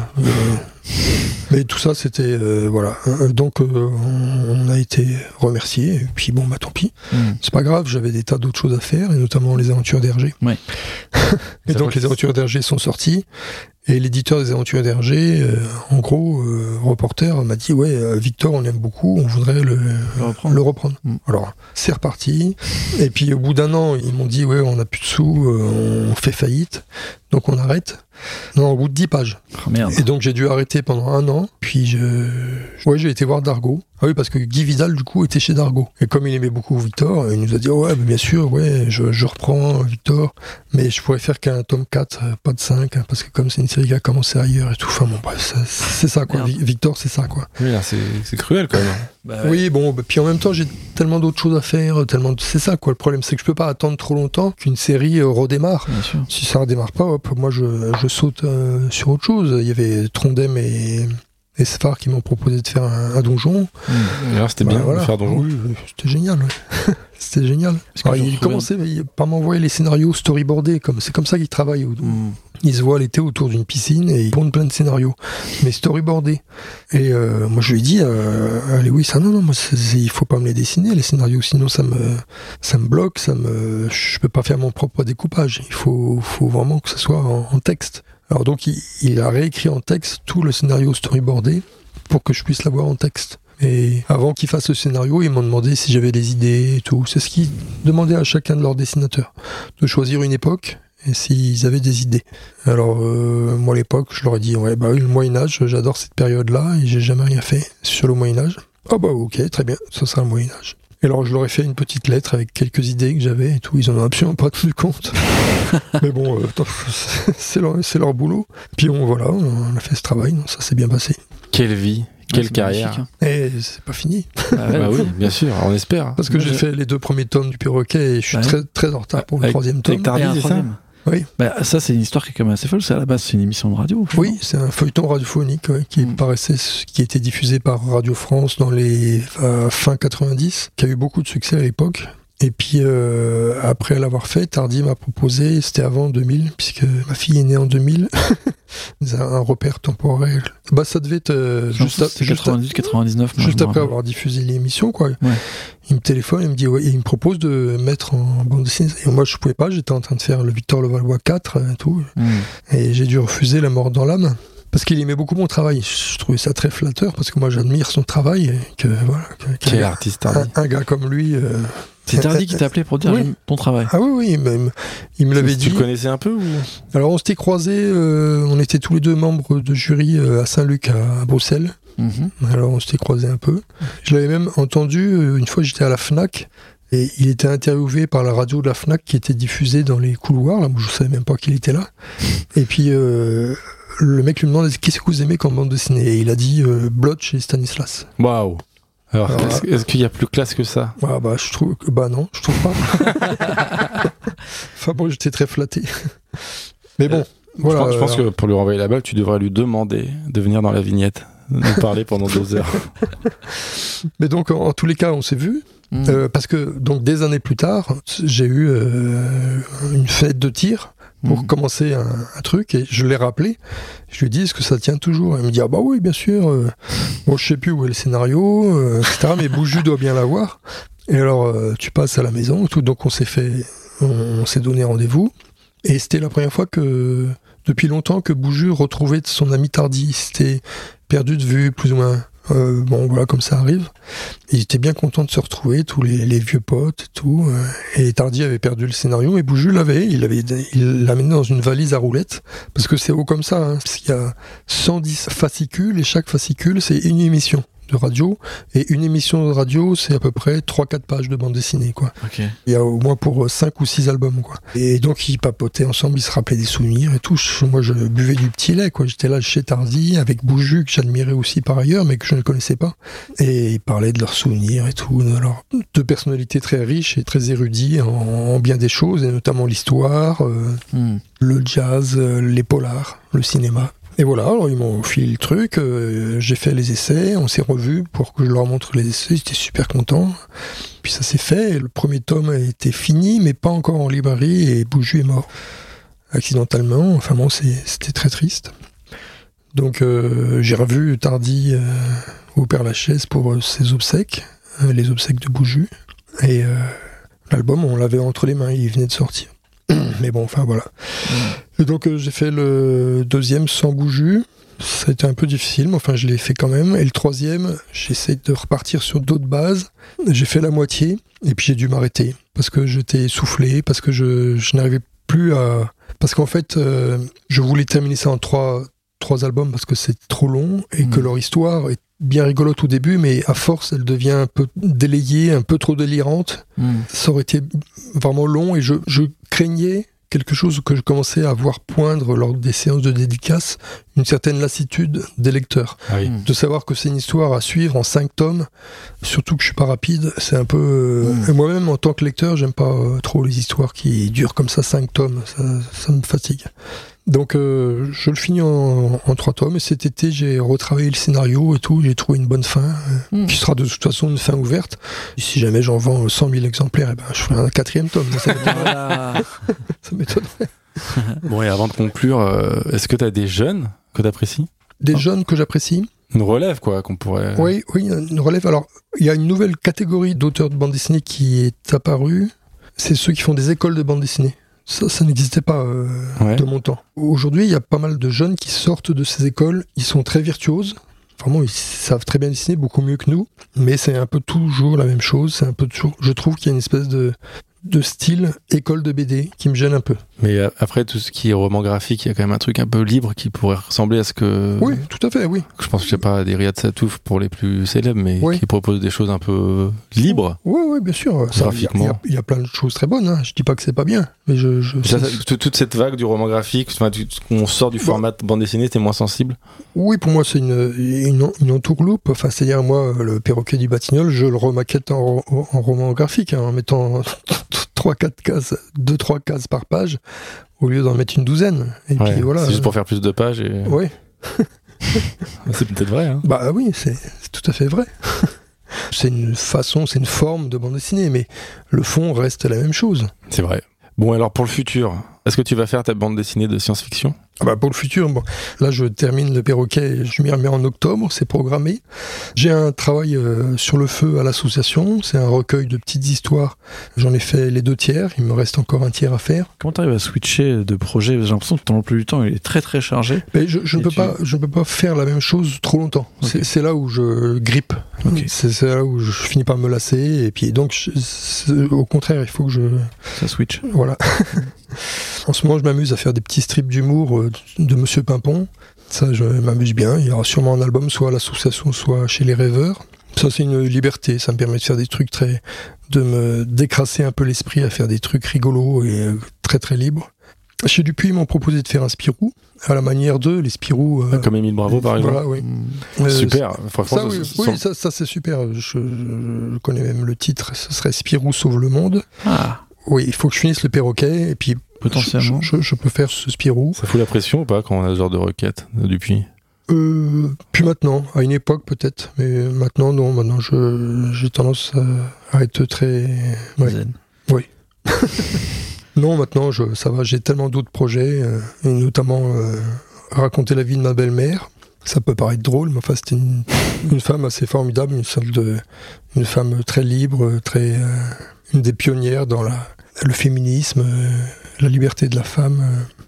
Mais tout ça, c'était... euh, voilà. Euh, Donc, euh, on, on a été remerciés, et puis bon, bah tant pis. Mm. C'est pas grave, j'avais des tas d'autres choses à faire, et notamment les aventures d'Hergé. Ouais. et donc les aventures d'Hergé sont sorties. Et l'éditeur des Aventures d'Hergé, euh, en gros, euh, reporter m'a dit ouais, euh, Victor, on l'aime beaucoup, on voudrait le, Le reprendre. le reprendre. Mm. Alors c'est reparti. Et puis au bout d'un an, ils m'ont dit ouais, on n'a plus de sous, euh, on fait faillite, donc on arrête. Non, au bout de 10 pages. Oh, merde. Et donc j'ai dû arrêter pendant un an. Puis je, ouais, j'ai été voir Dargo. Ah oui, parce que Guy Vidal du coup était chez Dargo. Et comme il aimait beaucoup Victor, il nous a dit ouais, bien sûr, ouais, je, je reprends Victor, mais je pourrais faire qu'un tome 4, euh, pas de 5, hein, parce que comme c'est une série qui a commencé ailleurs et tout. Enfin bon, bref, c'est ça quoi. Merde. Victor, c'est ça quoi. Oui, là, c'est c'est cruel quand même. Bah ouais. Oui, bon, bah, puis en même temps, j'ai tellement d'autres choses à faire, tellement. de- C'est ça quoi. Le problème, c'est que je peux pas attendre trop longtemps qu'une série euh, redémarre. Bien sûr. Si ça redémarre pas, hop, moi je, je saute euh, sur autre chose. Il y avait Trondheim et, et Sfar qui m'ont proposé de faire un, un donjon. Alors, c'était Bah, bien voilà. de faire donjon. Oui, oui, c'était génial. ouais. c'était génial. Alors, je me il souviens- commençait mais, par m'envoyer les scénarios storyboardés. Comme, c'est comme ça qu'il travaille. Mm. Il se voit l'été autour d'une piscine et il pondent plein de scénarios, mais storyboardés. Et euh, moi je lui ai dit, euh, à Lewis, ah non, non, moi, il faut pas me les dessiner, les scénarios, sinon ça me, ça me bloque, ça me, je peux pas faire mon propre découpage. Il faut, faut vraiment que ce soit en, en texte. Alors donc il, a réécrit en texte tout le scénario storyboardé pour que je puisse l'avoir en texte. Et avant qu'ils fassent le scénario, ils m'ont demandé si j'avais des idées et tout. C'est ce qu'ils demandaient à chacun de leurs dessinateurs, de choisir une époque et s'ils avaient des idées. Alors euh, moi à l'époque, je leur ai dit ouais bah le Moyen Âge, j'adore cette période-là et j'ai jamais rien fait sur le Moyen Âge. Ah bah ok, très bien, ça sera le Moyen Âge. Et alors je leur ai fait une petite lettre avec quelques idées que j'avais et tout. Ils en ont absolument pas tenu compte. Mais bon, euh, c'est leur, boulot. Puis on voilà, on a fait ce travail, ça s'est bien passé. Quelle vie, quelle carrière. magnifique, Et c'est pas fini. hein. Bah ouais, Bah oui, bien sûr, on espère. Parce que j'ai je- fait les deux premiers tomes du perroquet et je suis Ouais. très, très en retard pour le Avec- troisième tome. Et un troisième. Oui. Bah, ça, c'est une histoire qui est quand même assez folle. C'est à la base, c'est une émission de radio. Oui, c'est un feuilleton radiophonique ouais, qui Mm. paraissait, qui était diffusé par Radio France dans les euh, fin 90, qui a eu beaucoup de succès à l'époque. Et puis euh, après l'avoir fait, Tardy m'a proposé, c'était avant 2000, puisque ma fille est née en 2000, un repère temporel. Bah ça devait être euh, juste, C'est juste a- 98, 99. moi, juste après avoir diffusé l'émission, quoi. Ouais. Il me téléphone, il me dit, ouais, il me propose de mettre en bande dessinée. Et moi, je pouvais pas, j'étais en train de faire le Victor Levallois 4 et tout. Mm. Et j'ai dû refuser la mort dans l'âme. Parce qu'il aimait beaucoup mon travail. Je trouvais ça très flatteur parce que moi j'admire son travail et que voilà. que- Quel artiste, un, gars comme lui. euh, C'est Tardy qui t'a appelé pour dire Oui. ton travail. Ah oui, oui, même. Il me l'avait Tu dit. le connaissais un peu ou? Alors on s'était croisés, euh, on était tous les deux membres de jury euh, à Saint-Luc à, à Bruxelles. Mhm. Alors on s'était croisés un peu. Je l'avais même entendu euh, une fois j'étais à la FNAC et il était interviewé par la radio de la FNAC qui était diffusée dans les couloirs. Là, où je savais même pas qu'il était là. Et puis euh, le mec lui demande qu'est-ce que vous aimez comme bande dessinée et il a dit euh, Blotch et Stanislas. Waouh. Alors, Alors, est-ce qu'il y a plus classe que ça? Ah bah je trouve que bah non, je trouve pas. enfin bon, j'étais très flatté. Mais bon, voilà. je pense, je pense euh, que pour lui renvoyer la balle, tu devrais lui demander de venir dans la vignette, nous parler pendant deux heures. Mais donc en, en tous les cas, on s'est vu Mm. euh, parce que donc des années plus tard, j'ai eu euh, une fenêtre de tir pour Mm. commencer un, un truc et je l'ai rappelé. Je lui ai dit est-ce que ça tient toujours? Il me dit ah bah oui bien sûr. Euh, bon je sais plus où est le scénario, euh, etc. Mais Bouju doit bien l'avoir. Et alors euh, tu passes à la maison, tout. Donc on s'est fait, on, on s'est donné rendez-vous et c'était la première fois que depuis longtemps que Bouju retrouvait son ami Tardy. C'était perdu de vue plus ou moins. Euh, bon voilà comme ça arrive. Ils étaient bien contents de se retrouver, tous les, vieux potes et tout. euh, Et Tardy avait perdu le scénario, mais Bouju l'avait. Il l'avait, il l'a mené dans une valise à roulettes, parce que c'est haut comme ça. Hein, parce qu'il y a 110 fascicules, et chaque fascicule, c'est une émission de radio. Et une émission de radio, c'est à peu près 3-4 pages de bande dessinée, quoi. Il y a au moins pour 5 ou 6 albums, quoi. Et donc, ils papotaient ensemble, ils se rappelaient des souvenirs et tout. Moi, je buvais du petit lait, quoi. J'étais là chez Tardy, avec Bouju, que j'admirais aussi par ailleurs, mais que je ne connaissais pas. Et ils parlaient de leurs souvenirs et tout. Alors, deux personnalités très riches et très érudites en, en bien des choses, et notamment l'histoire, euh, Mm. le jazz, euh, les polars, le cinéma. Et voilà, alors ils m'ont filé le truc, euh, j'ai fait les essais, on s'est revus pour que je leur montre les essais, j'étais super content. Puis ça s'est fait, le premier tome a été fini, mais pas encore en librairie, et Bouju est mort accidentellement. Enfin bon, c'était très triste. Donc euh, j'ai revu Tardy euh, au Père Lachaise pour ses obsèques, les obsèques de Bouju. Et l'album, on l'avait entre les mains, il venait de sortir. Mais bon, enfin voilà. Et donc euh, j'ai fait le deuxième sans bouju. Ça a été un peu difficile, mais enfin je l'ai fait quand même. Et le troisième, j'essaie de repartir sur d'autres bases. J'ai fait la moitié, et puis j'ai dû m'arrêter parce que j'étais essoufflé, parce que je, je n'arrivais plus à. Parce qu'en fait, euh, je voulais terminer ça en trois, trois albums parce que c'est trop long et que Mm. leur histoire est bien rigolote au début, mais à force, elle devient un peu délayée, un peu trop délirante. Ça aurait été vraiment long et je, je craignais quelque chose que je commençais à voir poindre lors des séances de dédicace, une certaine lassitude des lecteurs. Ah oui. Mm. De savoir que c'est une histoire à suivre en cinq tomes, surtout que je suis pas rapide, c'est un peu... euh, Mm. et Moi-même, en tant que lecteur, j'aime pas euh, trop les histoires qui durent comme ça cinq tomes, ça, ça me fatigue. Donc euh, je le finis en, en trois tomes et cet été j'ai retravaillé le scénario et tout, j'ai trouvé une bonne fin euh, Mm. qui sera de toute façon une fin ouverte. Et si jamais j'en vends 100 000 exemplaires, eh ben, je ferai un quatrième tome. mais Ça m'étonnerait- Voilà. ça m'étonnerait. Bon, et avant de conclure, euh, est-ce que tu as des jeunes que tu apprécies Des jeunes que j'apprécie. Une relève, quoi, qu'on pourrait. Oui, oui, une relève. Alors, il y a une nouvelle catégorie d'auteurs de bande dessinée qui est apparue. C'est ceux qui font des écoles de bande dessinée. Ça, ça n'existait pas euh, Ouais. de mon temps. Aujourd'hui, il y a pas mal de jeunes qui sortent de ces écoles. Ils sont très virtuoses. Vraiment, ils savent très bien dessiner, beaucoup mieux que nous. Mais c'est un peu toujours la même chose. C'est un peu toujours. Je trouve qu'il y a une espèce de de style école de BD qui me gêne un peu. Mais euh, après, tout ce qui est roman graphique, il y a quand même un truc un peu libre qui pourrait ressembler à ce que. Oui, tout à fait, oui. Je pense, je sais pas, des Riyad Satouf pour les plus célèbres, mais Oui. qui proposent des choses un peu libres. Oui, oui, bien sûr. Graphiquement. Il y, y a plein de choses très bonnes. Hein. Je dis pas que c'est pas bien, mais je. je Ça, c'est- ça- toute- cette vague du roman graphique, on sort du Bon. format bande dessinée, t'es moins sensible? Oui, pour moi, c'est une, une, une entourloupe. Enfin, c'est-à-dire, moi, le perroquet du Batignolles, je le remaquette en roman graphique, hein, en mettant 3-4 cases, 2-3 cases par page, au lieu d'en mettre une douzaine. Et Ouais, puis voilà. C'est juste pour faire plus de pages et. Oui, C'est peut-être vrai, hein. bah oui, c'est tout à fait vrai. c'est une façon, c'est une forme de bande dessinée, mais le fond reste la même chose. C'est vrai. Bon, alors pour le futur, est-ce que tu vas faire ta bande dessinée de science-fiction? Ah bah pour le futur, bon, là je termine le perroquet, je m'y remets en octobre, c'est programmé. J'ai un travail euh, sur le feu à l'association, c'est un recueil de petites histoires. J'en ai fait les deux tiers, il me reste encore un tiers à faire. Comment t'arrives à switcher de projet? J'ai l'impression que ton emploi du temps il est très très chargé. Mais je, je ne peux tu- pas, je peux pas faire la même chose trop longtemps. C'est- là où je grippe. C'est là où je finis par me lasser. Et puis donc, je- au contraire, il faut que je, Ça switch. Voilà. en ce moment, je m'amuse à faire des petits strips d'humour de Monsieur Pimpon. Ça, je m'amuse bien. Il y aura sûrement un album, soit à l'association, soit chez les rêveurs. Ça, c'est une liberté. Ça me permet de faire des trucs très. de me décrasser un peu l'esprit à faire des trucs rigolos et euh, très très libres. Chez Dupuis, ils m'ont proposé de faire un Spirou, à la manière d'eux, les Spirou. euh, Comme Émile Bravo, par exemple voilà, oui. Mm. Euh, Super. Franchement, Ça, oui, ça, ça, c'est super. Je, je- je connais même le titre. Ce serait Spirou sauve le monde. Ah, Oui, il faut que je finisse le perroquet et puis potentiellement. je, je- je peux faire ce Spirou. Ça fout la pression ou pas quand on a ce genre de requête depuis Euh, puis maintenant, à une époque peut-être, mais maintenant non, maintenant je j'ai tendance à, à être très ouais. Zen. non maintenant je ça va, j'ai tellement d'autres projets, euh, et notamment euh, raconter la vie de ma belle-mère. Ça peut paraître drôle, mais enfin c'était une, une femme assez formidable, une sorte de une femme très libre, très euh, une des pionnières dans la le féminisme, euh, la liberté de la femme,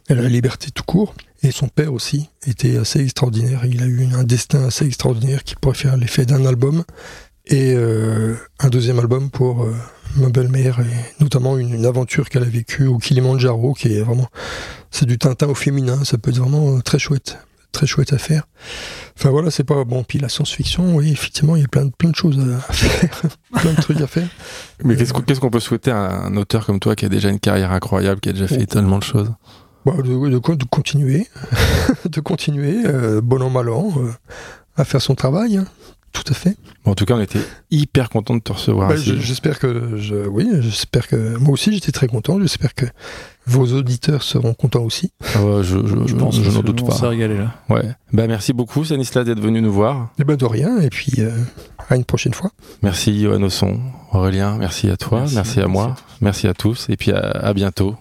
euh, et la liberté tout court. Et son père aussi était assez extraordinaire. Il a eu un destin assez extraordinaire qui pourrait faire l'effet d'un album. Et euh, un deuxième album pour euh, ma belle-mère, et notamment une, aventure qu'elle a vécue au Kilimanjaro, qui est vraiment... C'est du Tintin au féminin, ça peut être vraiment très chouette. Très chouette à faire. Enfin voilà, c'est pas... Bon, puis la science-fiction, oui, effectivement, il y a plein de, plein de choses à faire. plein de trucs à faire. Mais qu'est-ce qu'on qu'est-ce qu'on peut souhaiter à un auteur comme toi qui a déjà une carrière incroyable, qui a déjà fait tellement de choses? Bon, de, de, de continuer, de continuer, euh, bon an, mal an, euh, à faire son travail, hein. Tout à fait. Bon, En tout cas, on était hyper content de te recevoir. Bah, j'espère que, je, oui, j'espère que, moi aussi j'étais très content, j'espère que vos auditeurs seront contents aussi. Ah je, je, Je pense je n'en doute on pas. s'est régalé là. Ouais. Bah, merci beaucoup, Stanislas, d'être venu nous voir. Et ben de rien, et puis euh, à une prochaine fois. Merci, Johan Osson. Aurélien, merci à toi. Merci, Merci, à moi. merci Merci à tous. Et puis à, à bientôt.